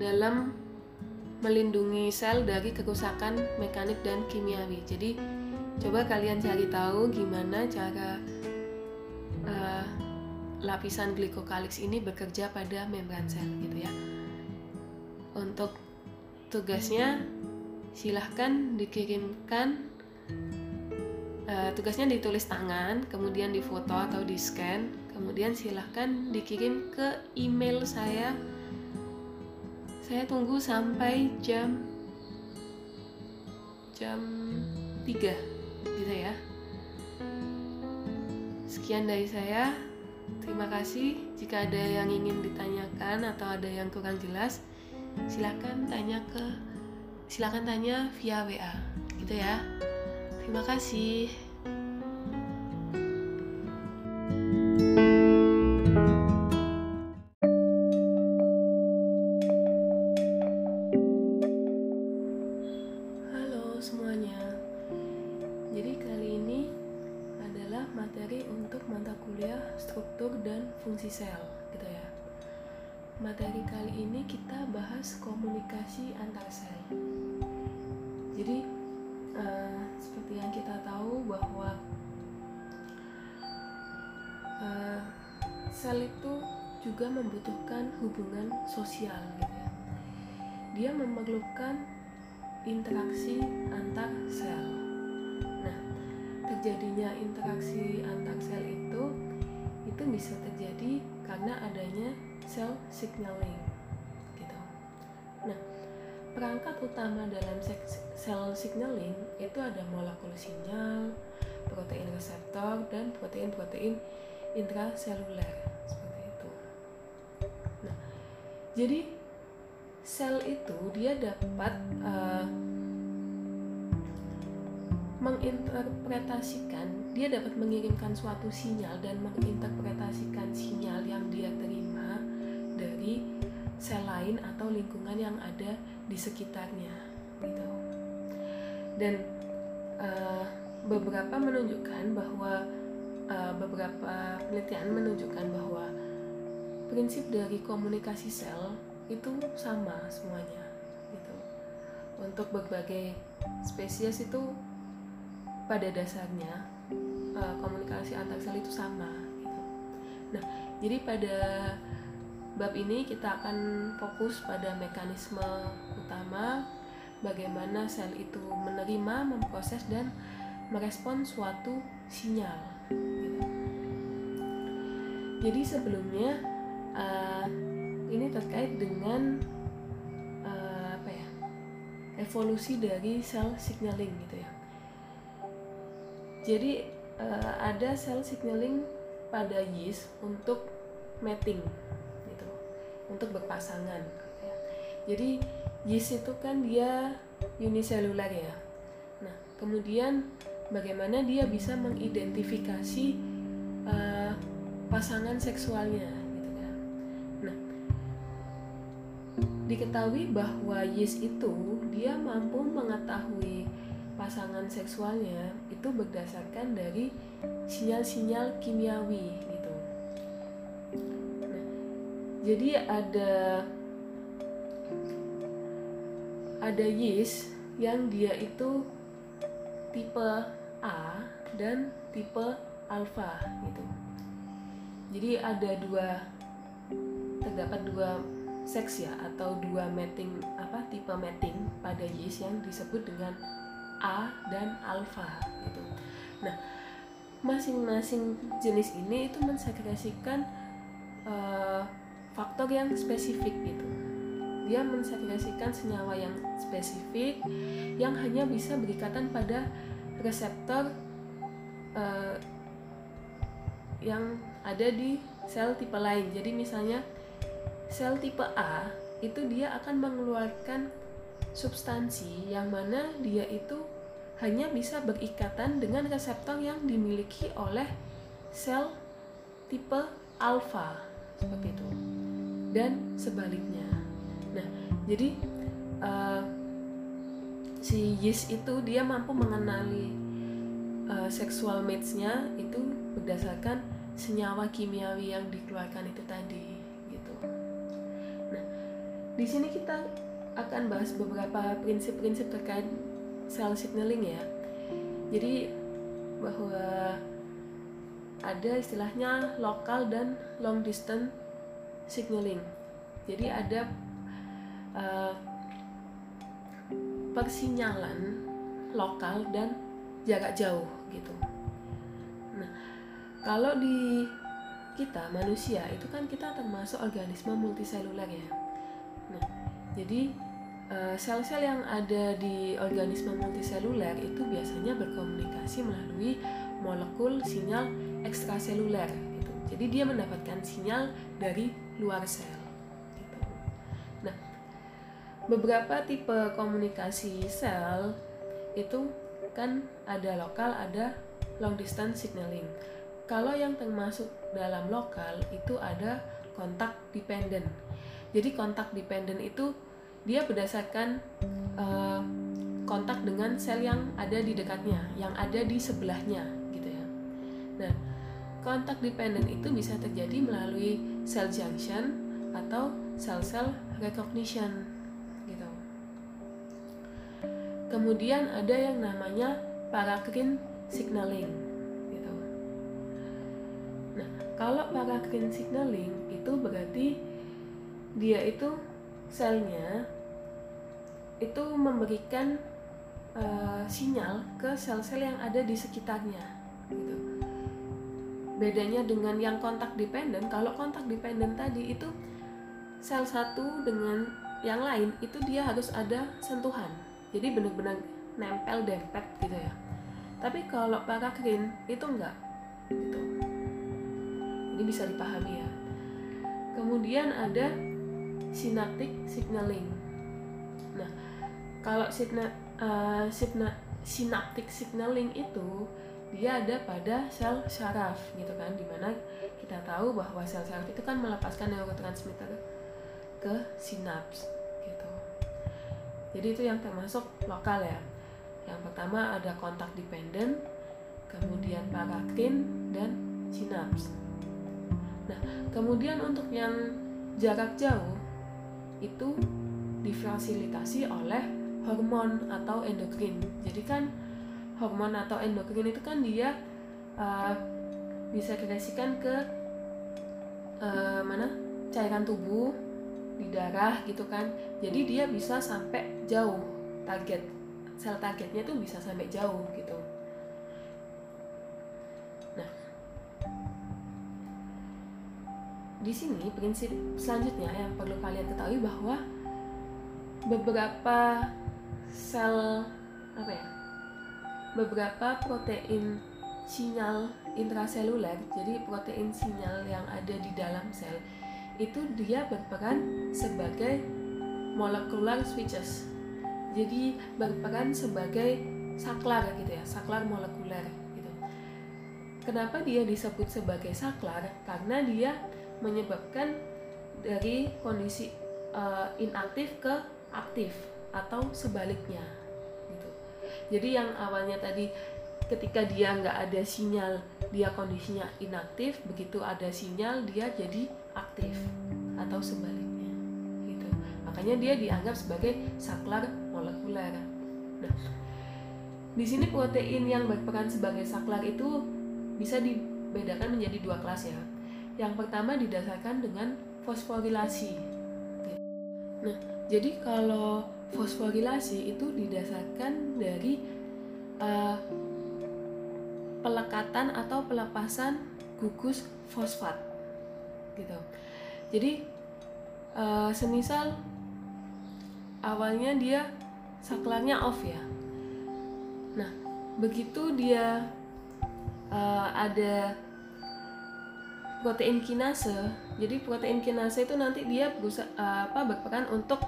dalam melindungi sel dari kerusakan mekanik dan kimiawi. Jadi coba kalian cari tahu gimana cara uh, lapisan glikokalix ini bekerja pada membran sel gitu ya. Untuk tugasnya silahkan dikirimkan uh, tugasnya ditulis tangan, kemudian difoto atau di scan, kemudian silahkan dikirim ke email saya saya tunggu sampai jam jam 3 gitu ya. Sekian dari saya. Terima kasih. Jika ada yang ingin ditanyakan atau ada yang kurang jelas silahkan tanya ke silahkan tanya via WA gitu ya. Terima kasih komunikasi antar sel. Jadi uh, seperti yang kita tahu bahwa uh, sel itu juga membutuhkan hubungan sosial gitu ya. Dia memerlukan interaksi antar sel. Nah terjadinya interaksi antar sel itu itu bisa terjadi karena adanya cell signaling. Nah, perangkat utama dalam cell signaling itu ada molekul sinyal, protein reseptor dan protein-protein intraseluler seperti itu. Nah, jadi sel itu dia dapat uh, menginterpretasikan, dia dapat mengirimkan suatu sinyal dan menginterpretasikan sinyal yang dia terima dari sel lain atau lingkungan yang ada di sekitarnya, gitu. Dan uh, beberapa menunjukkan bahwa uh, beberapa penelitian menunjukkan bahwa prinsip dari komunikasi sel itu sama semuanya, gitu. Untuk berbagai spesies itu pada dasarnya uh, komunikasi antar sel itu sama gitu. Nah, jadi pada bab ini kita akan fokus pada mekanisme utama bagaimana sel itu menerima, memproses dan merespon suatu sinyal. Jadi sebelumnya uh, ini terkait dengan uh, apa ya evolusi dari sel signaling gitu ya jadi uh, ada sel signaling pada yeast untuk mating untuk berpasangan ya. jadi yeast itu kan dia uniselular ya. Nah kemudian bagaimana dia bisa mengidentifikasi uh, pasangan seksualnya gitu kan. Nah diketahui bahwa yeast itu dia mampu mengetahui pasangan seksualnya itu berdasarkan dari sinyal-sinyal kimiawi jadi ada ada yeast yang dia itu tipe A dan tipe alpha gitu. Jadi ada dua terdapat dua seks ya atau dua mating apa tipe mating pada yeast yang disebut dengan A dan alfa gitu. Nah, masing-masing jenis ini itu mensekresikan uh, faktor yang spesifik gitu. Dia mensekresikan senyawa yang spesifik yang hanya bisa berikatan pada reseptor uh, yang ada di sel tipe lain. Jadi misalnya sel tipe A itu dia akan mengeluarkan substansi yang mana dia itu hanya bisa berikatan dengan reseptor yang dimiliki oleh sel tipe alfa seperti itu dan sebaliknya. Nah, jadi uh, si yeast itu dia mampu mengenali uh, sexual mates-nya itu berdasarkan senyawa kimiawi yang dikeluarkan itu tadi gitu. Nah, di sini kita akan bahas beberapa prinsip-prinsip terkait cell signaling ya jadi bahwa ada istilahnya lokal dan long distance signaling. Jadi ada uh, persinyalan lokal dan jarak jauh gitu. Nah kalau di kita manusia itu kan kita termasuk organisme multiseluler ya. Nah jadi Eh, sel-sel yang ada di organisme multiseluler itu biasanya berkomunikasi melalui molekul sinyal ekstraseluler gitu. Jadi dia mendapatkan sinyal dari luar sel. Gitu. Nah, beberapa tipe komunikasi sel itu kan ada lokal, ada long distance signaling. Kalau yang termasuk dalam lokal itu ada kontak dependent. Jadi kontak dependent itu dia berdasarkan uh, kontak dengan sel yang ada di dekatnya, yang ada di sebelahnya, gitu ya. Nah, kontak dependent itu bisa terjadi melalui cell junction atau sel-sel recognition, gitu. Kemudian ada yang namanya paracrine signaling, gitu. Nah, kalau paracrine signaling itu berarti dia itu selnya itu memberikan uh, sinyal ke sel-sel yang ada di sekitarnya gitu. Bedanya dengan yang kontak dependen, kalau kontak dependen tadi itu sel satu dengan yang lain itu dia harus ada sentuhan. Jadi benar-benar nempel dempet gitu ya. Tapi kalau paracrine itu enggak gitu. ini bisa dipahami ya kemudian ada synaptic signaling nah kalau signa, uh, signa, synaptic signaling itu dia ada pada sel saraf gitu kan? Di mana kita tahu bahwa sel saraf itu kan melepaskan neurotransmitter ke sinaps gitu. Jadi itu yang termasuk lokal ya. Yang pertama ada kontak dependent kemudian parakrin dan sinaps. Nah kemudian untuk yang jarak jauh itu difasilitasi oleh hormon atau endokrin. Jadi kan hormon atau endokrin itu kan dia uh, bisa disekresikan ke uh, mana? cairan tubuh di darah gitu kan. Jadi dia bisa sampai jauh. Target sel targetnya tuh bisa sampai jauh gitu. Nah di sini prinsip selanjutnya yang perlu kalian ketahui bahwa beberapa sel apa ya beberapa protein sinyal intraseluler jadi protein sinyal yang ada di dalam sel itu dia berperan sebagai molecular switches. Jadi berperan sebagai saklar gitu ya saklar molekuler gitu. Kenapa dia disebut sebagai saklar? Karena dia menyebabkan dari kondisi uh, inaktif ke aktif atau sebaliknya jadi yang awalnya tadi ketika dia nggak ada sinyal dia kondisinya inaktif begitu ada sinyal dia jadi aktif atau sebaliknya gitu. Makanya dia dianggap sebagai saklar molekuler. Nah di sini protein yang berperan sebagai saklar itu bisa dibedakan menjadi dua kelas ya. Yang pertama didasarkan dengan fosforilasi. Nah jadi kalau fosforilasi itu didasarkan dari uh, pelekatan atau pelepasan gugus fosfat gitu. Jadi uh, semisal awalnya dia saklarnya off ya. Nah begitu dia uh, ada protein kinase jadi protein kinase itu nanti dia berusaha uh, apa berperan untuk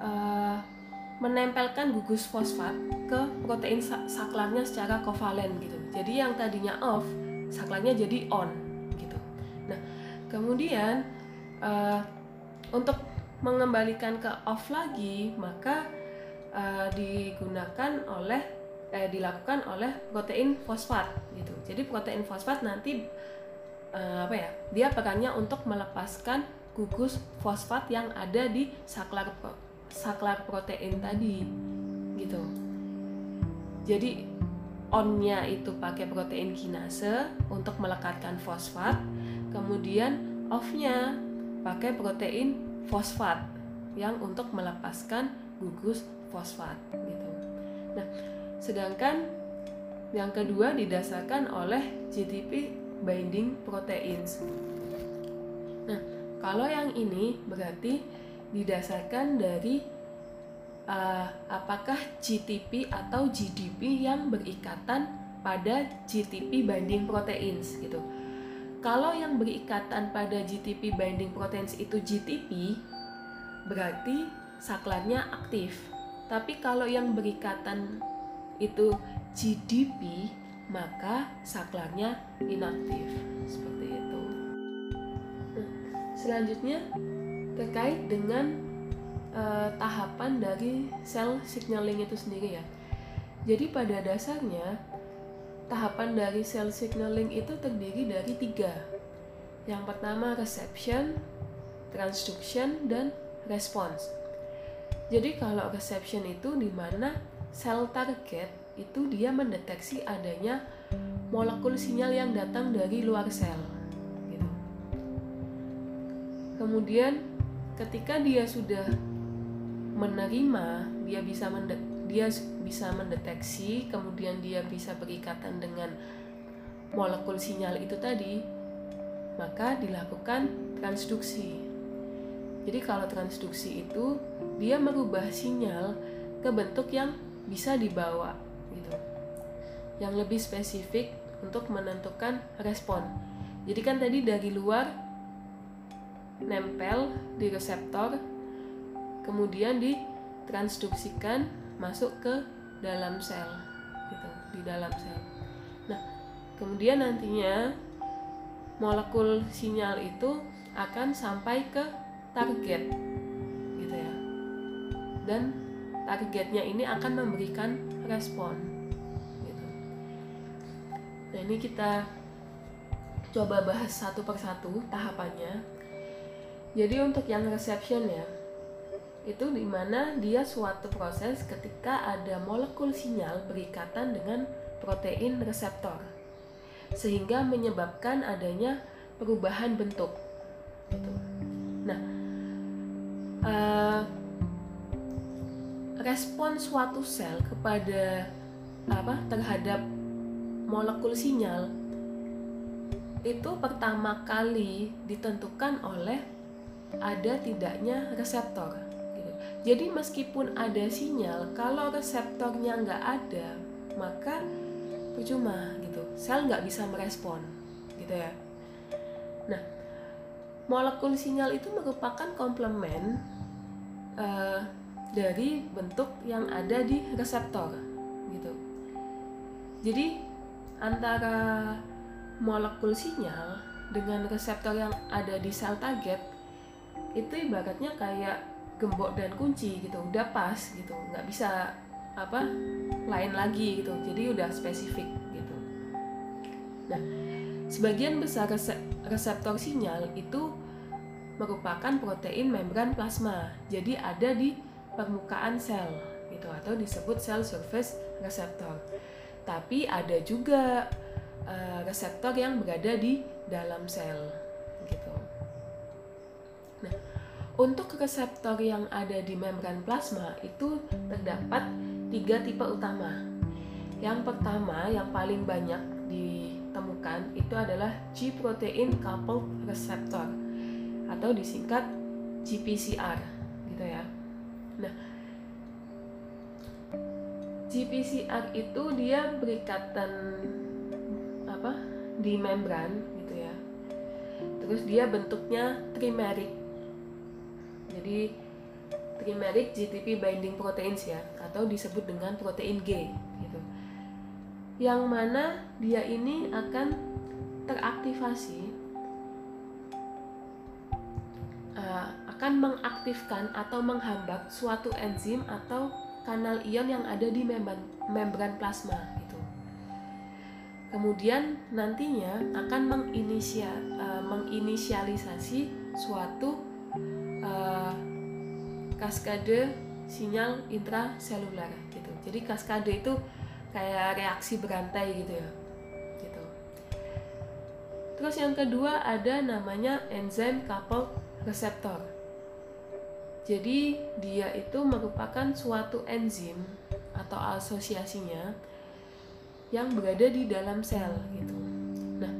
uh, menempelkan gugus fosfat ke protein saklarnya secara kovalen gitu. Jadi yang tadinya off, saklarnya jadi on gitu. Nah, kemudian uh, untuk mengembalikan ke off lagi, maka uh, digunakan oleh eh, dilakukan oleh protein fosfat gitu. Jadi protein fosfat nanti uh, apa ya? Dia perannya untuk melepaskan gugus fosfat yang ada di saklar saklar protein tadi gitu. Jadi onnya itu pakai protein kinase untuk melekatkan fosfat kemudian offnya pakai protein fosfat yang untuk melepaskan gugus fosfat gitu. Nah sedangkan yang kedua didasarkan oleh GTP binding proteins. Nah kalau yang ini berarti didasarkan dari uh, apakah GTP atau GDP yang berikatan pada GTP binding proteins gitu. Kalau yang berikatan pada GTP binding proteins itu GTP, berarti saklarnya aktif. Tapi kalau yang berikatan itu GDP, maka saklarnya inaktif. Seperti itu. Nah, selanjutnya terkait dengan uh, tahapan dari sel signaling itu sendiri ya. Jadi pada dasarnya tahapan dari sel signaling itu terdiri dari tiga. Yang pertama reception, transduction, dan response. Jadi kalau reception itu di mana sel target itu dia mendeteksi adanya molekul sinyal yang datang dari luar sel. Gitu. Kemudian ketika dia sudah menerima dia bisa dia bisa mendeteksi kemudian dia bisa berikatan dengan molekul sinyal itu tadi maka dilakukan transduksi. Jadi kalau transduksi itu dia merubah sinyal ke bentuk yang bisa dibawa gitu. Yang lebih spesifik untuk menentukan respon. Jadi kan tadi dari luar nempel di reseptor, kemudian ditransduksikan masuk ke dalam sel, gitu, di dalam sel. Nah, kemudian nantinya molekul sinyal itu akan sampai ke target, gitu ya. Dan targetnya ini akan memberikan respon. Gitu. Nah ini kita coba bahas satu persatu tahapannya. Jadi untuk yang reception ya, itu di mana dia suatu proses ketika ada molekul sinyal berikatan dengan protein reseptor, sehingga menyebabkan adanya perubahan bentuk. Gitu. Nah, uh, respon suatu sel kepada apa terhadap molekul sinyal itu pertama kali ditentukan oleh ada tidaknya reseptor. Gitu. Jadi meskipun ada sinyal, kalau reseptornya nggak ada, maka percuma gitu. Sel nggak bisa merespon, gitu ya. Nah, molekul sinyal itu merupakan komplement uh, dari bentuk yang ada di reseptor, gitu. Jadi antara molekul sinyal dengan reseptor yang ada di sel target itu ibaratnya kayak gembok dan kunci gitu udah pas gitu nggak bisa apa lain lagi gitu jadi udah spesifik gitu. Nah sebagian besar reseptor sinyal itu merupakan protein membran plasma jadi ada di permukaan sel gitu atau disebut cell surface receptor. Tapi ada juga uh, reseptor yang berada di dalam sel Untuk reseptor yang ada di membran plasma itu terdapat tiga tipe utama. Yang pertama, yang paling banyak ditemukan itu adalah G protein coupled receptor atau disingkat GPCR gitu ya. Nah, GPCR itu dia berikatan apa di membran gitu ya. Terus dia bentuknya trimeric jadi trimeric GTP binding proteins ya atau disebut dengan protein G gitu. Yang mana dia ini akan teraktivasi uh, akan mengaktifkan atau menghambat suatu enzim atau kanal ion yang ada di membran, membran plasma gitu. Kemudian nantinya akan menginisia, uh, menginisialisasi suatu uh, kaskade sinyal intraseluler gitu. Jadi kaskade itu kayak reaksi berantai gitu ya. Gitu. Terus yang kedua ada namanya enzim coupled receptor. Jadi dia itu merupakan suatu enzim atau asosiasinya yang berada di dalam sel gitu. Nah,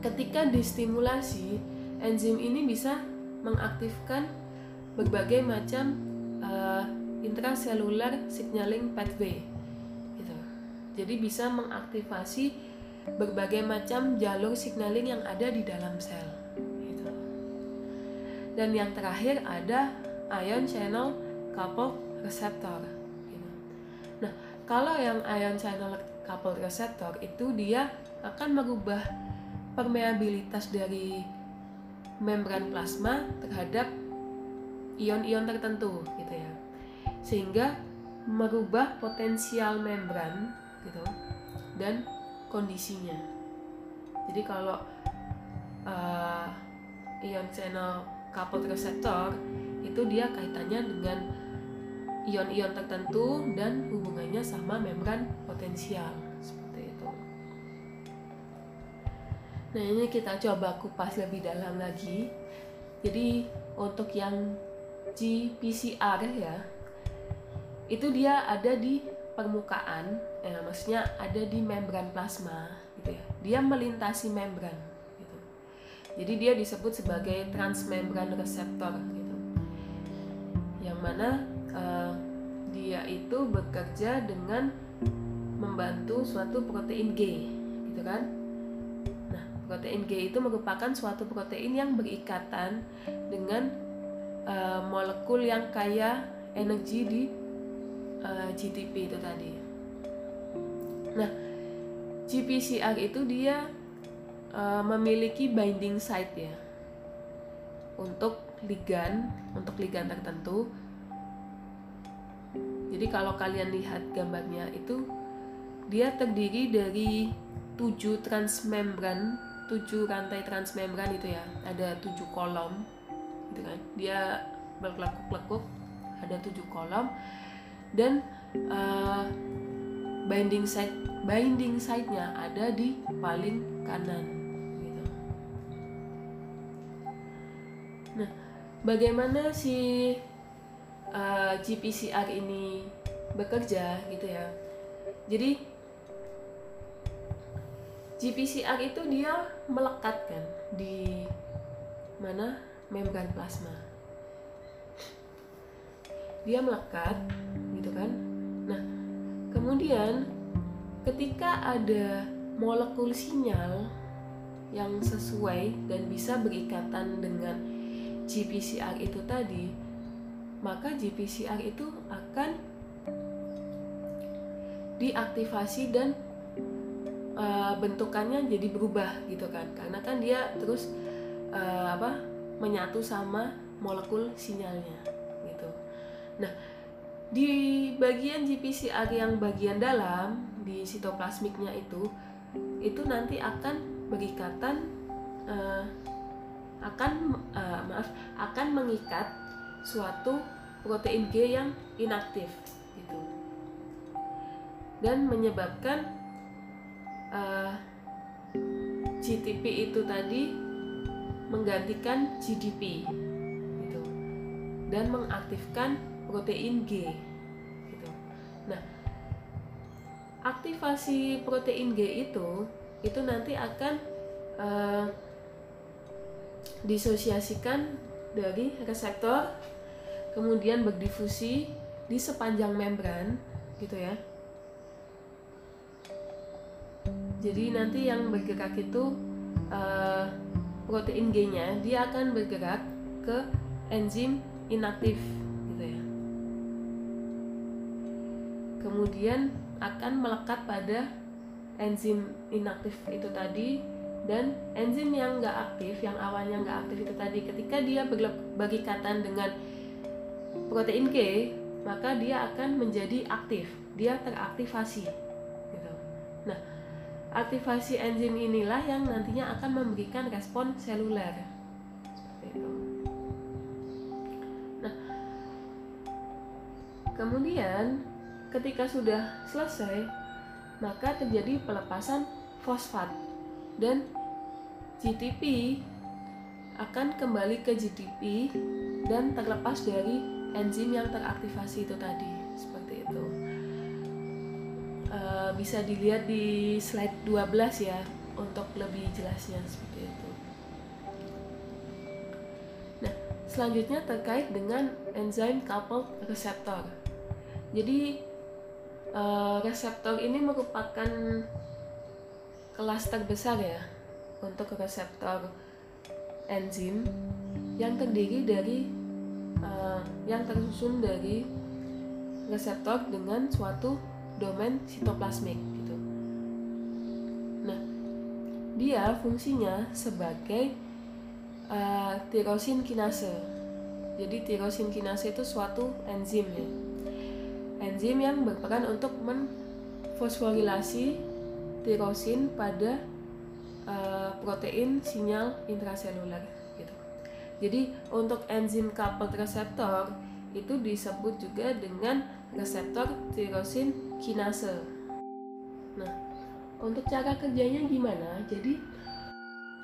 ketika distimulasi, enzim ini bisa mengaktifkan berbagai macam uh, intracellular signaling pathway gitu. Jadi bisa mengaktifasi berbagai macam jalur signaling yang ada di dalam sel gitu. Dan yang terakhir ada ion channel coupled receptor gitu. Nah, kalau yang ion channel coupled receptor itu dia akan merubah permeabilitas dari membran plasma terhadap ion-ion tertentu gitu ya. Sehingga merubah potensial membran gitu dan kondisinya. Jadi kalau uh, ion channel coupled receptor itu dia kaitannya dengan ion-ion tertentu dan hubungannya sama membran potensial Nah ini kita coba kupas lebih dalam lagi. Jadi untuk yang GPCR ya, itu dia ada di permukaan, ya, maksudnya ada di membran plasma, gitu ya. Dia melintasi membran, gitu. Jadi dia disebut sebagai transmembran reseptor, gitu. Yang mana uh, dia itu bekerja dengan membantu suatu protein G, gitu kan? Protein G itu merupakan suatu protein yang berikatan dengan uh, molekul yang kaya energi di uh, GTP itu tadi. Nah, GPCR itu dia uh, memiliki binding site ya untuk ligan, untuk ligan tertentu. Jadi kalau kalian lihat gambarnya itu dia terdiri dari tujuh transmembran, tujuh rantai transmembran itu ya, ada tujuh kolom, gitu kan? Dia berlekuk-lekuk, ada tujuh kolom dan uh, binding site binding site-nya ada di paling kanan. Gitu. Nah, bagaimana si uh, GPCR ini bekerja gitu ya? Jadi GPCR itu dia melekat kan di mana membran plasma. Dia melekat gitu kan. Nah, kemudian ketika ada molekul sinyal yang sesuai dan bisa berikatan dengan GPCR itu tadi, maka GPCR itu akan diaktifasi dan uh, bentukannya jadi berubah gitu kan. Karena kan dia terus uh, apa menyatu sama molekul sinyalnya gitu. Nah di bagian GPCR yang bagian dalam di sitoplasmiknya itu itu nanti akan berikatan uh, akan uh, maaf akan mengikat suatu protein G yang inaktif gitu. Dan menyebabkan uh, eh, GTP itu tadi menggantikan GDP gitu. Dan mengaktifkan protein G aktivasi protein G itu itu nanti akan uh, disosiasikan dari reseptor kemudian berdifusi di sepanjang membran gitu ya jadi nanti yang bergerak itu uh, protein G-nya dia akan bergerak ke enzim inaktif gitu ya. Kemudian akan melekat pada enzim inaktif itu tadi dan enzim yang nggak aktif yang awalnya nggak aktif itu tadi ketika dia bergabung dengan protein K maka dia akan menjadi aktif dia teraktivasi gitu. Nah aktivasi enzim inilah yang nantinya akan memberikan respon seluler. Seperti itu. Nah kemudian Ketika sudah selesai, maka terjadi pelepasan fosfat dan GTP akan kembali ke GTP dan terlepas dari enzim yang teraktivasi itu tadi. Seperti itu uh, bisa dilihat di slide 12 ya untuk lebih jelasnya seperti itu. Nah selanjutnya terkait dengan enzim coupled receptor. Jadi uh, reseptor ini merupakan kelas terbesar ya untuk reseptor enzim yang terdiri dari uh, yang tersusun dari reseptor dengan suatu domain sitoplasmik gitu. Nah, dia fungsinya sebagai uh, tirosin kinase. Jadi tirosin kinase itu suatu enzim ya enzim yang berperan untuk menfosforilasi tirosin pada uh, protein sinyal intraseluler gitu. Jadi untuk enzim coupled receptor itu disebut juga dengan reseptor tirosin kinase. Nah, untuk cara kerjanya gimana? Jadi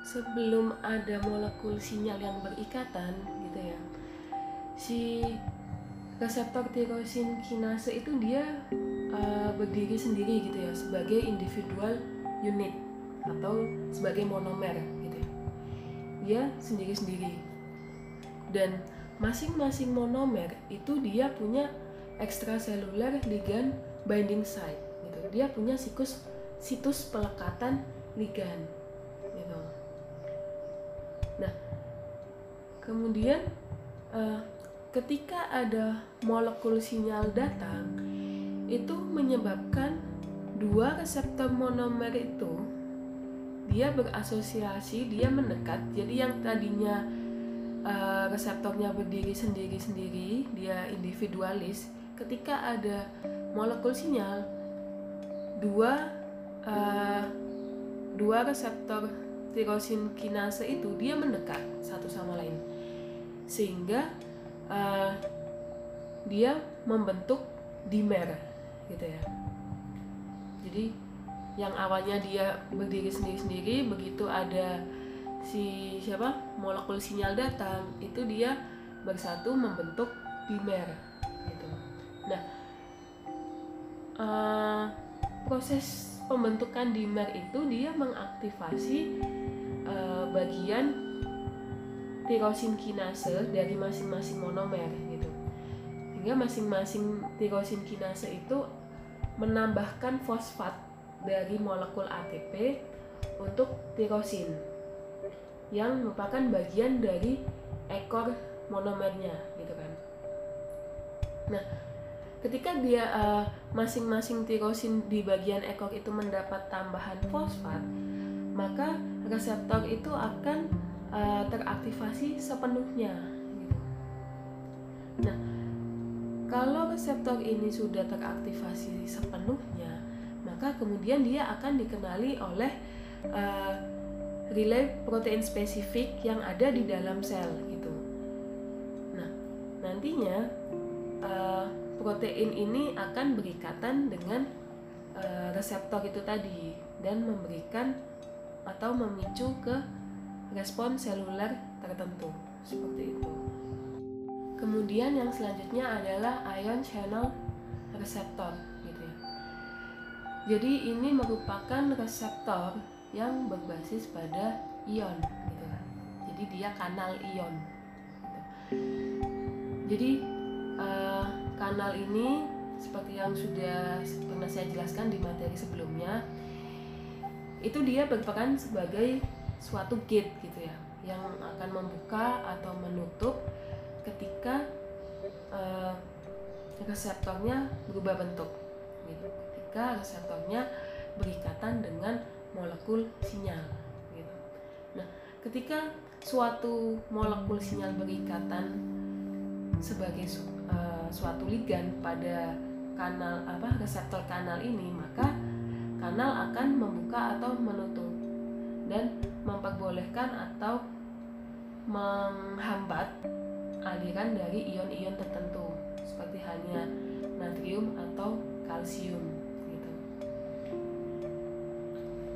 sebelum ada molekul sinyal yang berikatan gitu ya. Si reseptor tirosin kinase itu dia uh, berdiri sendiri gitu ya sebagai individual unit atau sebagai monomer gitu ya. Dia sendiri-sendiri. Dan masing-masing monomer itu dia punya extracellular ligand binding site gitu. Dia punya situs situs pelekatan ligan gitu. Nah kemudian uh, ketika ada molekul sinyal datang itu menyebabkan dua reseptor monomer itu dia berasosiasi dia mendekat. Jadi yang tadinya uh, reseptornya berdiri sendiri-sendiri dia individualis. Ketika ada molekul sinyal. Dua uh, dua reseptor tirosin kinase itu dia mendekat satu sama lain. Sehingga uh, dia membentuk dimer gitu ya. Jadi yang awalnya dia berdiri sendiri-sendiri begitu ada si siapa molekul sinyal datang itu dia bersatu membentuk dimer gitu. Nah uh, proses pembentukan dimer itu dia mengaktifasi uh, bagian tirosin kinase dari masing-masing monomer gitu. Sehingga masing-masing tirosin kinase itu menambahkan fosfat dari molekul ATP untuk tirosin yang merupakan bagian dari ekor monomernya gitu kan. Nah, ketika dia uh, masing-masing tirosin di bagian ekor itu mendapat tambahan fosfat, maka reseptor itu akan uh, teraktivasi sepenuhnya. Gitu. Nah, kalau reseptor ini sudah teraktivasi sepenuhnya, maka kemudian dia akan dikenali oleh uh, relay protein spesifik yang ada di dalam sel gitu. Nah, nantinya uh, protein ini akan berikatan dengan uh, reseptor itu tadi dan memberikan atau memicu ke respon seluler tertentu seperti itu. Kemudian yang selanjutnya adalah ion channel receptor gitu ya. Jadi ini merupakan reseptor yang berbasis pada ion gitu kan. Jadi dia kanal ion. Gitu. Jadi uh, kanal ini seperti yang sudah pernah saya jelaskan di materi sebelumnya itu dia berperan sebagai suatu gate gitu ya yang akan membuka atau menutup ketika uh, reseptornya berubah bentuk gitu. ketika reseptornya berikatan dengan molekul sinyal gitu. Nah, ketika suatu molekul sinyal berikatan sebagai uh, suatu ligan pada kanal apa reseptor kanal ini, maka kanal akan membuka atau menutup dan memperbolehkan atau menghambat aliran dari ion-ion tertentu seperti halnya natrium atau kalsium gitu.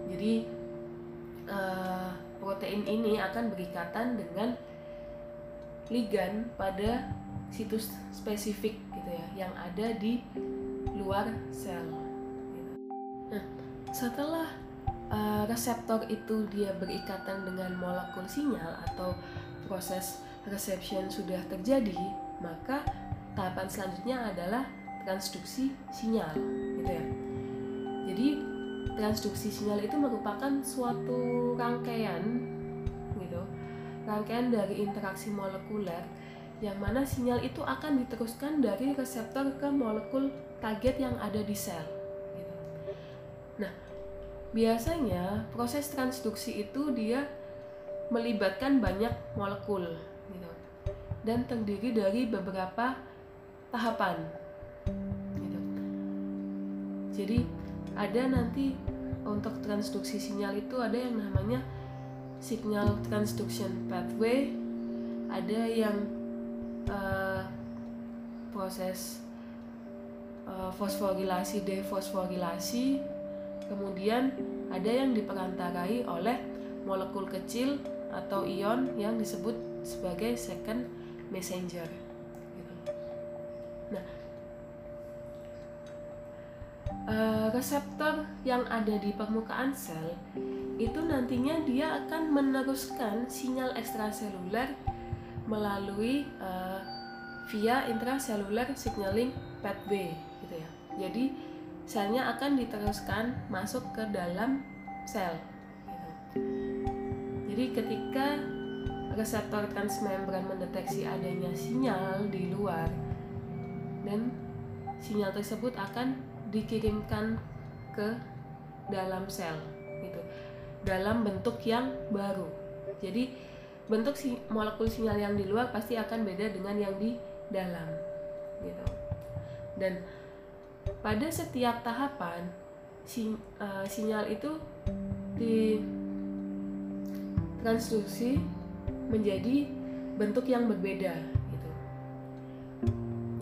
Jadi uh, protein ini akan berikatan dengan ligan pada situs spesifik gitu ya yang ada di luar sel. Nah, setelah uh, reseptor itu dia berikatan dengan molekul sinyal atau proses reception sudah terjadi, maka tahapan selanjutnya adalah transduksi sinyal, gitu ya. Jadi transduksi sinyal itu merupakan suatu rangkaian, gitu, rangkaian dari interaksi molekuler yang mana sinyal itu akan diteruskan dari reseptor ke molekul target yang ada di sel. Gitu. Nah, biasanya proses transduksi itu dia melibatkan banyak molekul gitu dan terdiri dari beberapa tahapan gitu. jadi ada nanti untuk transduksi sinyal itu ada yang namanya signal transduction pathway ada yang uh, proses uh, fosforilasi defosforilasi Kemudian ada yang diperantarai oleh molekul kecil atau ion yang disebut sebagai second messenger. Gitu. Nah, uh, reseptor yang ada di permukaan sel itu nantinya dia akan meneruskan sinyal ekstraseluler melalui uh, via intracellular signaling pathway gitu ya. Jadi selnya akan diteruskan masuk ke dalam sel. Gitu. Jadi ketika reseptor transmembran mendeteksi adanya sinyal di luar dan sinyal tersebut akan dikirimkan ke dalam sel gitu dalam bentuk yang baru jadi bentuk si molekul sinyal yang di luar pasti akan beda dengan yang di dalam gitu. Dan pada setiap tahapan si, uh, sinyal itu di transduksi menjadi bentuk yang berbeda gitu.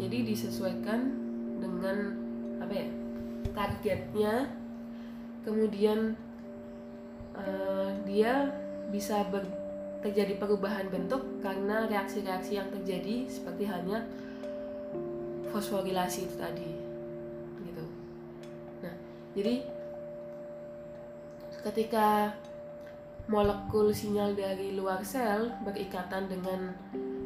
Jadi disesuaikan dengan apa ya targetnya. Kemudian uh, dia bisa ber, terjadi perubahan bentuk karena reaksi-reaksi yang terjadi seperti hanya fosforilasi itu tadi gitu nah jadi ketika molekul sinyal dari luar sel berikatan dengan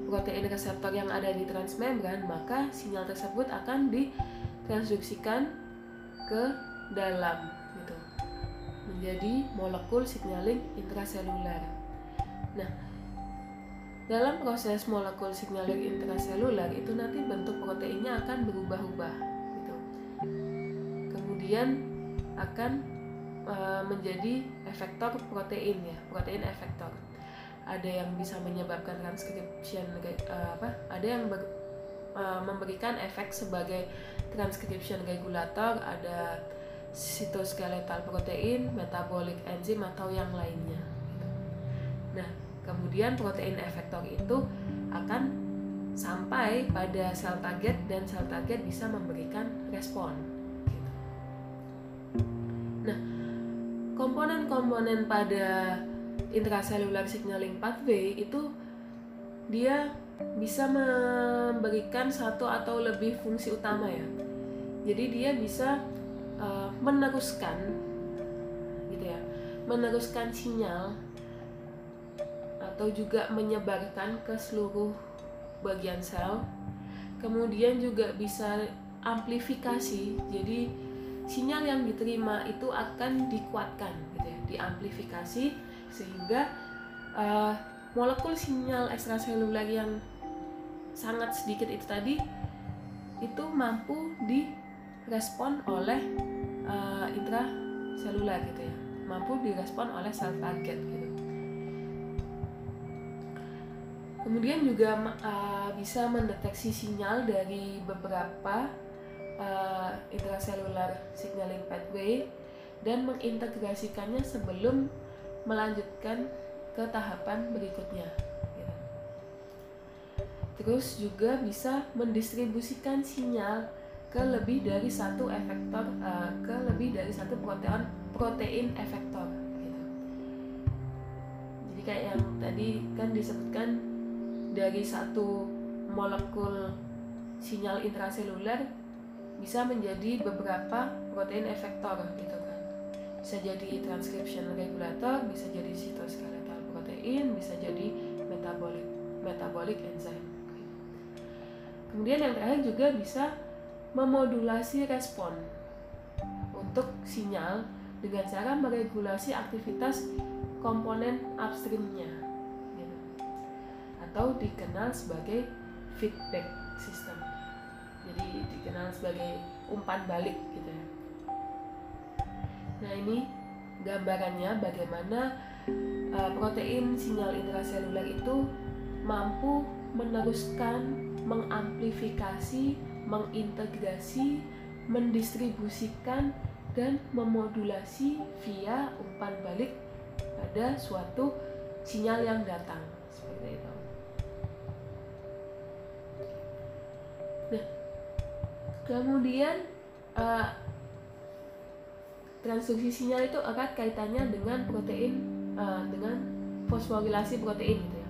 protein reseptor yang ada di transmembran, maka sinyal tersebut akan ditransduksikan ke dalam gitu. Menjadi molekul signaling intraseluler. Nah, dalam proses molekul signaling intraseluler itu nanti bentuk proteinnya akan berubah-ubah gitu. Kemudian akan Eh, menjadi efektor protein ya protein efektor ada yang bisa menyebabkan transcription uh, apa ada yang ber, uh, memberikan efek sebagai transcription regulator ada sitoskeletal protein metabolic enzim atau yang lainnya nah kemudian protein efektor itu akan sampai pada sel target dan sel target bisa memberikan respon gitu. nah komponen-komponen pada intracellular signaling pathway itu dia bisa memberikan satu atau lebih fungsi utama ya. Jadi dia bisa uh, meneruskan gitu ya, meneruskan sinyal atau juga menyebarkan ke seluruh bagian sel. Kemudian juga bisa amplifikasi. Jadi sinyal yang diterima itu akan dikuatkan gitu ya diamplifikasi sehingga uh, molekul sinyal ekstraseluler yang sangat sedikit itu tadi itu mampu direspon oleh uh, intraseluler gitu ya mampu direspon oleh sel target gitu kemudian juga uh, bisa mendeteksi sinyal dari beberapa uh, intracellular signaling pathway dan mengintegrasikannya sebelum melanjutkan ke tahapan berikutnya. Gitu. Terus juga bisa mendistribusikan sinyal ke lebih dari satu efektor, uh, ke lebih dari satu protein protein efektor. Gitu. Jadi kayak yang tadi kan disebutkan dari satu molekul sinyal intraseluler bisa menjadi beberapa protein efektor gitu kan bisa jadi transcription regulator bisa jadi sitoskeletal protein bisa jadi metabolic metabolic enzyme kemudian yang terakhir juga bisa memodulasi respon untuk sinyal dengan cara meregulasi aktivitas komponen upstreamnya. Atau dikenal sebagai feedback system. Jadi dikenal sebagai umpan balik gitu ya. Nah ini gambarannya bagaimana uh, protein sinyal intraseluler itu mampu meneruskan mengamplifikasi mengintegrasi mendistribusikan dan memodulasi via umpan balik pada suatu sinyal yang datang Kemudian uh, transduksi sinyal itu erat kaitannya dengan protein uh, dengan fosforilasi protein gitu ya.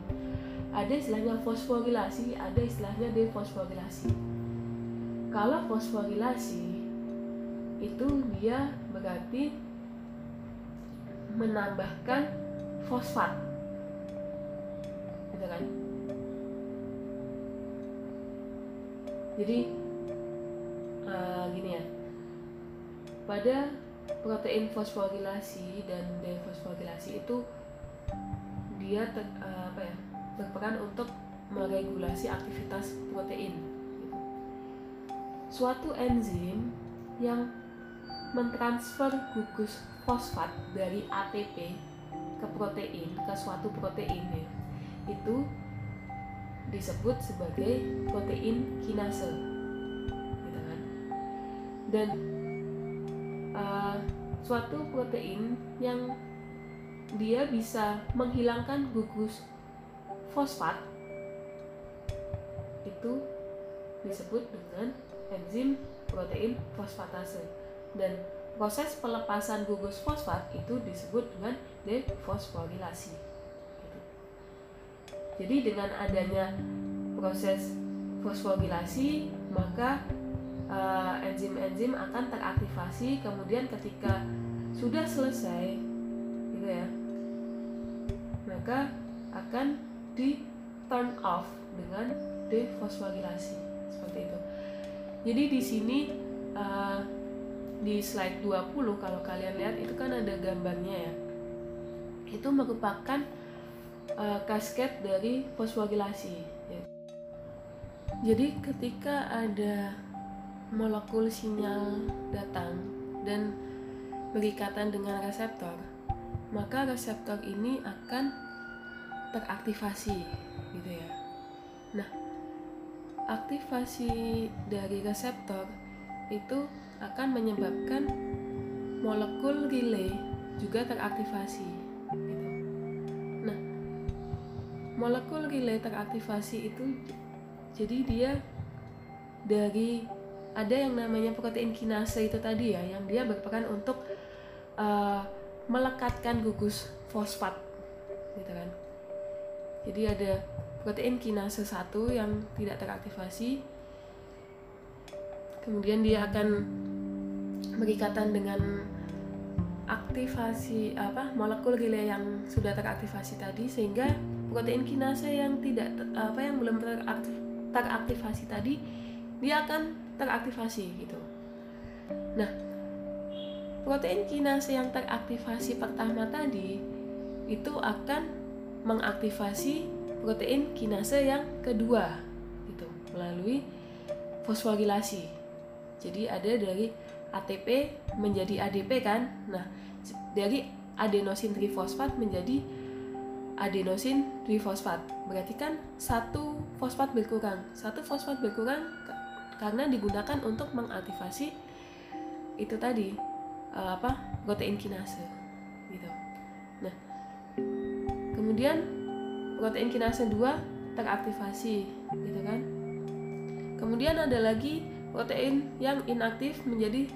Ada istilahnya fosforilasi, ada istilahnya defosforilasi. Kalau fosforilasi itu dia berarti menambahkan fosfat. Gitu kan? Jadi uh, gini ya pada protein fosforilasi dan defosforilasi itu dia te, uh, apa ya berperan untuk meregulasi aktivitas protein. Gitu. Suatu enzim yang mentransfer gugus fosfat dari ATP ke protein ke suatu protein ya, itu disebut sebagai protein kinase dan uh, suatu protein yang dia bisa menghilangkan gugus fosfat itu disebut dengan enzim protein fosfatase. Dan proses pelepasan gugus fosfat itu disebut dengan defosforilasi jadi dengan adanya proses fosforilasi maka enzim-enzim uh, akan teraktivasi kemudian ketika sudah selesai gitu ya maka akan di turn off dengan defosforilasi seperti itu. Jadi di sini uh, di slide 20 kalau kalian lihat itu kan ada gambarnya ya. Itu merupakan uh, kasket dari fosforilasi ya. jadi ketika ada molekul sinyal datang dan berikatan dengan reseptor maka reseptor ini akan teraktivasi gitu ya nah aktivasi dari reseptor itu akan menyebabkan molekul relay juga teraktivasi gitu. nah molekul relay teraktivasi itu jadi dia dari ada yang namanya protein kinase itu tadi ya yang dia berperan untuk uh, melekatkan gugus fosfat gitu kan. Jadi ada protein kinase satu yang tidak teraktivasi. Kemudian dia akan berikatan dengan aktivasi apa molekul relay yang sudah teraktivasi tadi sehingga protein kinase yang tidak apa yang belum teraktivasi tadi dia akan teraktivasi gitu. Nah, protein kinase yang teraktivasi pertama tadi itu akan mengaktifasi protein kinase yang kedua gitu melalui fosforilasi. Jadi ada dari ATP menjadi ADP kan. Nah, dari adenosin trifosfat menjadi adenosin trifosfat. Berarti kan satu fosfat berkurang. Satu fosfat berkurang karena digunakan untuk mengaktifasi itu tadi uh, apa protein kinase gitu. Nah, kemudian protein kinase 2 teraktivasi gitu kan. Kemudian ada lagi protein yang inaktif menjadi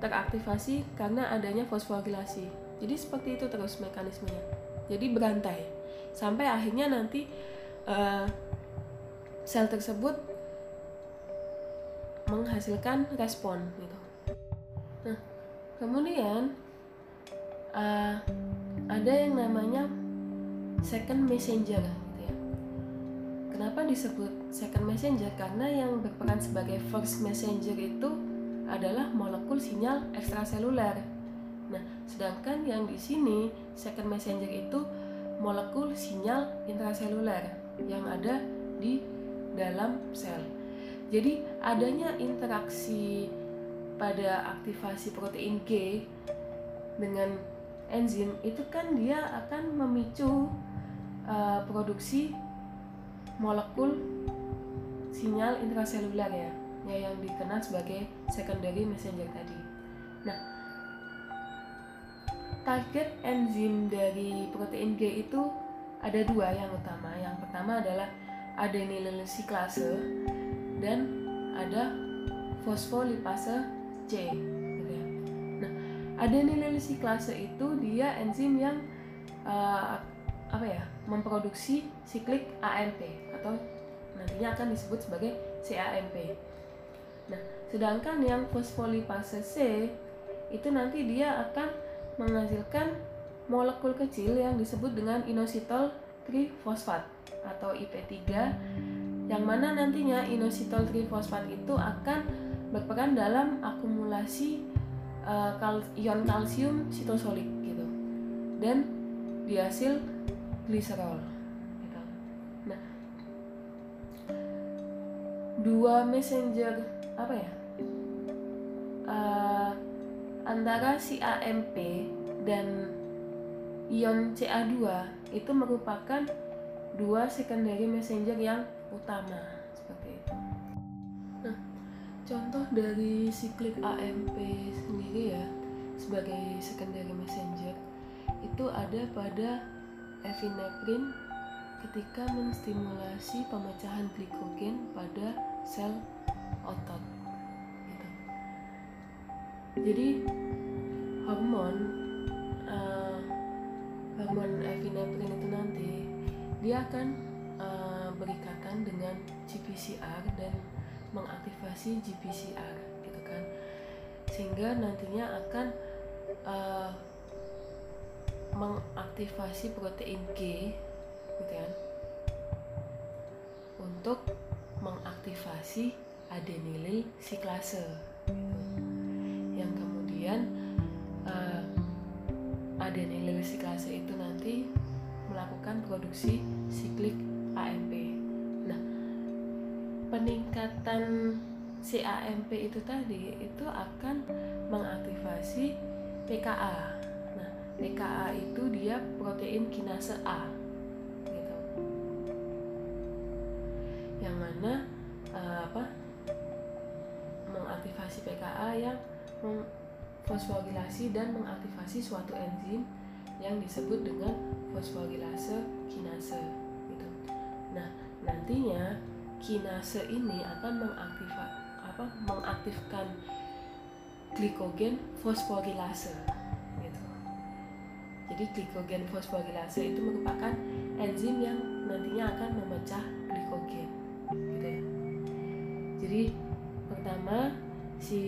teraktivasi karena adanya fosforilasi. Jadi seperti itu terus mekanismenya. Jadi berantai sampai akhirnya nanti uh, sel tersebut menghasilkan respon gitu. Nah, kemudian uh, ada yang namanya second messenger gitu ya. Kenapa disebut second messenger? Karena yang berperan sebagai first messenger itu adalah molekul sinyal ekstraseluler. Nah, sedangkan yang di sini second messenger itu molekul sinyal intraseluler yang ada di dalam sel. Jadi adanya interaksi pada aktivasi protein G dengan enzim itu kan dia akan memicu uh, produksi molekul sinyal intraseluler ya, ya yang dikenal sebagai secondary messenger tadi. Nah, target enzim dari protein G itu ada dua yang utama. Yang pertama adalah adenylsiklase dan ada fosfolipase C gitu ya. Nah, adenylsiklase itu dia enzim yang uh, apa ya memproduksi siklik AMP atau nantinya akan disebut sebagai CAMP. Nah, sedangkan yang fosfolipase C itu nanti dia akan menghasilkan molekul kecil yang disebut dengan inositol trifosfat atau IP3 yang mana nantinya inositol trifosfat itu akan berperan dalam akumulasi uh, kal ion kalsium sitosolik gitu dan dihasil gliserol gitu. nah dua messenger apa ya uh, antara si AMP dan ion CA2 itu merupakan dua secondary messenger yang utama seperti itu. Nah, contoh dari siklik AMP sendiri ya sebagai secondary messenger itu ada pada epinefrin ketika menstimulasi pemecahan glikogen pada sel otot. Gitu. Jadi hormon uh, hormon epinefrin itu nanti dia akan uh, berikatan dengan GPCR dan mengaktifasi GPCR gitu kan. Sehingga nantinya akan uh, mengaktifasi protein G gitu kan untuk mengaktifasi adenilil siklase. Yang kemudian uh, adenilil siklase itu nanti melakukan produksi peningkatan si AMP itu tadi itu akan mengaktifasi PKA. Nah, PKA itu dia protein kinase A. Gitu. Yang mana uh, apa? mengaktifasi PKA yang fosforilasi dan mengaktifasi suatu enzim yang disebut dengan fosforilase kinase gitu. Nah, nantinya kinase ini akan mengaktifkan apa? mengaktifkan glikogen fosforilase gitu. Jadi glikogen fosforilase itu merupakan enzim yang nantinya akan memecah glikogen gitu ya. Jadi pertama si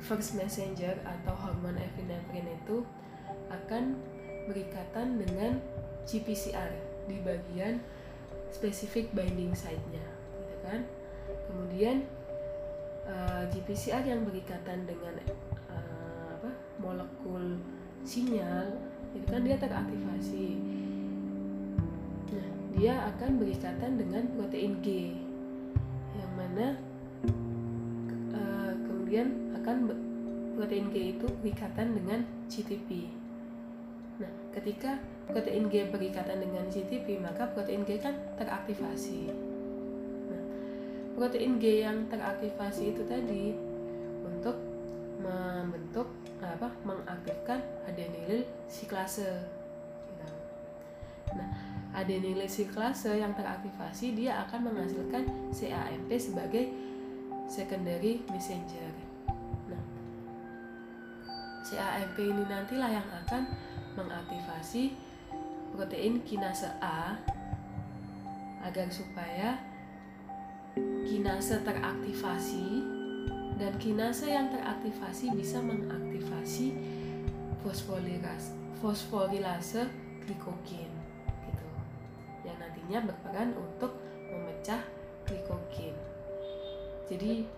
first messenger atau hormon epinefrin itu akan berikatan dengan GPCR di bagian spesifik binding site-nya, kan? Kemudian uh, eh, GPCR yang berikatan dengan uh, apa? molekul sinyal, itu kan dia teraktivasi. Nah, dia akan berikatan dengan protein G, yang mana uh, kemudian akan protein G itu berikatan dengan GTP. Nah, ketika protein G berikatan dengan GTP, maka protein G kan teraktivasi. Protein G yang teraktivasi itu tadi untuk membentuk apa mengaktifkan adenilil siklase. Nah, adenilil siklase yang teraktivasi dia akan menghasilkan CAMP sebagai secondary messenger. Nah, CAMP ini nantilah yang akan mengaktifasi protein kinase A agar supaya kinase teraktivasi dan kinase yang teraktivasi bisa mengaktifasi fosforilase fosforilase glikogen gitu. Yang nantinya berperan untuk memecah glikogen. Jadi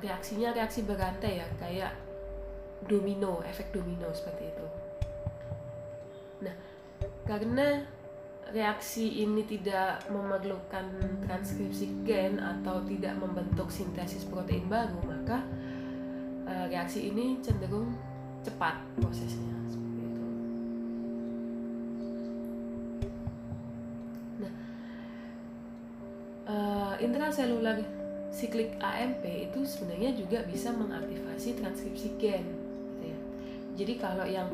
reaksinya reaksi berantai ya kayak domino efek domino seperti itu. Nah karena reaksi ini tidak memerlukan transkripsi gen atau tidak membentuk sintesis protein baru maka uh, reaksi ini cenderung cepat prosesnya seperti itu. Nah uh, intraselular siklik AMP itu sebenarnya juga bisa mengaktifasi transkripsi gen jadi kalau yang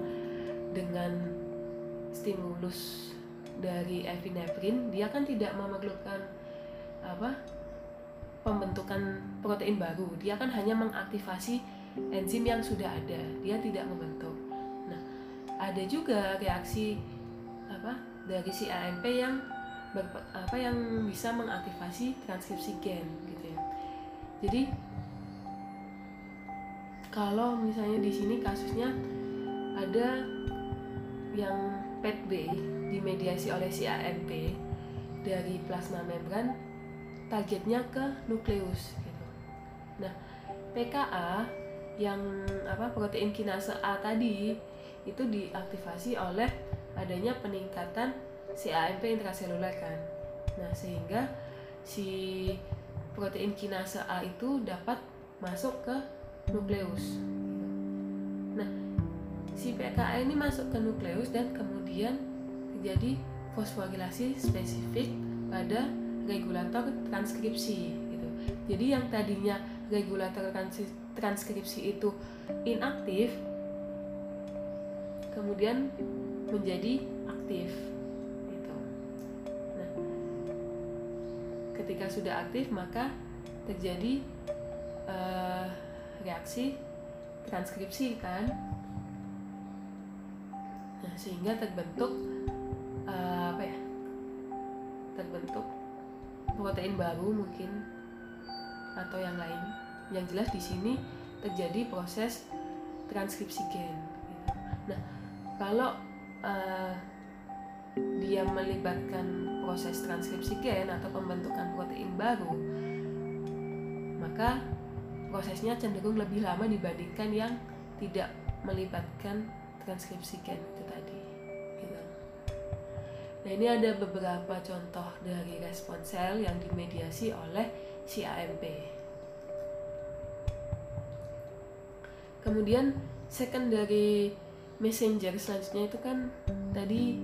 dengan stimulus dari epinefrin dia kan tidak memerlukan apa pembentukan protein baru. Dia kan hanya mengaktifasi enzim yang sudah ada. Dia tidak membentuk. Nah ada juga reaksi apa dari si AMP yang apa yang bisa mengaktifasi transkripsi gen gitu ya. Jadi kalau misalnya di sini kasusnya ada yang PET-B dimediasi oleh si AMP dari plasma membran targetnya ke nukleus gitu. Nah, PKA yang apa protein kinase A tadi itu diaktifasi oleh adanya peningkatan si AMP intraseluler kan. Nah, sehingga si protein kinase A itu dapat masuk ke nukleus. Nah, si PKA ini masuk ke nukleus dan kemudian terjadi fosforilasi spesifik pada regulator transkripsi gitu. Jadi yang tadinya regulator transkripsi itu inaktif kemudian menjadi aktif gitu. Nah, ketika sudah aktif maka terjadi uh, reaksi transkripsi kan nah sehingga terbentuk uh, apa ya terbentuk protein baru mungkin atau yang lain yang jelas di sini terjadi proses transkripsi gen gitu. nah kalau uh, dia melibatkan proses transkripsi gen atau pembentukan protein baru maka prosesnya cenderung lebih lama dibandingkan yang tidak melibatkan transkripsi gen. Nah ini ada beberapa contoh dari respon sel yang dimediasi oleh si AMP. Kemudian secondary messenger selanjutnya itu kan tadi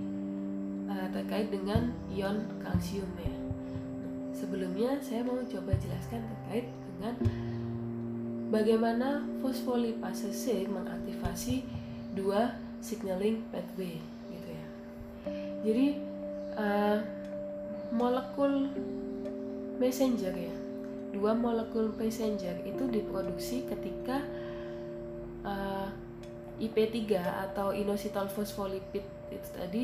uh, terkait dengan ion kalsium ya. sebelumnya saya mau coba jelaskan terkait dengan bagaimana fosfolipase C mengaktifasi dua signaling pathway gitu ya. Jadi uh, molekul messenger ya, dua molekul messenger itu diproduksi ketika uh, eh, IP3 atau inositol fosfolipid itu tadi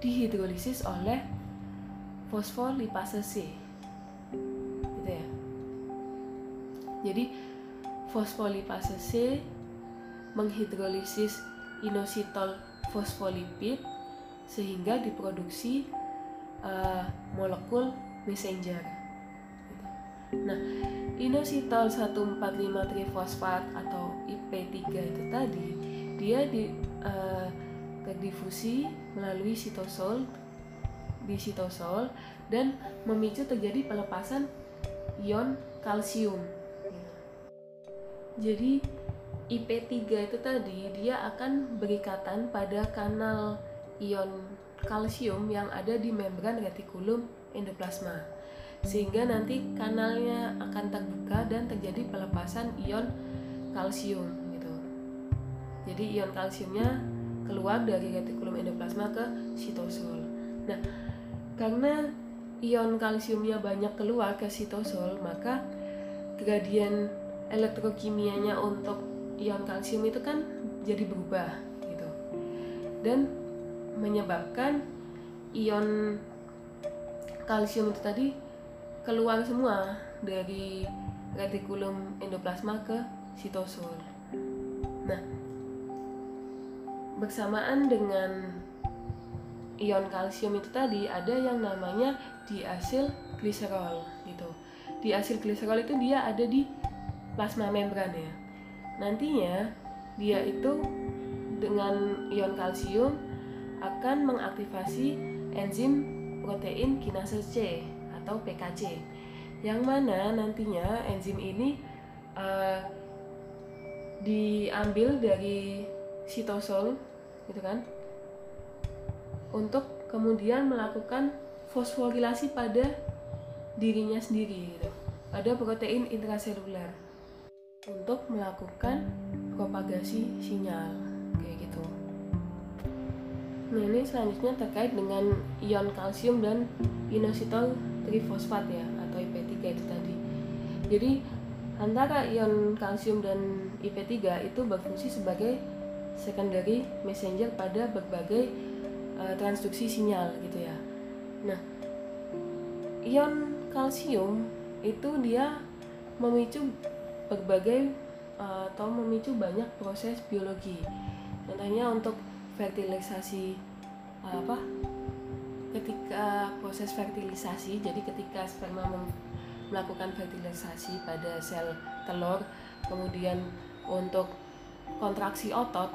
dihidrolisis oleh fosfolipase C. Gitu ya. Jadi fosfolipase C menghidrolisis inositol fosfolipid sehingga diproduksi uh, molekul messenger. Nah, inositol 145 trifosfat atau IP3 itu tadi dia di uh, terdifusi melalui sitosol di sitosol dan memicu terjadi pelepasan ion kalsium jadi IP3 itu tadi dia akan berikatan pada kanal ion kalsium yang ada di membran retikulum endoplasma. Sehingga nanti kanalnya akan terbuka dan terjadi pelepasan ion kalsium gitu. Jadi ion kalsiumnya keluar dari retikulum endoplasma ke sitosol. Nah, karena ion kalsiumnya banyak keluar ke sitosol, maka gradien elektrokimianya untuk ion kalsium itu kan jadi berubah gitu dan menyebabkan ion kalsium itu tadi keluar semua dari retikulum endoplasma ke sitosol. Nah, bersamaan dengan ion kalsium itu tadi ada yang namanya diasil gliserol gitu. Diasil gliserol itu dia ada di plasma membran ya. Nantinya dia itu dengan ion kalsium akan mengaktifasi enzim protein kinase C atau PKC yang mana nantinya enzim ini uh, diambil dari sitosol gitu kan untuk kemudian melakukan fosforilasi pada dirinya sendiri gitu pada protein intraseluler untuk melakukan propagasi sinyal. Nah ini selanjutnya terkait dengan ion kalsium dan inositol trifosfat ya atau IP3 itu tadi. Jadi antara ion kalsium dan IP3 itu berfungsi sebagai secondary messenger pada berbagai uh, transduksi sinyal gitu ya. Nah, ion kalsium itu dia memicu berbagai uh, atau memicu banyak proses biologi. Contohnya untuk fertilisasi uh, apa? Ketika proses fertilisasi, jadi ketika sperma melakukan fertilisasi pada sel telur, kemudian untuk kontraksi otot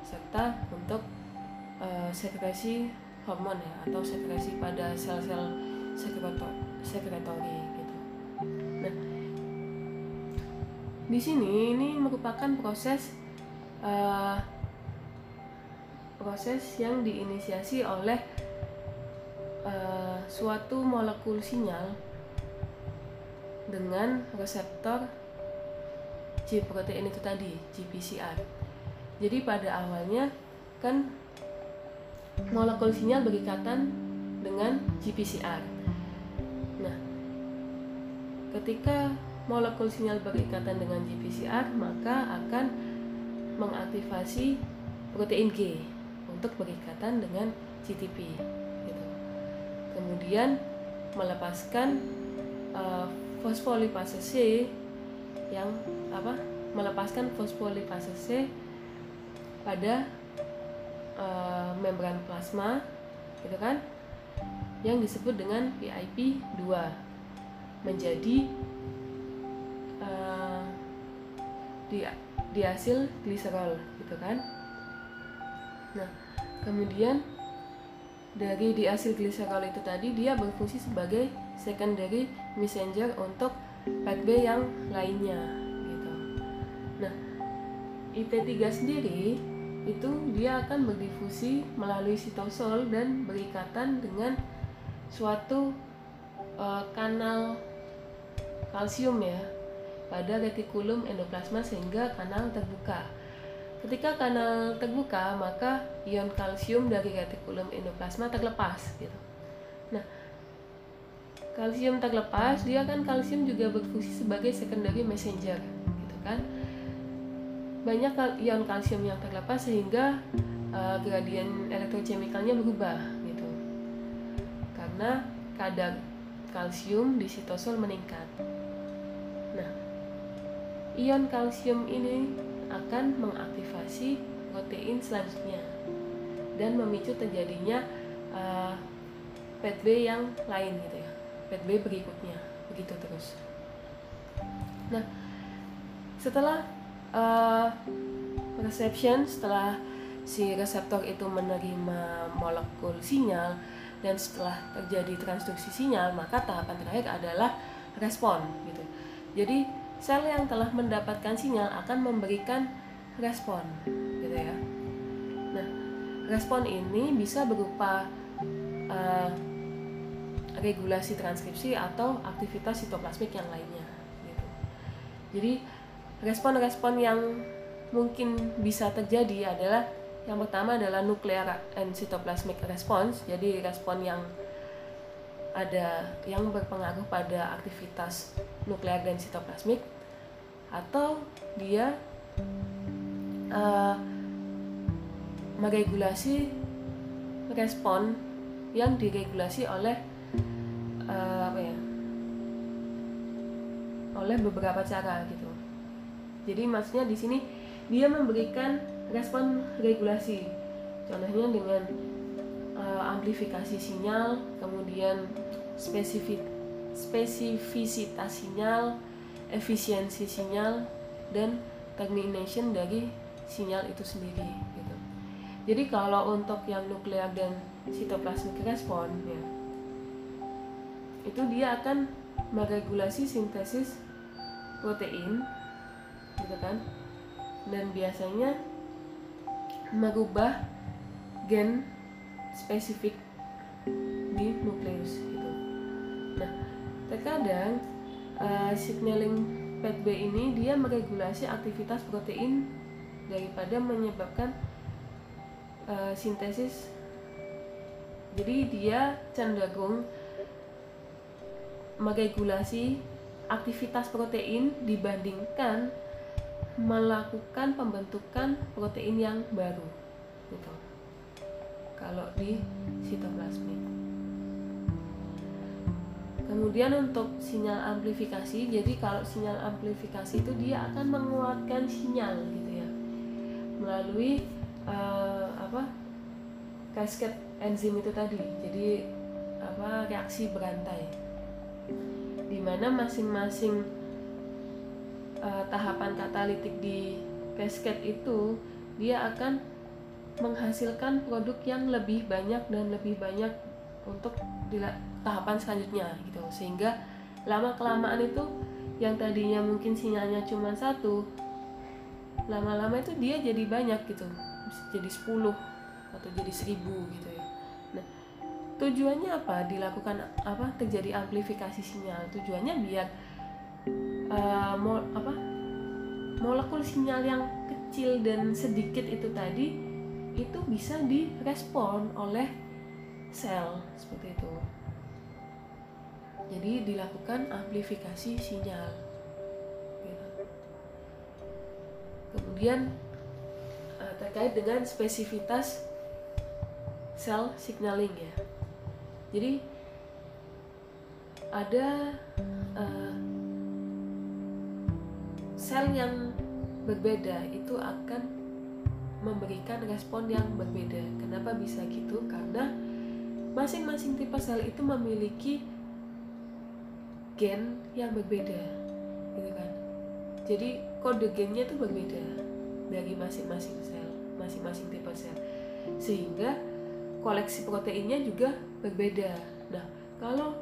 serta untuk uh, sekresi hormon ya atau sekresi pada sel-sel sekretor sekretori gitu. Nah, di sini ini merupakan proses uh, proses yang diinisiasi oleh uh, suatu molekul sinyal dengan reseptor G protein itu tadi GPCR. Jadi pada awalnya kan molekul sinyal berikatan dengan GPCR. Nah, ketika molekul sinyal berikatan dengan GPCR maka akan mengaktifasi protein G untuk berikatan dengan GTP gitu. kemudian melepaskan uh, fosfolipase C yang apa melepaskan fosfolipase C pada uh, membran plasma gitu kan yang disebut dengan PIP 2 menjadi uh, di gliserol gitu kan kemudian dari diasilgliserol itu tadi dia berfungsi sebagai secondary messenger untuk B yang lainnya gitu. Nah, IP3 sendiri itu dia akan berdifusi melalui sitosol dan berikatan dengan suatu uh, kanal kalsium ya pada retikulum endoplasma sehingga kanal terbuka. Ketika kanal terbuka, maka ion kalsium dari retikulum endoplasma terlepas gitu. Nah, kalsium terlepas, dia kan kalsium juga berfungsi sebagai secondary messenger gitu kan. Banyak ion kalsium yang terlepas sehingga uh, gradien elektrokimikalnya berubah gitu. Karena kadar kalsium di sitosol meningkat. Nah, ion kalsium ini akan mengaktifasi protein selanjutnya dan memicu terjadinya uh, PETB yang lain gitu ya PETB berikutnya begitu terus. Nah setelah uh, reception setelah si reseptor itu menerima molekul sinyal dan setelah terjadi transduksi sinyal maka tahapan terakhir adalah respon gitu. Jadi sel yang telah mendapatkan sinyal akan memberikan respon gitu ya. Nah respon ini bisa berupa uh, regulasi transkripsi atau aktivitas sitoplasmik yang lainnya gitu. Jadi respon-respon yang mungkin bisa terjadi adalah yang pertama adalah nuclear and cytoplasmic response jadi respon yang ada yang berpengaruh pada aktivitas nuklear dan sitoplasmik atau dia uh, meregulasi respon yang diregulasi oleh uh, apa ya oleh beberapa cara gitu. Jadi maksudnya di sini dia memberikan respon regulasi. Contohnya dengan uh, amplifikasi sinyal kemudian spesifik spesifisitas sinyal, efisiensi sinyal dan termination dari sinyal itu sendiri gitu. Jadi kalau untuk yang nuklear dan sitoplasmic respon ya itu dia akan meregulasi sintesis protein gitu kan dan biasanya merubah gen spesifik di nukleus terkadang uh, signaling PETB ini dia meregulasi aktivitas protein daripada menyebabkan uh, sintesis. Jadi dia cenderung meregulasi aktivitas protein dibandingkan melakukan pembentukan protein yang baru gitu kalau di sitoplasmik. Kemudian untuk sinyal amplifikasi, jadi kalau sinyal amplifikasi itu dia akan menguatkan sinyal gitu ya melalui uh, apa cascade enzim itu tadi. Jadi apa reaksi berantai di mana masing-masing uh, tahapan katalitik di cascade itu dia akan menghasilkan produk yang lebih banyak dan lebih banyak untuk di tahapan selanjutnya gitu. Sehingga lama kelamaan itu yang tadinya mungkin sinyalnya cuma satu lama-lama itu dia jadi banyak gitu. Jadi 10 atau jadi 1000 gitu ya. Nah tujuannya apa? Dilakukan apa? Terjadi amplifikasi sinyal. Tujuannya biar uh, mo, apa? Molekul sinyal yang kecil dan sedikit itu tadi itu bisa direspon oleh sel seperti itu jadi dilakukan amplifikasi sinyal kemudian uh, terkait dengan spesifitas sel signaling ya jadi ada uh, sel yang berbeda itu akan memberikan respon yang berbeda. Kenapa bisa gitu? Karena masing-masing tipe sel itu memiliki gen yang berbeda, gitu kan? Jadi kode gennya itu berbeda dari masing-masing sel, masing-masing tipe sel, sehingga koleksi proteinnya juga berbeda. Nah, kalau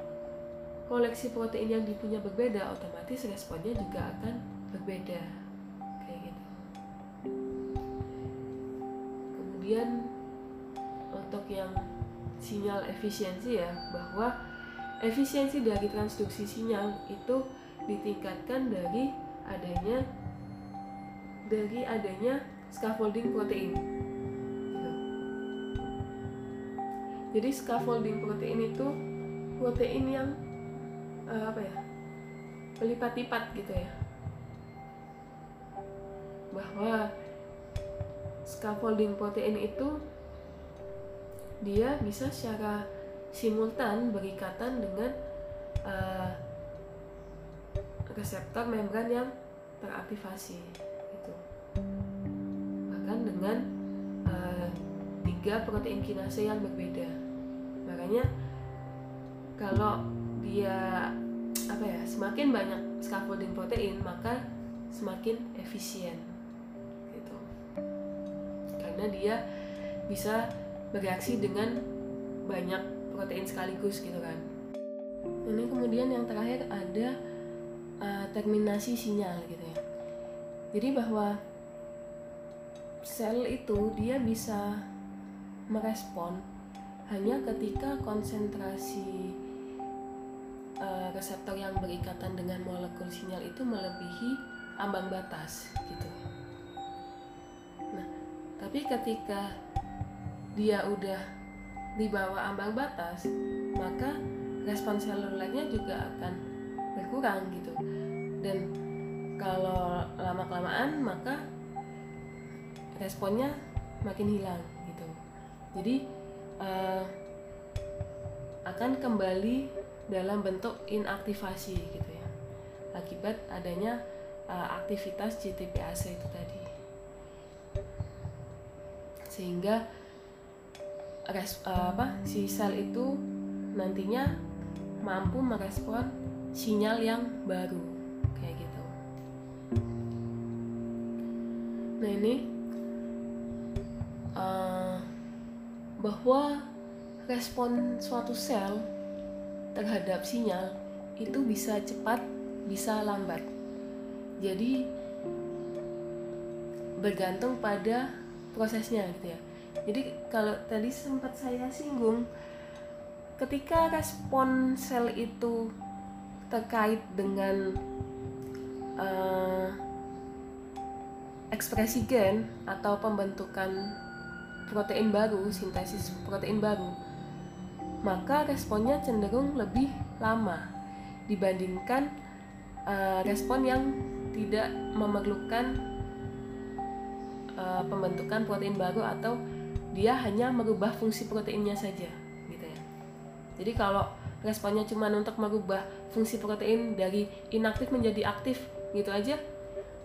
koleksi protein yang dipunya berbeda, otomatis responnya juga akan berbeda kayak gitu kemudian untuk yang sinyal efisiensi ya bahwa efisiensi dari transduksi sinyal itu ditingkatkan dari adanya dari adanya scaffolding protein. Jadi scaffolding protein itu protein yang uh, apa ya berlipat-lipat gitu ya. Bahwa scaffolding protein itu dia bisa secara simultan berikatan dengan uh, reseptor membran yang teraktivasi itu bahkan dengan uh, tiga protein kinase yang berbeda. Makanya kalau dia apa ya semakin banyak scaffolding protein maka semakin efisien karena dia bisa bereaksi dengan banyak protein sekaligus gitu kan. Ini kemudian yang terakhir ada uh, terminasi sinyal gitu ya. Jadi bahwa sel itu dia bisa merespon hanya ketika konsentrasi uh, reseptor yang berikatan dengan molekul sinyal itu melebihi ambang batas gitu. Tapi ketika dia udah di bawah ambang batas maka respon selulernya juga akan berkurang gitu. Dan kalau lama kelamaan maka responnya makin hilang gitu. Jadi uh, akan kembali dalam bentuk inaktivasi gitu ya akibat adanya uh, aktivitas GTPase itu tadi. Sehingga res, uh, apa si sel itu nantinya mampu merespon sinyal yang baru kayak gitu. Nah ini uh, bahwa respon suatu sel terhadap sinyal itu bisa cepat, bisa lambat. Jadi bergantung pada prosesnya gitu ya jadi kalau tadi sempat saya singgung ketika respon sel itu terkait dengan uh, ekspresi gen atau pembentukan protein baru, sintesis protein baru, maka responnya cenderung lebih lama dibandingkan uh, respon yang tidak memerlukan uh, pembentukan protein baru atau dia hanya merubah fungsi proteinnya saja gitu ya. Jadi kalau responnya cuma untuk merubah fungsi protein dari inaktif menjadi aktif gitu aja,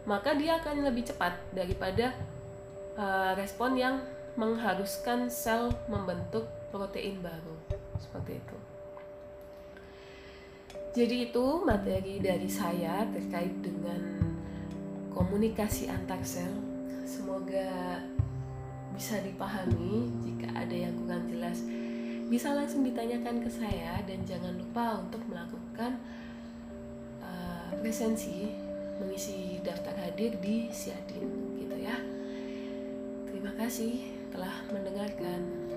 maka dia akan lebih cepat daripada uh, respon yang mengharuskan sel membentuk protein baru seperti itu. Jadi itu materi dari saya terkait dengan komunikasi antar sel Semoga bisa dipahami. Jika ada yang kurang jelas, bisa langsung ditanyakan ke saya dan jangan lupa untuk melakukan uh, presensi mengisi daftar hadir di Siadin gitu ya. Terima kasih telah mendengarkan.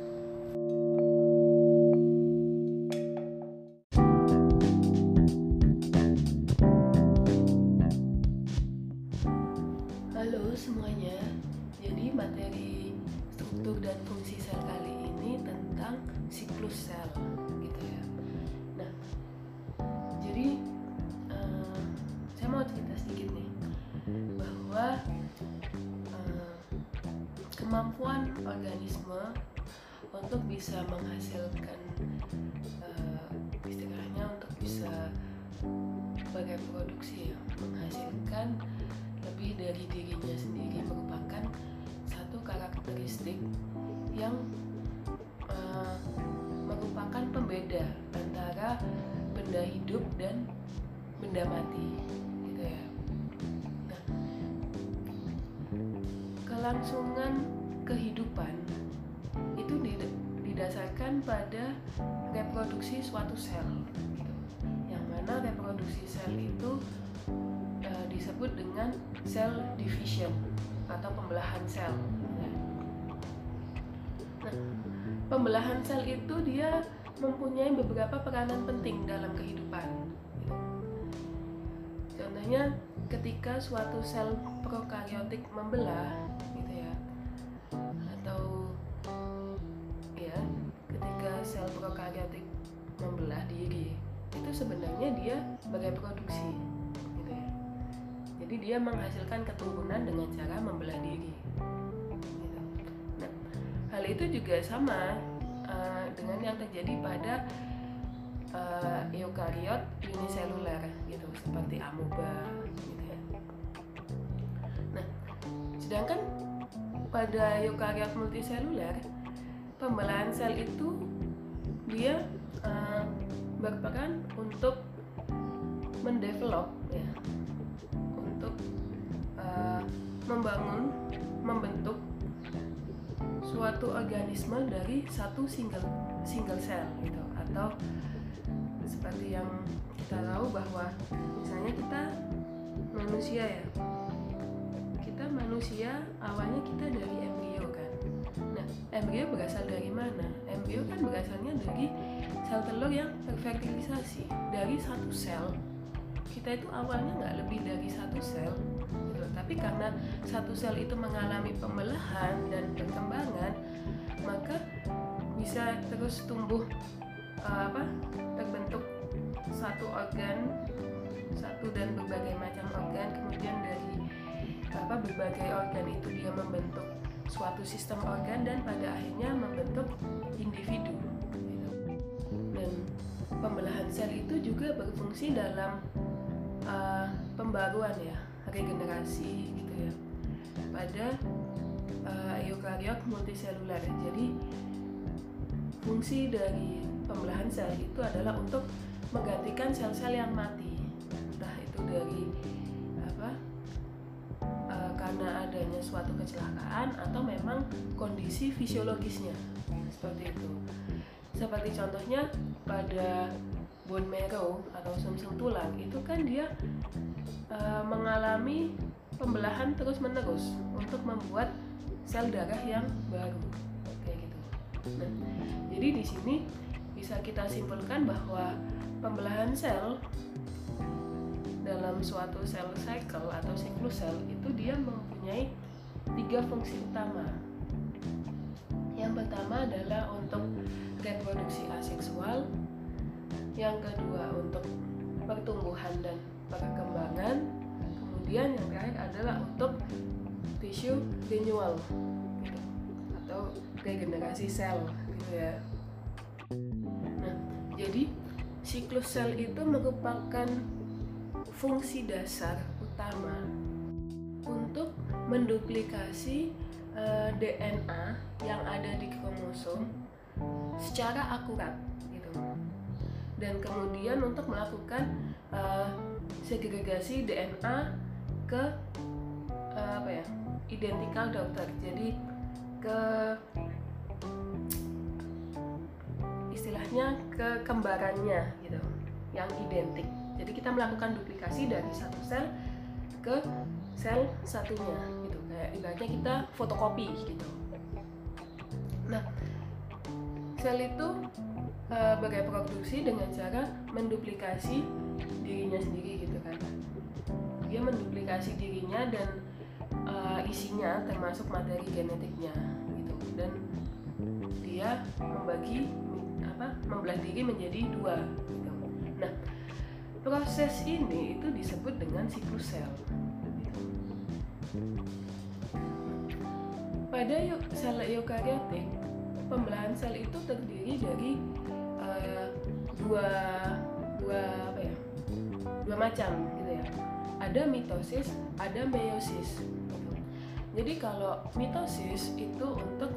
Untuk bisa menghasilkan eh, istilahnya untuk bisa sebagai produksi ya menghasilkan lebih dari dirinya sendiri merupakan satu karakteristik yang uh, merupakan pembeda antara benda hidup dan benda mati gitu ya. Nah, kelangsungan pada reproduksi suatu sel gitu. yang mana reproduksi sel itu uh, disebut dengan cell division atau pembelahan sel. Nah, pembelahan sel itu dia mempunyai beberapa peranan penting dalam kehidupan. Contohnya ketika suatu sel prokaryotik membelah, sel prokaryotik membelah diri, itu sebenarnya dia bereproduksi jadi dia menghasilkan keturunan dengan cara membelah diri gitu. nah hal itu juga sama uh, dengan yang terjadi pada uh, eukariot uniseluler gitu seperti amoeba gitu ya nah sedangkan pada eukariot multiseluler pembelahan sel itu dia uh, berperan untuk mendevelop ya. Membangun, membentuk suatu organisme dari satu single single cell gitu. Atau seperti yang kita tahu bahwa misalnya kita manusia ya. Kita manusia awalnya kita dari embrio berasal dari mana? Embrio kan berasalnya dari sel telur yang terfertilisasi dari satu sel. Kita itu awalnya nggak lebih dari satu sel tapi karena satu sel itu mengalami pembelahan dan perkembangan maka bisa terus tumbuh uh, apa terbentuk satu organ satu dan berbagai macam organ. Kemudian dari apa berbagai organ itu dia membentuk suatu sistem organ dan pada akhirnya membentuk individu dan pembelahan sel itu juga berfungsi dalam uh, pembaruan ya regenerasi gitu ya pada uh, eukariot multiseluler. Jadi fungsi dari pembelahan sel itu adalah untuk menggantikan sel-sel yang mati, entah itu dari uh, karena adanya suatu kecelakaan atau memang kondisi fisiologisnya seperti itu. Seperti contohnya pada bone marrow atau sumsum tulang itu kan dia uh, mengalami pembelahan terus menerus untuk membuat sel darah yang baru kayak gitu. Nah, jadi di sini bisa kita simpulkan bahwa pembelahan sel dalam suatu sel cycle atau siklus sel itu dia mempunyai tiga fungsi utama. Yang pertama adalah untuk reproduksi aseksual, yang kedua untuk pertumbuhan dan perkembangan kemudian yang terakhir adalah untuk tissue renewal gitu, atau regenerasi sel gitu ya nah jadi siklus sel itu merupakan fungsi dasar utama untuk menduplikasi uh, eh, DNA yang ada di kromosom secara akurat gitu. Dan kemudian untuk melakukan uh, segregasi DNA ke uh, apa ya identikal dokter. Jadi ke istilahnya ke kembarannya gitu yang identik Jadi kita melakukan duplikasi dari satu sel ke sel satunya gitu. Kayak ibaratnya kita fotokopi gitu. Nah, sel itu e, bereproduksi dengan cara menduplikasi dirinya sendiri gitu kan. Dia menduplikasi dirinya dan e, isinya termasuk materi genetiknya gitu. Dan dia membagi apa membelah diri menjadi dua proses ini itu disebut dengan siklus sel. Pada sel eukariotik, pembelahan sel itu terdiri dari uh, dua dua apa ya? Dua macam gitu ya. Ada mitosis, ada meiosis. Jadi kalau mitosis itu untuk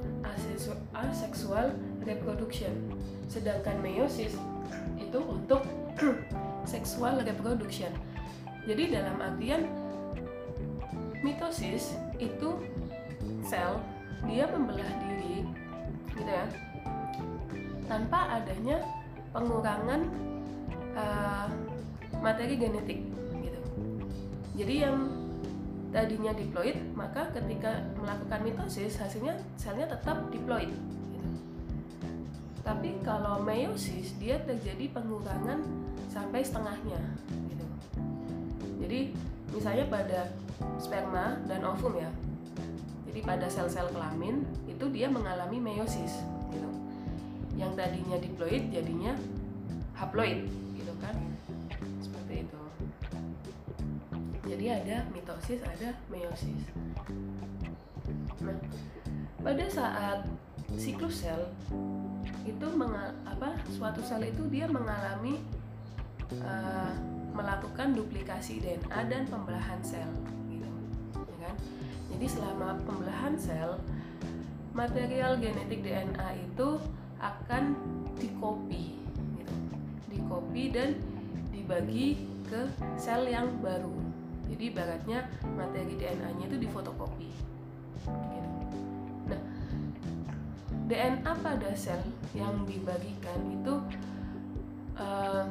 asexual reproduction, sedangkan meiosis itu untuk sexual reproduction. Jadi dalam artian mitosis itu sel dia membelah diri gitu ya tanpa adanya pengurangan uh, materi genetik gitu. Jadi yang tadinya diploid maka ketika melakukan mitosis hasilnya selnya tetap diploid. Tapi kalau meiosis dia terjadi pengurangan sampai setengahnya gitu. Jadi misalnya pada sperma dan ovum ya jadi pada sel-sel kelamin itu dia mengalami meiosis gitu. Yang tadinya diploid jadinya haploid gitu kan. Seperti itu. Jadi ada mitosis ada meiosis. Nah pada saat siklus sel itu mengal apa suatu sel itu dia mengalami uh, melakukan duplikasi DNA dan pembelahan sel gitu ya kan? Jadi selama pembelahan sel material genetik DNA itu akan dikopi gitu. Dikopi dan dibagi ke sel yang baru. Jadi ibaratnya materi DNA-nya itu difotokopi gitu. DNA pada sel yang dibagikan itu uh,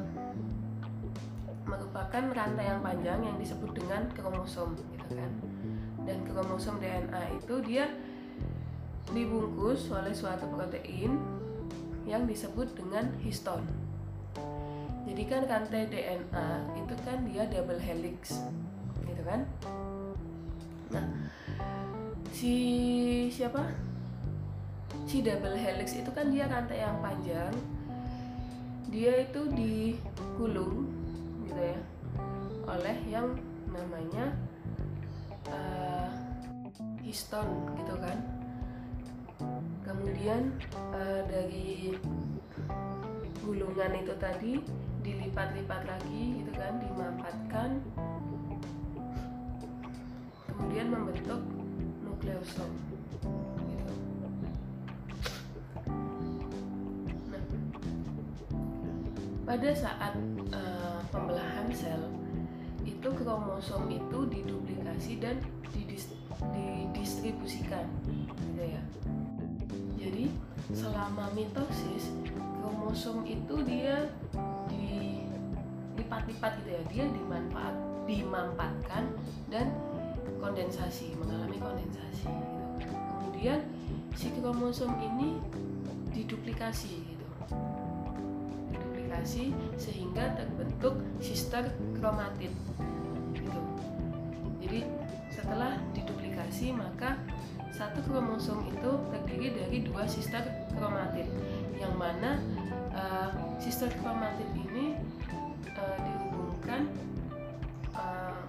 merupakan rantai yang panjang yang disebut dengan kromosom gitu kan. Dan kromosom DNA itu dia dibungkus oleh suatu protein yang disebut dengan histon. Jadi kan rantai DNA itu kan dia double helix gitu kan. Nah si siapa si double helix itu kan dia rantai yang panjang. Dia itu digulung gitu ya oleh yang namanya uh, histon gitu kan. Kemudian uh, dari gulungan itu tadi dilipat-lipat lagi gitu kan dimampatkan kemudian membentuk nukleosom pada saat uh, pembelahan sel itu kromosom itu diduplikasi dan didis didistribusikan gitu ya. Jadi selama mitosis kromosom itu dia dilipat-lipat gitu ya. Dia dimanfaat dimampatkan dan kondensasi mengalami kondensasi gitu. kemudian si kromosom ini diduplikasi gitu sehingga terbentuk sister kromatid gitu. Jadi setelah diduplikasi maka satu kromosom itu terdiri dari dua sister kromatid yang mana uh, sister kromatid ini uh, dihubungkan uh,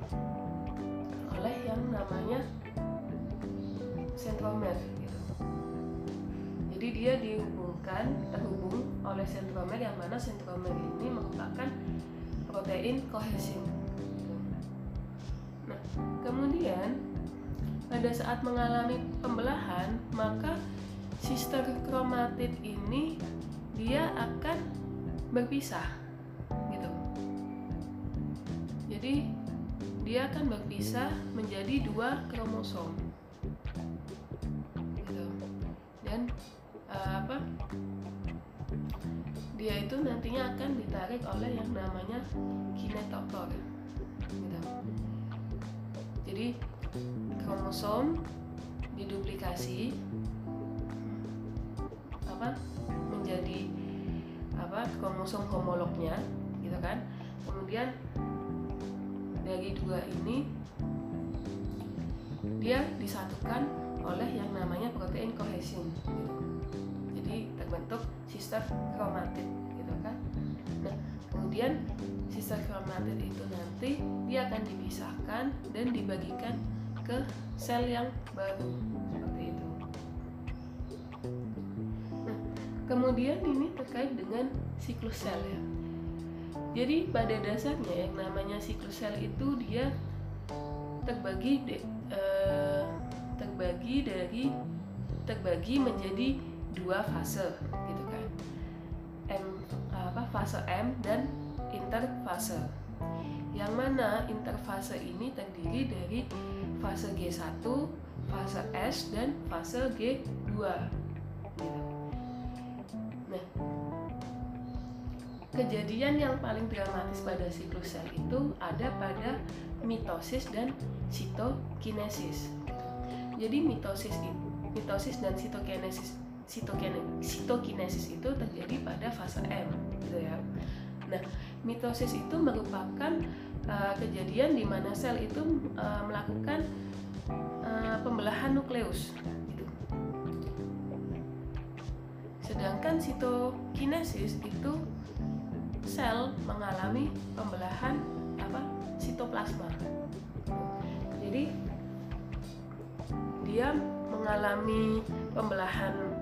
oleh yang namanya sentromer gitu. Jadi dia dihubungkan terhubung oleh sentromer yang mana sentromer ini merupakan protein kohesin. Nah, kemudian pada saat mengalami pembelahan maka sister kromatid ini dia akan berpisah gitu jadi dia akan berpisah menjadi dua kromosom gitu dan uh, apa dia itu nantinya akan ditarik oleh yang namanya kinetotor gitu. jadi kromosom diduplikasi apa menjadi apa kromosom homolognya gitu kan kemudian dari dua ini dia disatukan oleh yang namanya protein kohesin gitu. Jadi terbentuk sister kromatid gitu kan. Nah kemudian sister kromatid itu nanti dia akan dipisahkan dan dibagikan ke sel yang baru. Seperti itu. Nah kemudian ini terkait dengan siklus sel ya. Jadi pada dasarnya yang namanya siklus sel itu dia terbagi de, eh, terbagi dari terbagi menjadi dua fase gitu kan M apa fase M dan interfase yang mana interfase ini terdiri dari fase G1, fase S dan fase G2 gitu. Nah, kejadian yang paling dramatis pada siklus sel itu ada pada mitosis dan sitokinesis. Jadi mitosis mitosis dan sitokinesis sitokinesis itu terjadi pada fase M gitu ya. Nah, mitosis itu merupakan uh, kejadian di mana sel itu uh, melakukan uh, pembelahan nukleus gitu. Sedangkan sitokinesis itu sel mengalami pembelahan apa sitoplasma. Jadi dia mengalami pembelahan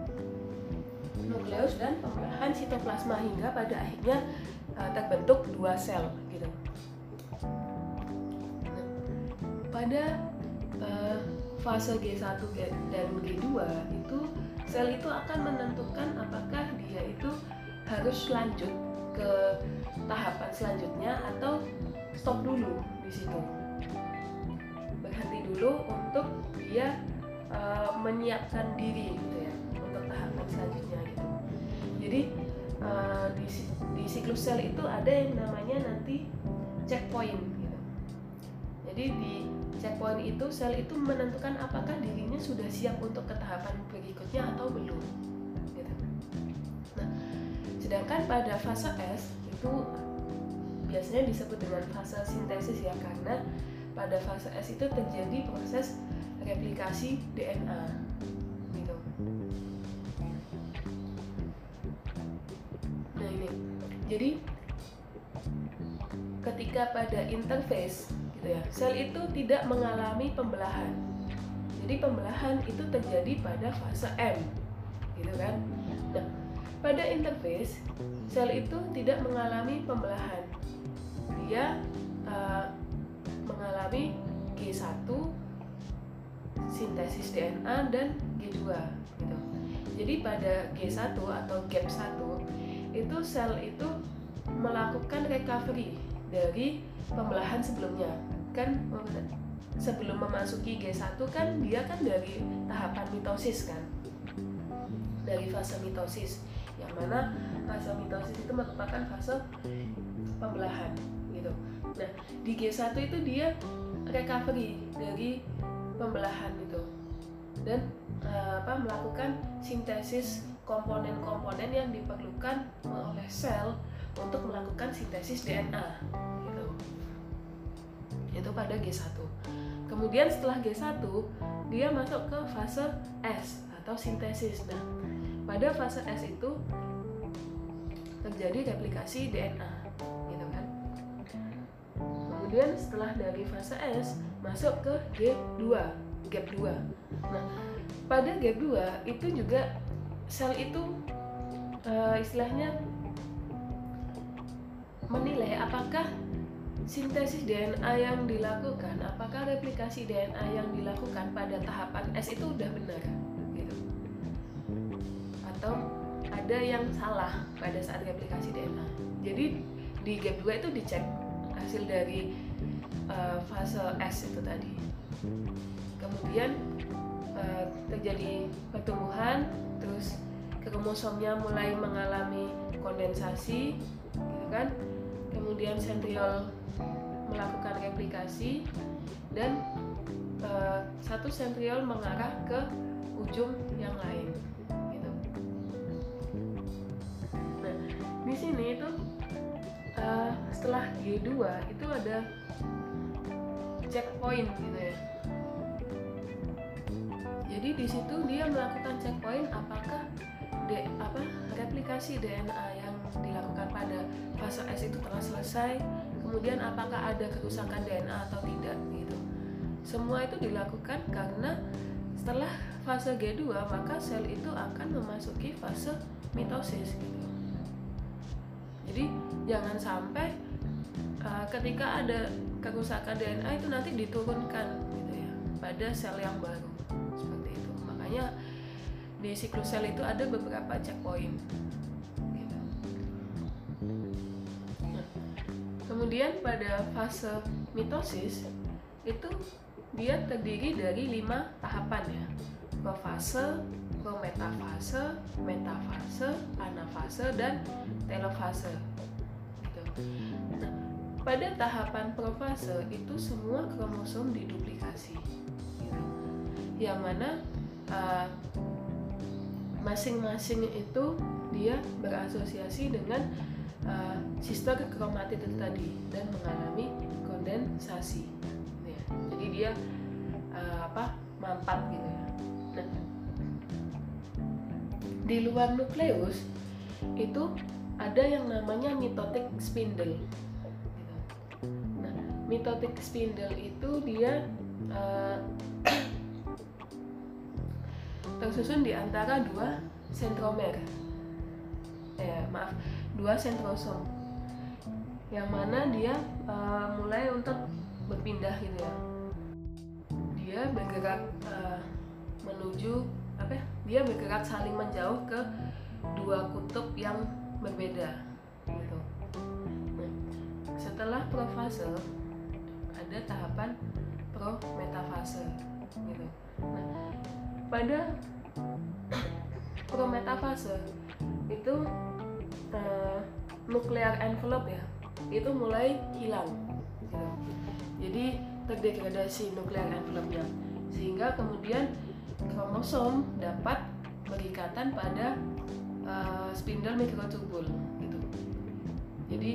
nukleus dan pembelahan sitoplasma hingga pada akhirnya uh, terbentuk dua sel gitu. Pada uh, fase G1 dan G2 itu sel itu akan menentukan apakah dia itu harus lanjut ke tahapan selanjutnya atau stop dulu di situ berhenti dulu untuk dia uh, menyiapkan diri gitu ya untuk tahapan selanjutnya jadi uh, di, di siklus sel itu ada yang namanya nanti checkpoint gitu. Jadi di checkpoint itu sel itu menentukan apakah dirinya sudah siap untuk ke tahapan berikutnya atau belum Sedangkan pada fase S itu biasanya disebut dengan fase sintesis ya karena pada fase S itu terjadi proses replikasi DNA Nah ini, jadi ketika pada interface gitu ya, sel itu tidak mengalami pembelahan. Jadi pembelahan itu terjadi pada fase M, gitu kan? Nah, pada interface, sel itu tidak mengalami pembelahan. Dia uh, mengalami G1 sintesis DNA dan G2 gitu. Jadi pada G1 atau gap 1 itu sel itu melakukan recovery dari pembelahan sebelumnya. Kan sebelum memasuki G1 kan dia kan dari tahapan mitosis kan. Dari fase mitosis yang mana fase mitosis itu merupakan fase pembelahan gitu. Nah di G1 itu dia recovery dari pembelahan itu dan uh, apa melakukan sintesis komponen-komponen yang diperlukan oleh sel untuk melakukan sintesis DNA gitu. Itu pada G1. Kemudian setelah G1 dia masuk ke fase S atau sintesis. Nah, pada fase S itu terjadi replikasi DNA gitu kan kemudian setelah dari fase S masuk ke G2 gap 2 nah pada gap 2 itu juga sel itu uh, istilahnya menilai apakah sintesis DNA yang dilakukan, apakah replikasi DNA yang dilakukan pada tahapan S itu udah benar atau ada yang salah pada saat replikasi DNA. Jadi di gap 2 itu dicek hasil dari uh, fase S itu tadi. Kemudian uh, terjadi pertumbuhan, terus kromosomnya mulai mengalami kondensasi gitu kan? Kemudian sentriol melakukan replikasi dan uh, satu sentriol mengarah ke ujung yang lain gitu. Nah di sini itu uh, setelah G2 itu ada checkpoint gitu ya jadi di situ dia melakukan checkpoint apakah de, apa replikasi DNA yang dilakukan pada fase S itu telah selesai kemudian apakah ada kerusakan DNA atau tidak gitu. Semua itu dilakukan karena setelah fase G2 maka sel itu akan memasuki fase mitosis gitu. Jadi jangan sampai uh, ketika ada kerusakan DNA itu nanti diturunkan gitu ya pada sel yang baru makanya di siklus sel itu ada beberapa checkpoint kemudian pada fase mitosis itu dia terdiri dari lima tahapan ya profase prometafase metafase anafase dan telofase gitu. nah, pada tahapan profase itu semua kromosom diduplikasi gitu. yang mana uh, masing-masing itu dia berasosiasi dengan uh, sister kromatid itu tadi dan mengalami kondensasi ya. jadi dia uh, apa mampat gitu ya nah, di luar nukleus itu ada yang namanya mitotic spindle mitotic spindle itu dia uh, tersusun di antara dua sentromer eh maaf dua sentrosom yang mana dia uh, mulai untuk berpindah gitu ya dia bergerak uh, menuju apa ya? dia bergerak saling menjauh ke dua kutub yang berbeda gitu nah, setelah profase ada tahapan pro metafase gitu. Nah, pada pro metafase itu uh, nuklear envelope ya. Itu mulai hilang gitu. jadi terdegradasi nuklear envelope-nya. Sehingga kemudian kromosom dapat berikatan pada uh, spindle mikrotubul gitu. Jadi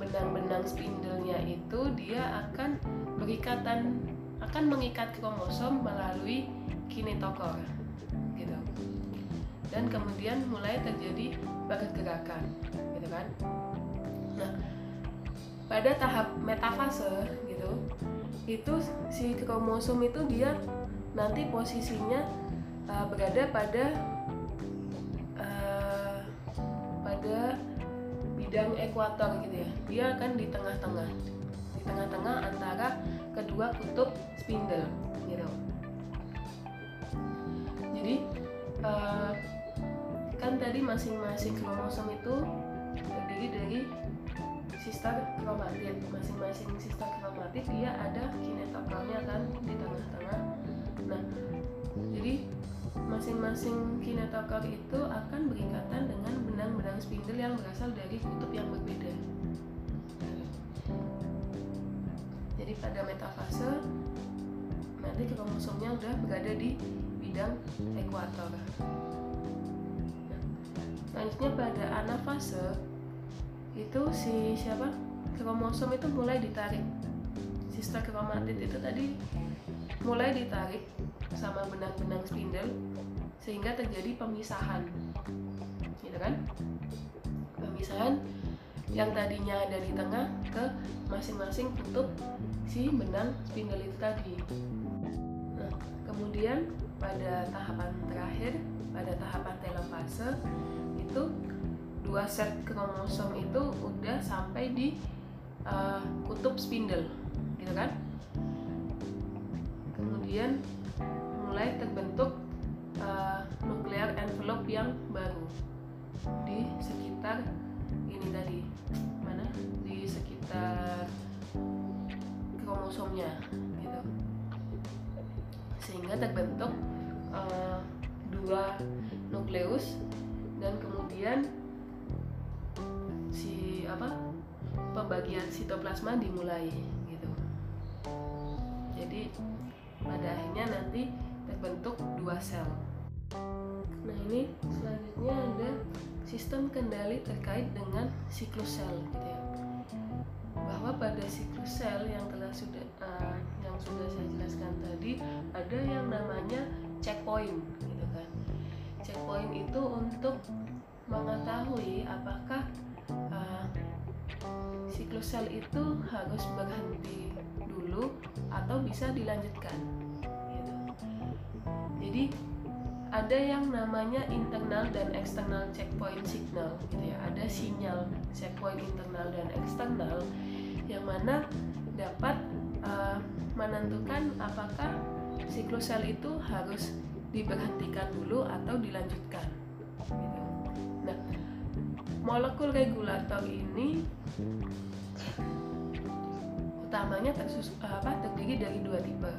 benang-benang spindlenya itu dia akan berikatan akan mengikat kromosom melalui kinetokor dan kemudian mulai terjadi pergerakan gitu kan? Nah pada tahap metafase gitu itu si kromosom itu dia nanti posisinya uh, berada pada uh, pada bidang ekuator gitu ya. Dia akan di tengah-tengah di tengah-tengah antara kedua kutub spindle gitu. Jadi uh, kan tadi masing-masing kromosom itu terdiri dari sister kromatid masing-masing sister kromatid dia ada kinetokalnya kan di tengah-tengah nah jadi masing-masing kinetokal itu akan berikatan dengan benang-benang spindle yang berasal dari kutub yang berbeda. Jadi pada metafase nanti kromosomnya udah berada di bidang ekuator. Selanjutnya pada anafase itu si siapa? Kromosom itu mulai ditarik. Sister kromatid itu tadi mulai ditarik sama benang-benang spindle sehingga terjadi pemisahan. Gitu kan? Pemisahan yang tadinya ada di tengah ke masing-masing kutub si benang spindle itu tadi. Nah kemudian pada tahapan terakhir pada tahapan telofase itu dua set kromosom itu udah sampai di uh, kutub spindle gitu kan? Kemudian mulai terbentuk uh, nuklear envelope yang baru di sekitar ini tadi. Mana? Di sekitar kromosomnya gitu sehingga terbentuk uh, dua nukleus dan kemudian si apa pembagian sitoplasma dimulai gitu. Jadi pada akhirnya nanti terbentuk dua sel. Nah ini selanjutnya ada sistem kendali terkait dengan siklus sel gitu ya bahwa pada siklus sel yang telah sudah uh, yang sudah saya jelaskan tadi ada yang namanya checkpoint gitu kan checkpoint itu untuk mengetahui apakah uh, siklus sel itu harus berhenti dulu atau bisa dilanjutkan gitu. jadi ada yang namanya internal dan external checkpoint signal gitu ya ada sinyal checkpoint internal dan eksternal yang mana dapat uh, menentukan apakah siklus sel itu harus diberhentikan dulu atau dilanjutkan. Nah molekul regulator ini utamanya tersus, apa, terdiri dari dua tipe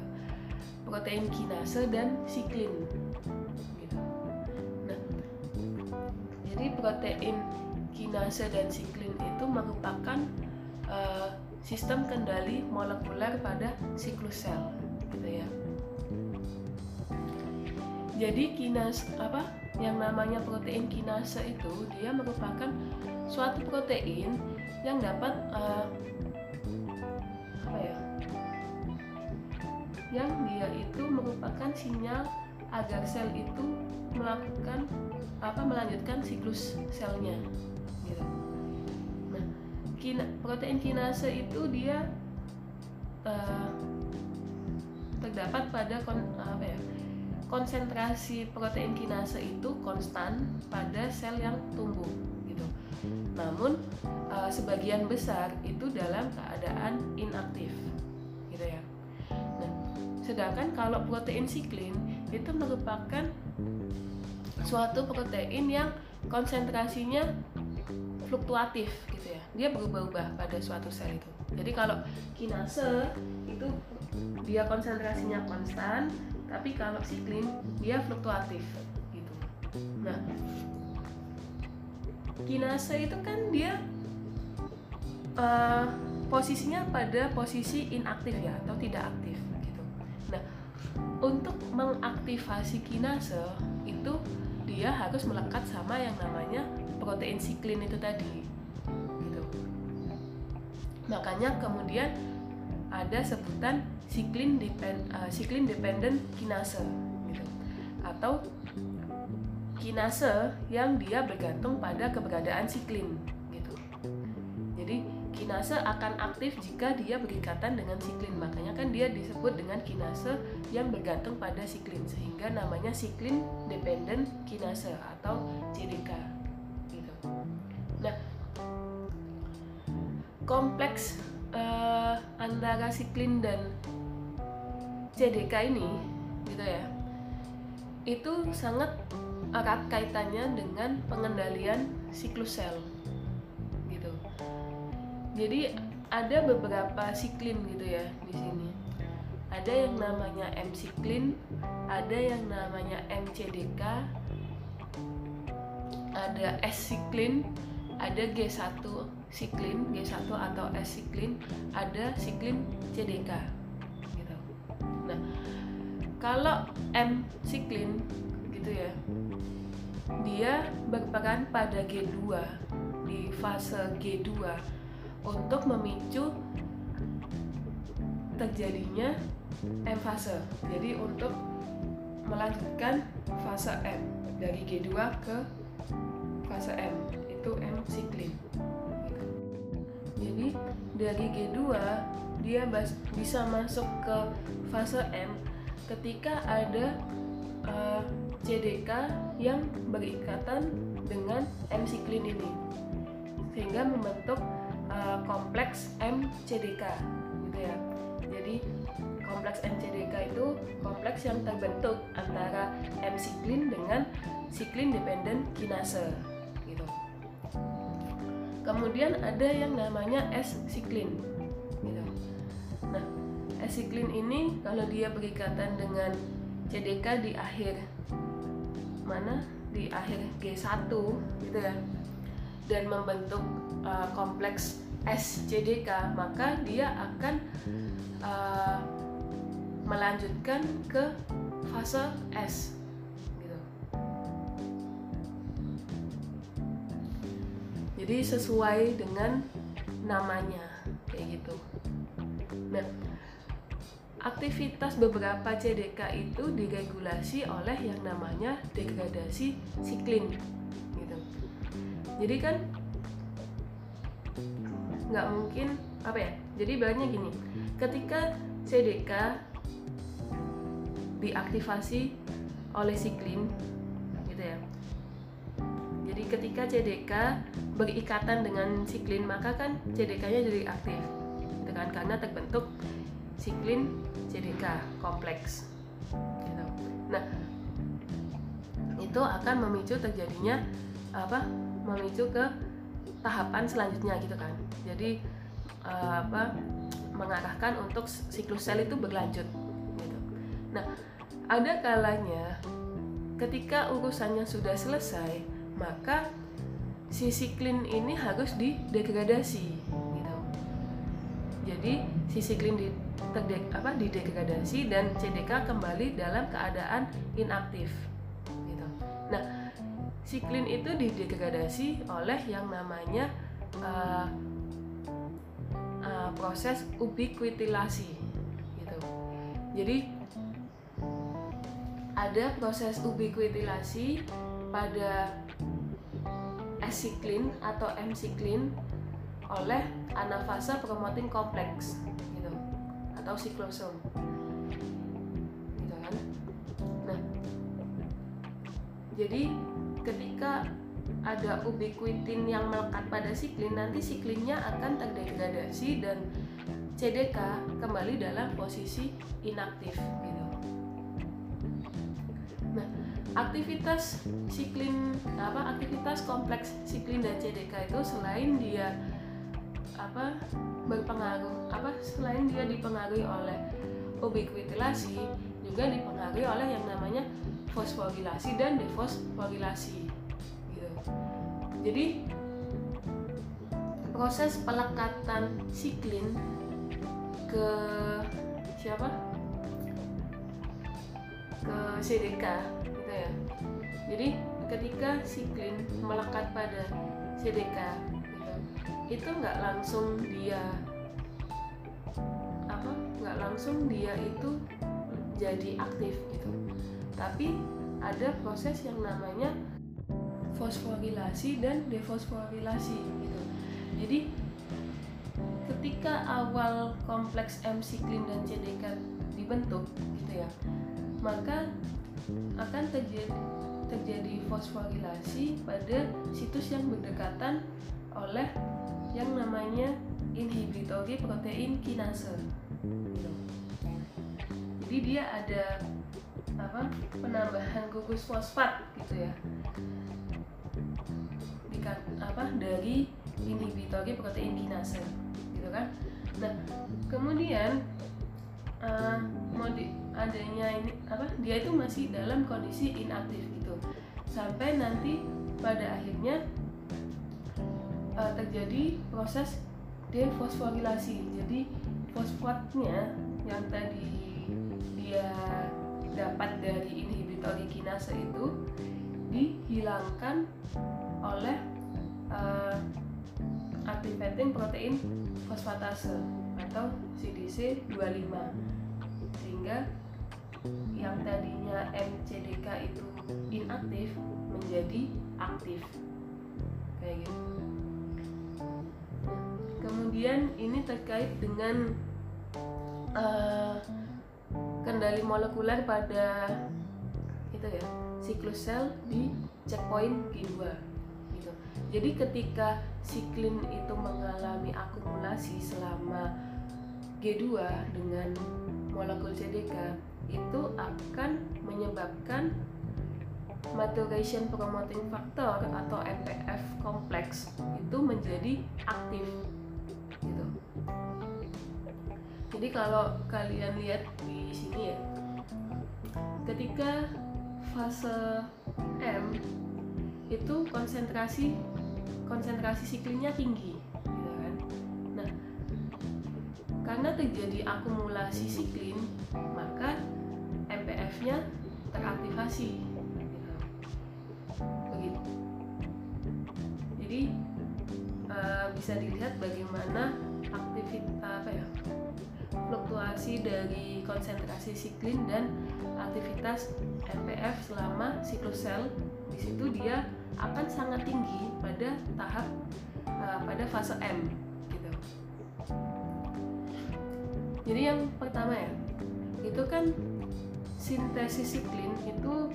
protein kinase dan siklin. Jadi protein kinase dan siklin itu merupakan uh, sistem kendali molekuler pada siklus sel, gitu ya. Jadi kinas apa yang namanya protein kinase itu dia merupakan suatu protein yang dapat uh, apa ya? Yang dia itu merupakan sinyal agar sel itu melakukan apa melanjutkan siklus selnya gitu. Kina, protein kinase itu dia uh, terdapat pada kon, apa ya konsentrasi protein kinase itu konstan pada sel yang tumbuh gitu. Namun uh, sebagian besar itu dalam keadaan inaktif gitu ya. Nah, sedangkan kalau protein siklin itu merupakan suatu protein yang konsentrasinya fluktuatif gitu ya. Dia berubah-ubah pada suatu sel itu. Jadi kalau kinase itu dia konsentrasinya konstan tapi kalau siklin dia fluktuatif gitu. Nah kinase itu kan dia uh, posisinya pada posisi inaktif ya atau tidak aktif gitu. Nah untuk mengaktifasi kinase itu dia harus melekat sama yang namanya protein siklin itu tadi gitu. Makanya kemudian ada sebutan siklin depend, uh, siklin dependent kinase gitu. Atau kinase yang dia bergantung pada keberadaan siklin gitu. Jadi kinase akan aktif jika dia berikatan dengan siklin. Makanya kan dia disebut dengan kinase yang bergantung pada siklin sehingga namanya siklin dependent kinase atau CDK kompleks uh, antara siklin dan CDK ini gitu ya itu sangat erat kaitannya dengan pengendalian siklus sel jadi ada beberapa siklin gitu ya di sini. Ada yang namanya M siklin ada yang namanya MCDK ada S siklin ada G1 siklin G1 atau S siklin ada siklin CDK gitu nah kalau M siklin gitu ya dia berperan pada G2 di fase G2 untuk memicu terjadinya M fase. Jadi untuk melanjutkan fase M dari G2 ke fase M itu M siklin. Jadi dari G2 dia bisa masuk ke fase M ketika ada uh, eh, CDK yang berikatan dengan M siklin ini sehingga membentuk uh, kompleks MCDK gitu ya. Jadi kompleks MCDK itu kompleks yang terbentuk antara M siklin dengan siklin dependent kinase. Kemudian ada yang namanya S siklin gitu. Nah, S siklin ini kalau dia berikatan dengan CDK di akhir mana? Di akhir G1 gitu ya. Dan membentuk uh, kompleks SCDK maka dia akan uh, melanjutkan ke fase S Jadi sesuai dengan namanya kayak gitu. Nah, aktivitas beberapa CDK itu diregulasi oleh yang namanya degradasi siklin gitu. Jadi kan nggak mungkin apa ya? Jadi banyak gini, ketika CDK diaktifasi oleh siklin. Jadi ketika CDK berikatan dengan siklin maka kan CDK-nya jadi aktif, gitu kan? Karena terbentuk siklin CDK kompleks. Gitu. Nah, itu akan memicu terjadinya apa? Memicu ke tahapan selanjutnya gitu kan. Jadi uh, apa? Mengarahkan untuk siklus sel itu berlanjut. Gitu. Nah, ada kalanya ketika urusannya sudah selesai, maka si siklin ini harus didegradasi gitu. Jadi si siklin di terdek apa didegradasi dan CDK kembali dalam keadaan inaktif gitu. Nah, siklin itu didegradasi oleh yang namanya uh, uh, proses ubiquitilasi gitu. Jadi ada proses ubiquitilasi pada S-siklin atau M-siklin oleh anafasa promoting kompleks atau siklosom gitu kan? Nah jadi ketika ada ubiquitin yang melekat pada siklin nanti siklinnya akan terdegradasi dan CDK kembali dalam posisi inaktif gitu. Aktivitas siklin apa aktivitas kompleks siklin dan CDK itu selain dia apa berpengaruh apa selain dia dipengaruhi oleh ubiquitilasi juga dipengaruhi oleh yang namanya fosforilasi dan defosforilasi gitu. Jadi proses pelekatan siklin ke siapa? ke CDK ya. Jadi ketika siklin melekat pada CDK itu nggak langsung dia apa nggak langsung dia itu jadi aktif gitu tapi ada proses yang namanya fosforilasi dan defosforilasi gitu jadi ketika awal kompleks M siklin dan CDK dibentuk gitu ya maka akan terjadi terjadi fosforilasi pada situs yang berdekatan oleh yang namanya inhibitory protein kinase. Jadi dia ada apa penambahan gugus fosfat gitu ya di apa dari inhibitory protein kinase gitu kan nah kemudian uh, modi adanya ini apa dia itu masih dalam kondisi inaktif gitu sampai nanti pada akhirnya uh, terjadi proses defosforilasi. Jadi fosfatnya yang tadi dia dapat dari inhibitor kinase itu dihilangkan oleh uh, activating protein fosfatase atau CDC 25 sehingga yang tadinya MCDK itu inaktif menjadi aktif kayak gitu kemudian ini terkait dengan uh, kendali molekuler pada itu ya siklus sel di checkpoint G2 gitu. Jadi ketika siklin itu mengalami akumulasi selama G2 dengan molekul CDK itu akan menyebabkan maturation promoting factor atau MPF kompleks itu menjadi aktif gitu. Jadi kalau kalian lihat di sini ya ketika fase M itu konsentrasi konsentrasi siklinnya tinggi karena terjadi akumulasi siklin maka MPF-nya teraktivasi. Gitu. begitu. Jadi uh, bisa dilihat bagaimana aktivitas apa ya fluktuasi dari konsentrasi siklin dan aktivitas MPF selama siklus sel. Di situ dia akan sangat tinggi pada tahap uh, pada fase M Jadi yang pertama ya, itu kan sintesis siklin itu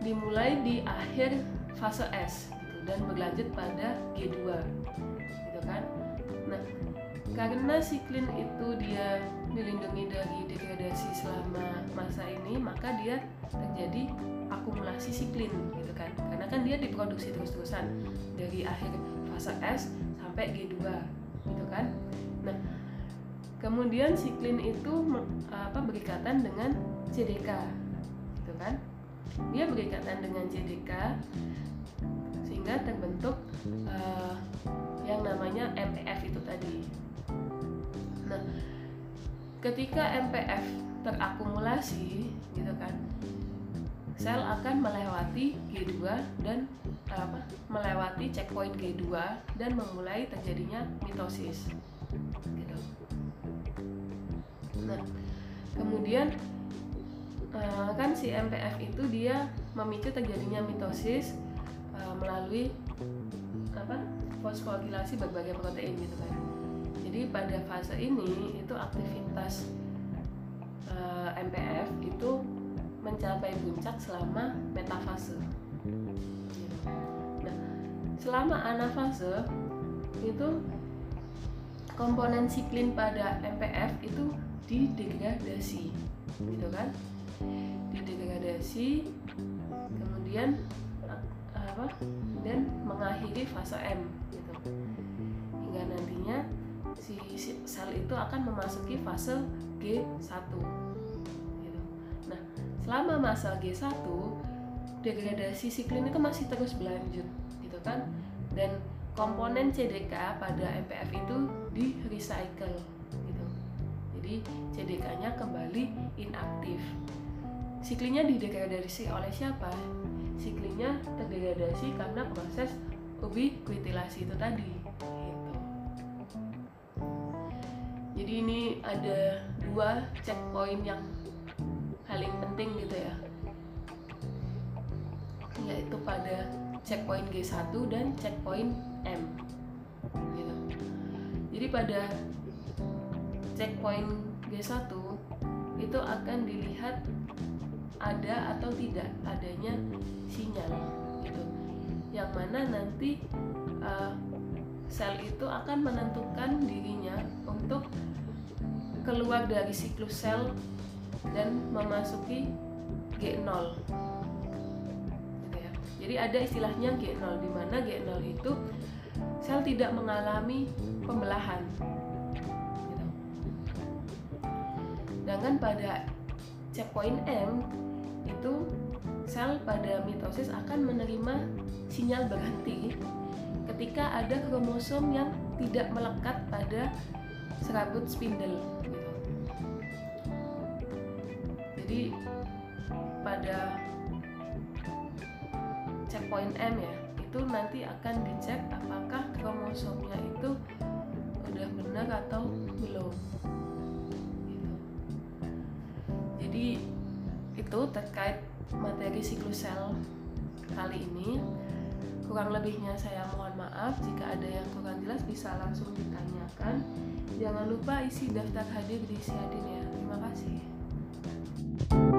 dimulai di akhir fase S gitu, dan berlanjut pada G2 gitu kan. Nah, karena siklin itu dia dilindungi dari degradasi selama masa ini maka dia terjadi akumulasi siklin gitu kan karena kan dia diproduksi terus-terusan dari akhir fase S sampai G2 gitu kan nah kemudian siklin itu apa berikatan dengan CDK gitu kan dia berikatan dengan CDK sehingga terbentuk uh, yang namanya MPF itu tadi nah ketika MPF terakumulasi gitu kan sel akan melewati G2 dan apa melewati checkpoint G2 dan memulai terjadinya mitosis gitu. Nah, kemudian uh, kan si MPF itu dia memicu terjadinya mitosis uh, melalui apa fosforilasi berbagai protein gitu kan. Jadi pada fase ini itu aktivitas eh, MPF itu mencapai puncak selama metafase. Nah, selama anafase itu komponen siklin pada MPF itu didegradasi, gitu kan? Didegradasi, kemudian apa? Dan mengakhiri fase M, gitu. Hingga nantinya si sel itu akan memasuki fase G1 gitu. Nah, selama masa G1 degradasi siklin itu masih terus berlanjut gitu kan dan komponen CDK pada MPF itu di recycle. Jadi CDK-nya kembali inaktif. Siklinnya didegradasi oleh siapa? Siklinnya terdegradasi karena proses ubiquitilasi itu tadi jadi ini ada dua checkpoint yang paling penting gitu ya yaitu pada checkpoint G1 dan checkpoint M gitu. jadi pada checkpoint G1 itu akan dilihat ada atau tidak adanya sinyal gitu yang mana nanti uh, sel itu akan menentukan dirinya untuk keluar dari siklus sel dan memasuki G0 gitu ya. Jadi ada istilahnya G0 di mana G0 itu sel tidak mengalami pembelahan. Sedangkan pada checkpoint M itu sel pada mitosis akan menerima sinyal berhenti ketika ada kromosom yang tidak melekat pada serabut spindle gitu. Jadi pada checkpoint M ya itu nanti akan dicek apakah kromosomnya itu udah benar atau belum Jadi itu terkait materi siklus sel kali ini. Kurang lebihnya saya mohon maaf. Jika ada yang kurang jelas bisa langsung ditanyakan. Jangan lupa isi daftar hadir di Siadin ya terima kasih